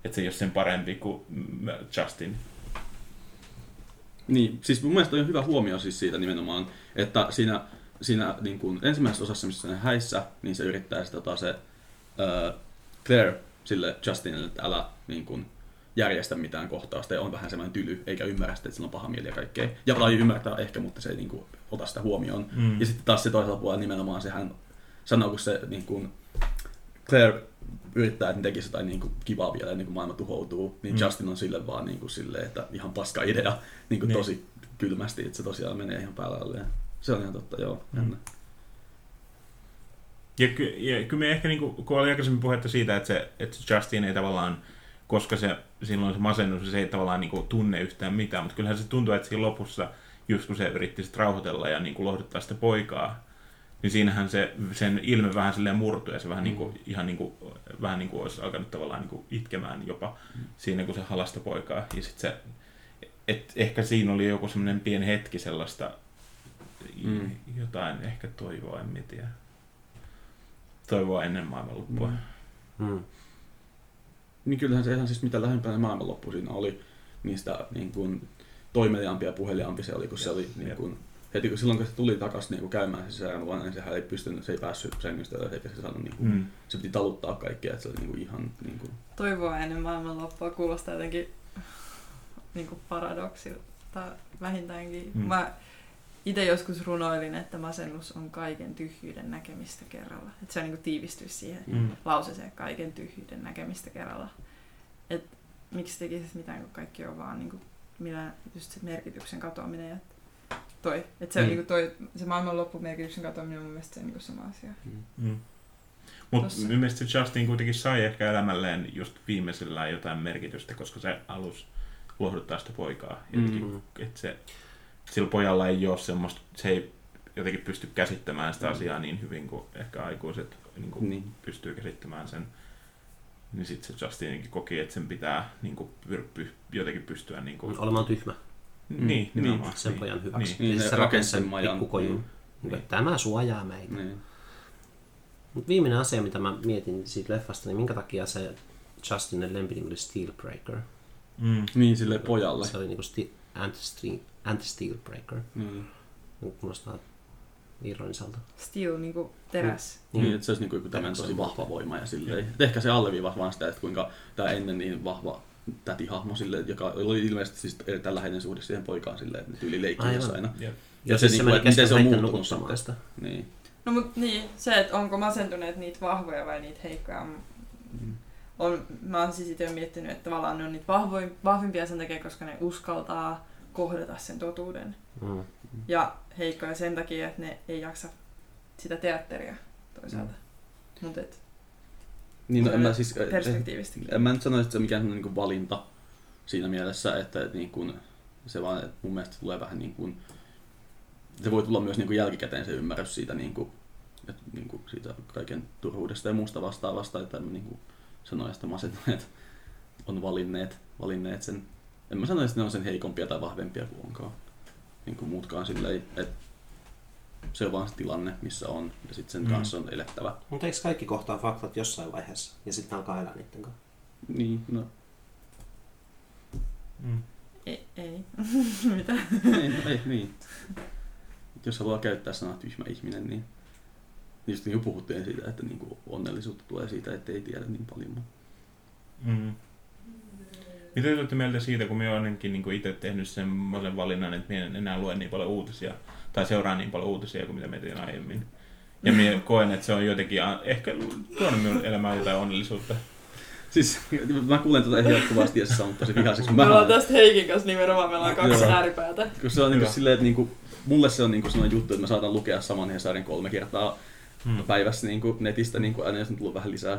että se ei ole sen parempi kuin Justin. Niin, siis mun mielestä on hyvä huomio siis siitä nimenomaan, että siinä, siinä niin kuin ensimmäisessä osassa, missä ne häissä, niin se yrittää sitä tota, se ää, Claire sille Justinille, että älä niin kuin, järjestä mitään kohtausta ja on vähän semmoinen tyly, eikä ymmärrä sitä, että sillä on paha mieli ja kaikkea. Ja tai ymmärtää ehkä, mutta se ei niin kuin, ota sitä huomioon. Mm. Ja sitten taas se toisella puolella nimenomaan sehän sanoo, kun se niin kuin, Claire yrittää, että ne tekisi jotain niin kuin, kivaa vielä ennen kuin maailma tuhoutuu, niin Mm. Justin on sille vaan niin kuin, silleen, että ihan paska idea niin kuin, Niin. tosi kylmästi, että se tosiaan menee ihan päälle. Se on ihan totta, joo. Mm. Ja, ky, ja kyllä me ehkä, niin kuin, kun oli aikaisemmin puhetta siitä, että, se, että Justin ei tavallaan, koska se, silloin se masennus, se ei tavallaan niin kuin, tunne yhtään mitään, mutta kyllähän se tuntuu, että siinä lopussa, just kun se yritti sit rauhoitella ja niin kuin, lohduttaa sitä poikaa, niin siinähän se, sen ilme vähän silleen murtui ja se vähän, niin kuin, ihan niin kuin, vähän niin kuin olisi alkanut tavallaan niin kuin, itkemään jopa siinä, kun se halasta poikaa. Ja sit se, et ehkä siinä oli joku semmoinen pieni hetki sellaista Mm. jotain ehkä toivoa, en tiedä. Toivoa ennen maailmanloppua. Mm. Hmm. Niin kyllähän se ihan siis mitä lähempänä maailmanloppu siinä oli, niistä niin kuin, toimeliaampi ja puheliaampi se oli, kun se oli niin kuin, heti kun silloin kun se tuli takaisin niin käymään se sisäänvuonna, niin sehän ei pystynyt, se ei päässyt sängystä ylös, eikä se saanut niin kuin, Mm. se piti taluttaa kaikkea, että se oli niin kuin ihan niin kuin, Toivoa ennen maailmanloppua kuulostaa jotenkin niin kuin paradoksilta vähintäänkin. Mm. Mä itse joskus runoilin, että masennus on kaiken tyhjyyden näkemistä kerralla. Että se on niin kuin tiivistyisi siihen Mm. lauseeseen kaiken tyhjyyden näkemistä kerralla. Et miksi tekisit mitään, kun kaikki on vaan niin kuin, minä, just se merkityksen katoaminen ja toi. Et se, Mm. on, niin kuin toi, se maailmanloppu merkityksen katoaminen on mun mielestä se niin kuin sama asia. Mm. Mutta Tossa. mielestäni se Justin kuitenkin sai ehkä elämälleen just viimeisellään jotain merkitystä, koska se alus lohduttaa sitä poikaa. Jotenkin, Mm. että se, sillä pojalla ei ole semmoista, se ei jotenkin pysty käsittämään sitä Mm. asiaa niin hyvin kuin ehkä aikuiset niin kuin niin. pystyy käsittämään sen. Niin sitten se Justinkin koki, että sen pitää niin kuin, pyr, py, jotenkin pystyä... Niin kuin, Olemaan tyhmä niin, niin, nimenomaan. sen niin, pojan hyväksi. Niin. Niin, Niin, ne se rakensi sen pikkukojun. Niin. Niin. että Tämä suojaa meitä. Niin. Mut viimeinen asia, mitä mä mietin siitä leffasta, niin minkä takia se Justinin lempinimi oli Steelbreaker? Mm. niin sille pojalle. Se oli niinku sti- anti-steel, anti-steelbreaker. Niin. Kuulostaa ironiselta. Steel, niin kuin teräs. Niin, niin, että se olisi niin kuin on tosi vahva voima ja silleen. Et ehkä se alleviivasi vaan sitä, että kuinka tämä ennen niin vahva tätihahmo silleen, joka oli ilmeisesti siis erittäin läheinen suhde siihen poikaan silleen, että tyyli leikki aina. Ja, Ja se, siis se niin kuin, että miten se on muuttunut sitten. Niin. No mut niin, se, että onko masentuneet niitä vahvoja vai niitä heikkoja. Mm. on, mä oon siis itse miettinyt, että tavallaan ne on niitä vahvoin, vahvimpia sen takia, koska ne uskaltaa kohdata sen totuuden. Mm. Ja heikkoja sen takia, että ne ei jaksa sitä teatteria toisaalta. Mm. Mutta et, Niin, no, en mä siis, perspektiivistäkin. en mä nyt sanoisi, että se on mikään niin valinta siinä mielessä, että, että niin kuin, se vaan, että mun mielestä tulee vähän niin kuin, se voi tulla myös niin kuin jälkikäteen se ymmärrys siitä, niin kuin, että niin kuin siitä kaiken turhuudesta ja muusta vastaavasta, että niin kuin sanoin, että masentuneet on valinneet, valinneet sen, en mä sano, että ne on sen heikompia tai vahvempia kuin onkaan, niin kuin muutkaan silleen, että se on vaan se tilanne, missä on, ja sitten sen Mm. kanssa on elettävä. Mutta eikö kaikki kohtaa faktat jossain vaiheessa ja sitten alkaa elää niiden kanssa? Niin, no, Mm. ei, ei. *laughs* Mitä? ei, no ei, niin. Jos haluaa käyttää sanaa tyhmä ihminen, niin just niin kuin puhuttiin siitä, että niin kuin onnellisuutta tulee siitä, että ei tiedä niin paljon. Mm. Mitä te olette mieltä siitä, kun minä olen ainakin niin itse tehnyt semmoisen valinnan, että minä en enää lue niin paljon uutisia, tai seuraa niin paljon uutisia kuin mitä me tein aiemmin. Ja minä *laughs* koen, että se on jotenkin ehkä tuonut minun elämään jotain onnellisuutta. Siis mä kuulen tuota jatkuvasti ja se on tosi vihaiseksi. Me Mä ollaan tästä Heikin kanssa nimenomaan, meillä on kaksi Joo. ääripäätä. kun se on niin kuin silleen, että niin kuin, mulle se on niin kuin sellainen juttu, että mä saatan lukea saman Hesarin kolme kertaa Mm. päivässä niin kuin netistä, niin kuin aina jos on tullut vähän lisää.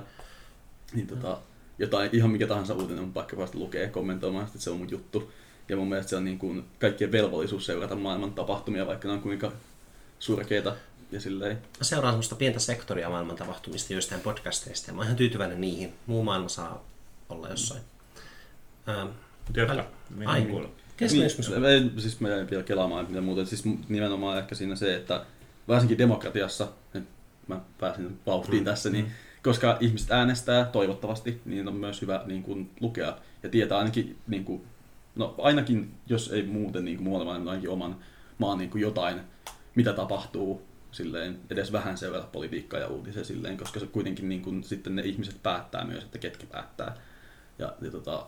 Niin tota, jotain, ihan mikä tahansa uutinen on pakko vasta lukea kommentoimaan, että se on mun juttu. Ja mun mielestä se on niin kuin kaikkien velvollisuus seurata maailman tapahtumia, vaikka ne on kuinka surkeita ja silleen. Mä seuraan semmoista pientä sektoria maailman tapahtumista joistain podcasteista ja mä oon ihan tyytyväinen niihin. Muu maailma saa olla jossain. Ähm, Jatka. Minä Ai. Niin, siis mä jäin vielä kelaamaan mitä muuta. Siis nimenomaan ehkä siinä se, että varsinkin demokratiassa, nyt mä pääsin vauhtiin Mm. tässä, niin koska ihmiset äänestää toivottavasti, niin on myös hyvä niin kuin, lukea ja tietää ainakin, niin kuin, no ainakin jos ei muuten niin kuin muualla, niin ainakin oman maan niin kuin jotain, mitä tapahtuu silleen, edes vähän seurata politiikkaa ja uutisia silleen, koska se kuitenkin niin kuin, sitten ne ihmiset päättää myös, että ketkä päättää. Ja, ja tota,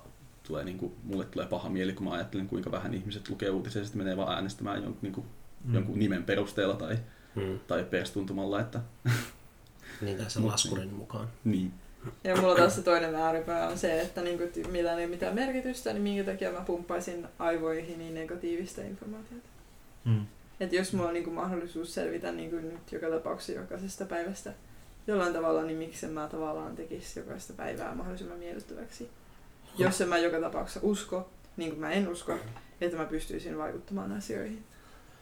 tulee, niin kuin, mulle tulee paha mieli, kun mä ajattelen, kuinka vähän ihmiset lukee uutisia ja sitten menee vaan äänestämään jonkun, niin kuin, Mm. jonkun nimen perusteella tai, mm, tai perstuntumalla, että *laughs* niin tai sen laskurin mukaan. niin. Ja mulla taas se toinen ääripää on se, että niinku, että millä ei ole mitään merkitystä, niin minkä takia mä pumppaisin aivoihin niin negatiivista informaatiota. Mm. Että jos mulla on niinku mahdollisuus selvitä niinku nyt joka tapauksessa jokaisesta päivästä jollain tavalla, niin miksi mä tavallaan tekisi jokaista päivää mahdollisimman miellyttäväksi. Jos en mä joka tapauksessa usko, niin kuin mä en usko, että mä pystyisin vaikuttamaan asioihin.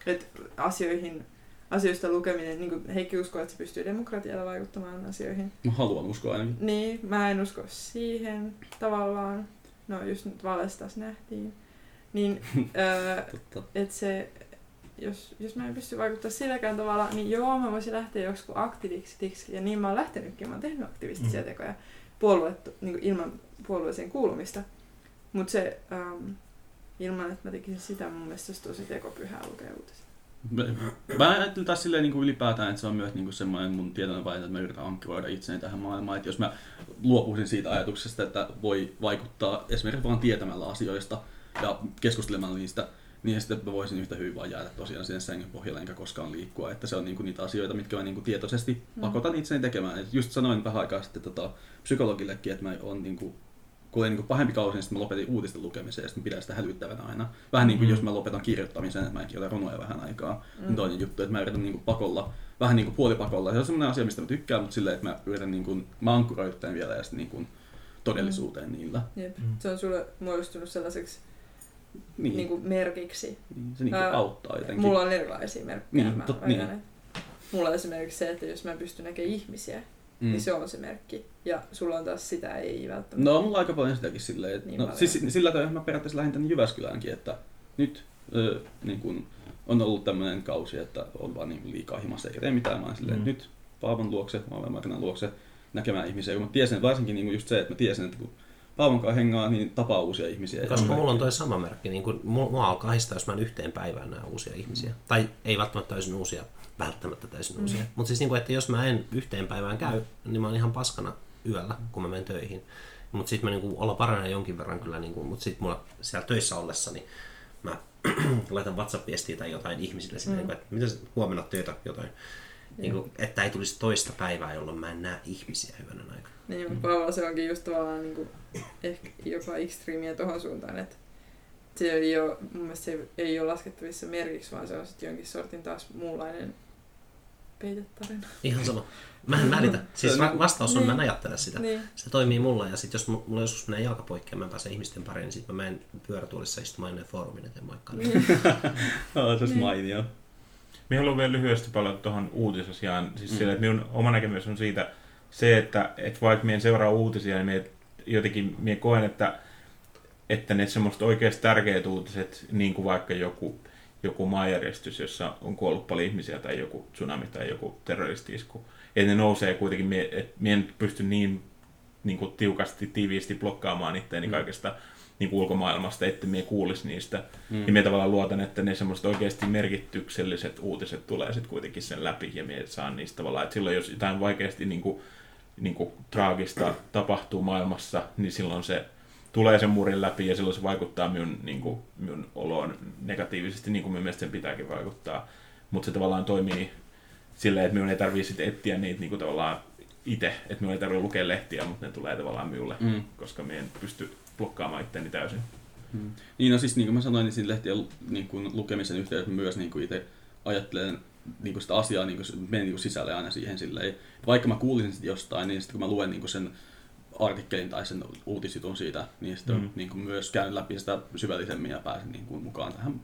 Et asioihin asioista lukeminen, niin kuin Heikki uskoo, että se pystyy demokratialla vaikuttamaan asioihin. Mä haluan uskoa ainakin. Niin, mä en usko siihen tavallaan. No, just nyt Valesta taas nähtiin. Niin, öö, *laughs* että se, jos, jos mä en pysty vaikuttaa silläkään tavalla, niin joo, mä voisin lähteä joskus aktivistiksi. Ja niin mä oon lähtenytkin, mä oon tehnyt aktivistisia Mm. tekoja puolueet, niin kuin ilman puolueeseen kuulumista. Mutta se, ähm, ilman että mä tekisin sitä, mun mielestä se olisi tosi tekopyhää lukea uutisia. Mä, ajattelen taas silleen niin kuin ylipäätään, että se on myös niin kuin semmoinen mun tietoinen valinta, että mä yritän ankkuroida itseni tähän maailmaan. Että jos mä luopuisin siitä ajatuksesta, että voi vaikuttaa esimerkiksi vaan tietämällä asioista ja keskustelemalla niistä, niin sitten mä voisin yhtä hyvin vaan jäädä tosiaan sinne sängyn pohjalle enkä koskaan liikkua. Että se on niinku niitä asioita, mitkä mä niinku tietoisesti Mm. pakotan itseni tekemään. Et just sanoin vähän aikaa sitten tota, psykologillekin, että mä on niinku kun oli niin pahempi kausi, niin sitten mä lopetin uutisten lukemisen ja sitten pidän sitä hälyttävänä aina. Vähän niin kuin Mm. jos mä lopetan kirjoittamisen, että mä en kirjoita runoja vähän aikaa. Mm. Mm. Toinen juttu, että mä yritän niin kuin pakolla, vähän niin kuin puolipakolla. Se on semmoinen asia, mistä mä tykkään, mutta silleen, että mä yritän niin kuin, mä ankkuroitan vielä ja sitten niin kuin todellisuuteen niillä. Jep. Mm. Se on sulle muodostunut sellaiseksi Niin, niin. niin, kuin merkiksi. niin se niin kuin Ää, auttaa jotenkin. Mulla on erilaisia merkkejä. Niin, mä tot- niin. että Mulla on esimerkiksi se, että jos mä pystyn näkemään ihmisiä, mm. mm. niin se on se merkki. Ja sulla on taas sitä ei välttämättä. No, mulla on aika paljon sitäkin silleen, että Niin no, paljon. siis sillä tavalla mä periaatteessa lähdin tänne Jyväskyläänkin, että nyt ö, niin kun, on ollut tämmöinen kausi, että on vaan niin liikaa himassa eikä tee mitään. Mä oon silleen, Mm. mm. nyt Paavon luokse, Maailman Marinan luokse näkemään ihmisiä. Kun mä tiesin, varsinkin niin just se, että mä tiesin, että kun Paavon kanssa hengaa, niin tapaa uusia ihmisiä. Koska Ja- mulla on toi sama merkki, niin kuin mua alkaa histää, jos mä en yhteen päivään näe uusia ihmisiä. Tai ei välttämättä täysin uusia, välttämättä täysin Mm. uusia. Mutta siis niin kuin, että jos mä en yhteen päivään käy, niin mä oon ihan paskana yöllä, kun mä menen töihin. Mutta sitten mä niin olla paranee jonkin verran kyllä, niin kuin, mutta sitten mulla siellä töissä ollessani mä *clears throat* laitan WhatsApp-viestiä tai jotain ihmisille, mm. Mm. niin kuin, että mitä se- huomenna töitä jotain. Niin kuin, että ei tulisi toista päivää, jolloin mä en näe ihmisiä hyvänä aikana. Niin, mutta Paavolla se onkin just tavallaan niin kuin, ehkä jopa ekstriimiä tuohon suuntaan, että se ei ole, mun mielestä se ei ole laskettavissa merkiksi, vaan se on sitten jonkin sortin taas muunlainen peitetarina. Ihan sama. Mä en välitä. Siis on- va- vastaus on, mä en Niin. ajattele sitä. Niin. Se toimii mulla ja sitten jos mu- mulla joskus menee jalka poikki ja mä pääsen ihmisten pariin, niin sitten mä menen pyörätuolissa istumaan ennen foorumin eteen moikkaan. Niin. *laughs* Oh, se olisi Niin. mainio. Minä haluan vielä lyhyesti palata tuohon uutisasiaan. Siis Mm. sillä, että minun oma näkemys on siitä se, että, että vaikka minä en seuraa uutisia, niin minä jotenkin minä koen, että, että ne semmoiset oikeasti tärkeät uutiset, niin kuin vaikka joku, joku maanjärjestys, jossa on kuollut paljon ihmisiä, tai joku tsunami tai joku terroristiisku, että ne nousee kuitenkin, mie- että minä en pysty niin, niin kuin tiukasti, tiiviisti blokkaamaan itseäni Mm. kaikesta niin kuin ulkomaailmasta, että minä kuulisi niistä. Mm. Ja minä tavallaan luotan, että ne semmoiset oikeasti merkitykselliset uutiset tulee sitten kuitenkin sen läpi ja minä saan niistä tavallaan, että silloin jos jotain vaikeasti niin kuin, niin kuin traagista tapahtuu maailmassa, niin silloin se tulee sen murin läpi ja silloin se vaikuttaa minun, niin kuin, minun oloon negatiivisesti, niin kuin minun mielestä sen pitääkin vaikuttaa. Mutta se tavallaan toimii silleen, että minun ei tarvitse sitten etsiä niitä niin kuin tavallaan itse, että minun ei tarvitse lukea lehtiä, mutta ne tulee tavallaan minulle, Mm. koska minä en pysty blokkaamaan itseäni täysin. Mm. Niin, no siis niin kuin mä sanoin, niin siinä lehtien niin kuin lukemisen yhteydessä myös niin kuin itse ajattelen niin kuin sitä asiaa niin kuin, menen niin kuin sisälle aina siihen silleen. Vaikka mä kuulisin sitä jostain, niin sitten kun mä luen niin kuin sen artikkelin tai sen uutisjutun siitä, niin sitten mm. Niin kuin myös käyn läpi sitä syvällisemmin ja pääsen niin kuin mukaan tähän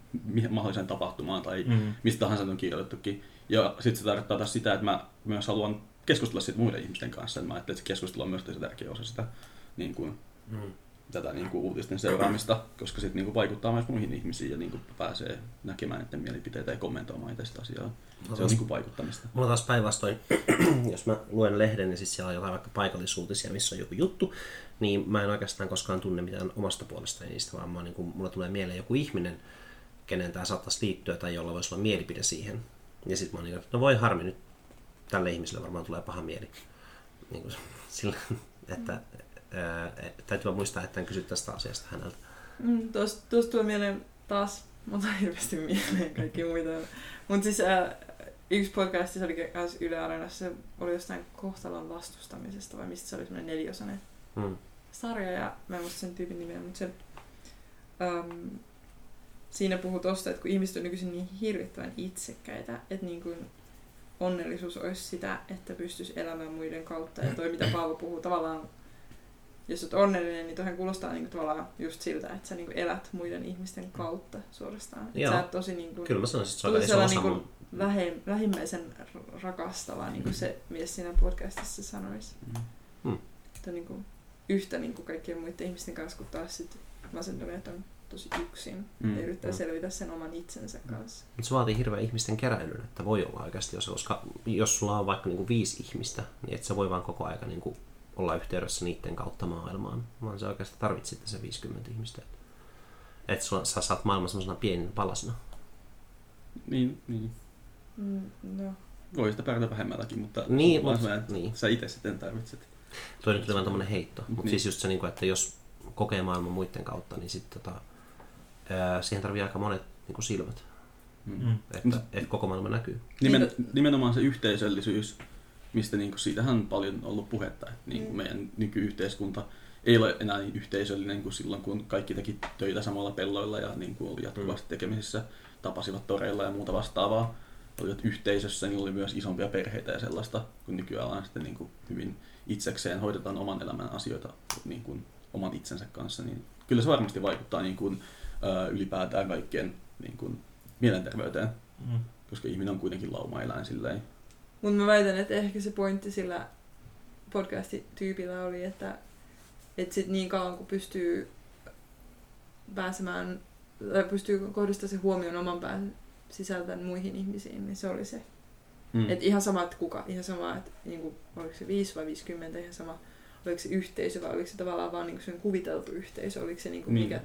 mahdolliseen tapahtumaan tai Mm. mistä tahansa on kirjoitettukin. Ja sitten se tarkoittaa taas sitä, että mä myös haluan keskustella siitä muiden ihmisten kanssa. Mä ajattelen, että se keskustelu on myös tosi tärkeä osa sitä niin kuin, Mm. Tätä niin kuin, uutisten seuraamista, koska sitten niin vaikuttaa myös muihin ihmisiin ja niin kuin, pääsee näkemään niiden mielipiteitä ja kommentoimaan itse asiaa. Se on niin kuin, vaikuttamista. Mulla taas päinvastoin, *clears throat* jos mä luen lehden, niin siis siellä on jotain vaikka paikallisuutisia, missä on joku juttu, niin mä en oikeastaan koskaan tunne mitään omasta puolestani niistä, vaan mä, niin kuin, mulla tulee mieleen joku ihminen, kenen tämä saattaisi liittyä tai jolla voisi olla mielipide siihen. Ja sitten mä oon niin, että no voi harmi nyt, tälle ihmiselle varmaan tulee paha mieli. Niin kuin, sillä, *laughs* että ää, täytyy vaan muistaa, että en kysy tästä asiasta häneltä. Mm, tuosta tuosta tulee mieleen taas, mutta hirveästi mieleen kaikki *laughs* muita. Mutta siis ää, yksi podcast, se oli myös Yle Areenassa, se oli jostain kohtalon vastustamisesta, vai mistä se oli semmoinen neliosainen Mm. sarja, ja mä en muista sen tyypin nimeä, mutta se, äm, siinä puhuu tosta, että kun ihmiset on nykyisin niin hirvittävän itsekkäitä, että niin kuin onnellisuus olisi sitä, että pystyisi elämään muiden kautta. Ja toi, mitä Paavo puhuu, tavallaan, jos olet onnellinen, niin toihan kuulostaa niin kuin tavallaan just siltä, että sä niin kuin elät muiden ihmisten kautta suorastaan. Että Joo. sä tosi niin kuin, Kyllä mä sanoisin, että se on Tuli iso osa sellainen mun... lähe, lähimmäisen r- rakastava, niin kuin se mies siinä podcastissa sanoisi. Mm. Että niin kuin, yhtä niin kuin kaikkien muiden ihmisten kanssa, kun taas sit masentuneet on tosi yksin Mm. ja yrittää Mm. selvitä sen oman itsensä kanssa. Mutta se vaatii hirveän ihmisten keräilyn, että voi olla oikeasti, jos, koska jos sulla on vaikka niinku viisi ihmistä, niin et sä voi vaan koko aika niinku olla yhteydessä niiden kautta maailmaan, vaan sä oikeasti tarvitset sitten se 50 ihmistä. Että sä saat maailman semmoisena pieninä palasina. Niin, niin. Mm, no. Voi sitä pärjätä vähemmälläkin, mutta Niin, mut- niin. sä itse sitten tarvitset. Toi nyt oli tommonen heitto. Mutta Niin. siis just se, niinku, että jos kokee maailman muiden kautta, niin sitten tota, siihen tarvii aika monet niinku silmät, Mm. Mm. että, että koko maailma näkyy. Nimen, Niin, nimenomaan se yhteisöllisyys, mistä niin kuin, siitähän on paljon ollut puhetta, että niin kuin Mm. meidän nykyyhteiskunta ei ole enää niin yhteisöllinen kuin silloin, kun kaikki teki töitä samalla pelloilla ja niin kuin oli jatkuvasti tekemisissä, tapasivat toreilla ja muuta vastaavaa. Olivat yhteisössä, niin oli myös isompia perheitä ja sellaista, kun nykyään on sitten niin kuin hyvin itsekseen hoidetaan oman elämän asioita niin kuin oman itsensä kanssa, niin kyllä se varmasti vaikuttaa niin kuin, ää, ylipäätään kaikkien niin kuin, mielenterveyteen, Mm. koska ihminen on kuitenkin lauma-eläin silleen. Mutta mä väitän, että ehkä se pointti sillä podcasti-tyypillä oli, että, että sit niin kauan kun pystyy pääsemään, tai pystyy kohdistamaan se huomioon oman pään sisältä muihin ihmisiin, niin se oli se. Mm. Et ihan sama, että kuka, ihan sama, että niinku, oliko se 5 vai 50, ihan sama, oliko se yhteisö vai oliko se tavallaan vaan niinku sen kuviteltu yhteisö, oliko se niinku niin. mikä,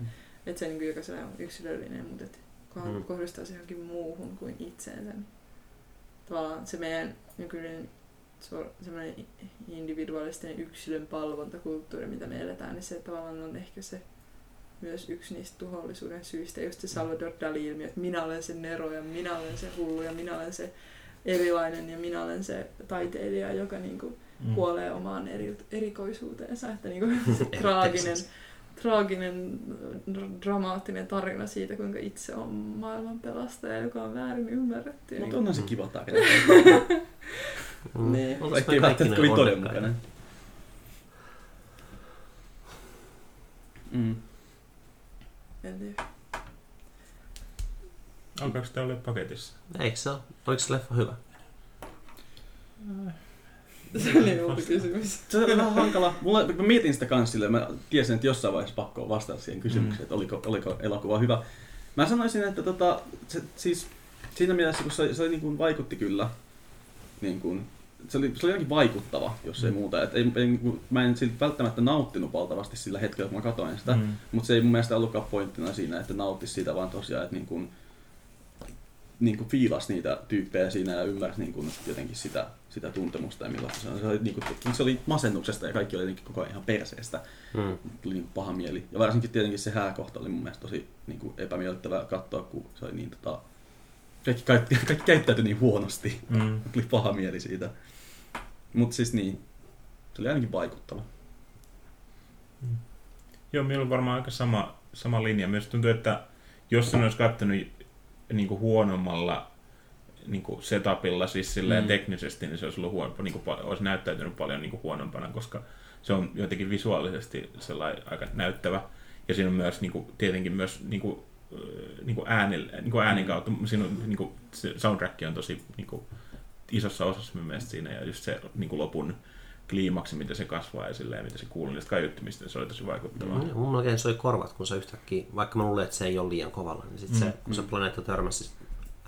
että se niinku jokaisella on yksilöllinen, mutta et Mm. kohdistaa se johonkin muuhun kuin itseensä. Niin tavallaan se meidän nykyinen semmoinen individualistinen yksilön palvontakulttuuri, mitä me eletään, niin se tavallaan on ehkä se myös yksi niistä tuhollisuuden syistä, just se Salvador Dali-ilmiö, että minä olen se nero ja minä olen se hullu ja minä olen se erilainen ja minä olen se taiteilija, joka niinku Mm. kuolee omaan eri, erikoisuuteensa. Että niinku *laughs* se traaginen, traaginen, dr- dramaattinen tarina siitä, kuinka itse on maailman pelastaja, joka on väärin ymmärretty. Mutta onhan se kiva tarina. Mm. Niin. Vaikka ei välttämättä kovin todenmukainen. Mm. en tiedä. Alkaako tämä olla paketissa? Eikö se ole? Oliko se leffa hyvä? *laughs* Se oli muuta kysymys. Se oli vähän hankala. Mulla, mä mietin sitä kanssa silleen, mä tiesin, että jossain vaiheessa pakko on vastata siihen kysymykseen, Mm. että oliko, oliko elokuva hyvä. Mä sanoisin, että tota, se, siis siinä mielessä, kun se, se niin kuin vaikutti kyllä, niin kuin, se, oli, se oli jotenkin vaikuttava, jos ei Mm. muuta. Et ei, ei, niin mä en siltä välttämättä nauttinut valtavasti sillä hetkellä, kun mä katsoin sitä, Mm. mutta se ei mun mielestä ollutkaan pointtina siinä, että nauttisi siitä, vaan tosiaan, että niin kuin, niin kuin fiilas niitä tyyppejä siinä ja ymmärsi niin kuin jotenkin sitä, sitä tuntemusta ja millaista se on. Se oli, niin kuin, se oli masennuksesta ja kaikki oli jotenkin koko ajan ihan perseestä. Mm. Tuli niin kuin paha mieli. Ja varsinkin tietenkin se hääkohta oli mun mielestä tosi niin kuin epämiellyttävää katsoa, kun se oli niin tota, kaikki, kaikki, *laughs* kaikki käyttäytyi niin huonosti. Mm. Tuli paha mieli siitä. Mutta siis niin, se oli ainakin vaikuttava. Joo, meillä on varmaan aika sama, sama linja. Myös tuntuu, että jos sen olisi katsonut niin kuin huonommalla niin kuin setupilla, siis silleen Mm. mm. teknisesti, niin se olisi, ollut huono, niin kuin, olisi näyttäytynyt paljon niin kuin huonompana, koska se on jotenkin visuaalisesti sellainen aika näyttävä. Ja siinä on myös niin kuin, tietenkin myös niin kuin, niin kuin ääni, niin kuin äänin kautta, siinä on, niin kuin, se soundtrack on tosi niin kuin, isossa osassa mun mielestä siinä, ja just se niin kuin lopun kliimaksi, miten se kasvaa ja silleen, miten se kuuluu niistä kaiuttimista, niin se oli tosi vaikuttavaa. Mm, mun oikein soi korvat, kun se yhtäkkiä, vaikka mä luulen, että se ei ole liian kovalla, niin sit se, Mm. kun se planeetta törmäsi,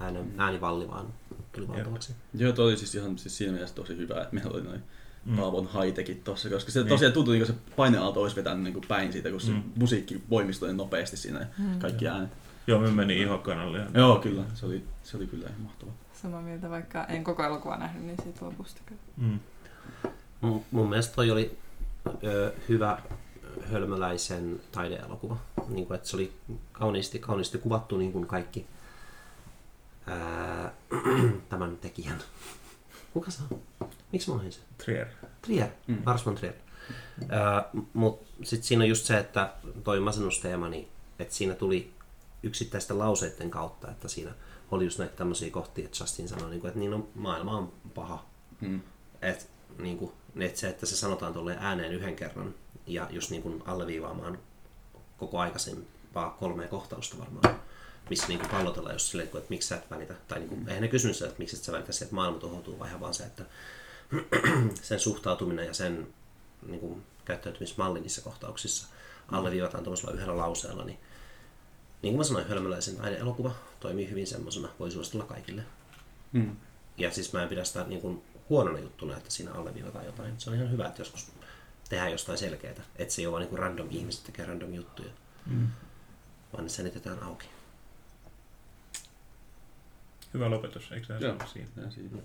äänen, äänivalli vaan tuli valtavaksi. Joo, toi oli siis ihan siis siinä mielessä tosi hyvä, että meillä oli noin Mm. Paavon high-techit tossa, koska se Niin. tosiaan tuntui niin kuin se paineaalto olisi vetänyt niin kuin päin siitä, kun se Mm. musiikki voimistui niin nopeasti siinä ja Mm. kaikki äänet. Joo, me meni ihokanalle. Ja... Joo, kyllä. Se oli, se oli kyllä ihan mahtavaa. Samaa mieltä, vaikka en koko elokuvaa nähnyt, niin siitä lopusta kyllä. Mm. Mun, mun mielestä toi oli ö, hyvä hölmöläisen taideelokuva. Niin kuin, että se oli kauniisti, kauniisti kuvattu niin kuin kaikki ää, *clears throat* tämän tekijän. Kuka se on? Miksi mä olin se? Trier. Trier, Mm. mm. Lars von Trier. Mutta sitten siinä on just se, että toi masennusteema, niin, että siinä tuli yksittäisten lauseiden kautta, että siinä oli just näitä tämmöisiä kohtia, että Justin sanoi, niin kuin, että niin on, maailma on paha. Mm. Et, niin kuin, et se, että se sanotaan tolleen ääneen yhden kerran ja just niin kuin alleviivaamaan koko aikaisempaa kolmea kohtausta varmaan, missä niin kuin pallotellaan just silleen, että miksi sä et välitä, tai niin kuin, eihän ne kysynyt sitä, että miksi et sä välitä se, että maailma tuhoutuu, vaan ihan vaan se, että *clears throat* sen suhtautuminen ja sen niin kuin, käyttäytymismalli niissä kohtauksissa alleviivataan tuollaisella yhdellä lauseella, niin niin kuin mä sanoin, hölmöläisen elokuva toimii hyvin semmoisena, voi suositella kaikille. Mm. Ja siis mä en pidä sitä niin kuin huonona juttuna, että siinä alleviivataan jotain. Se on ihan hyvä, että joskus tehdään jostain selkeää. Että se ei ole vaan niin kuin random ihmiset tekee random juttuja, Mm. vaan ne selitetään auki. Hyvä lopetus, eikö se Joo. siinä? Ja siinä.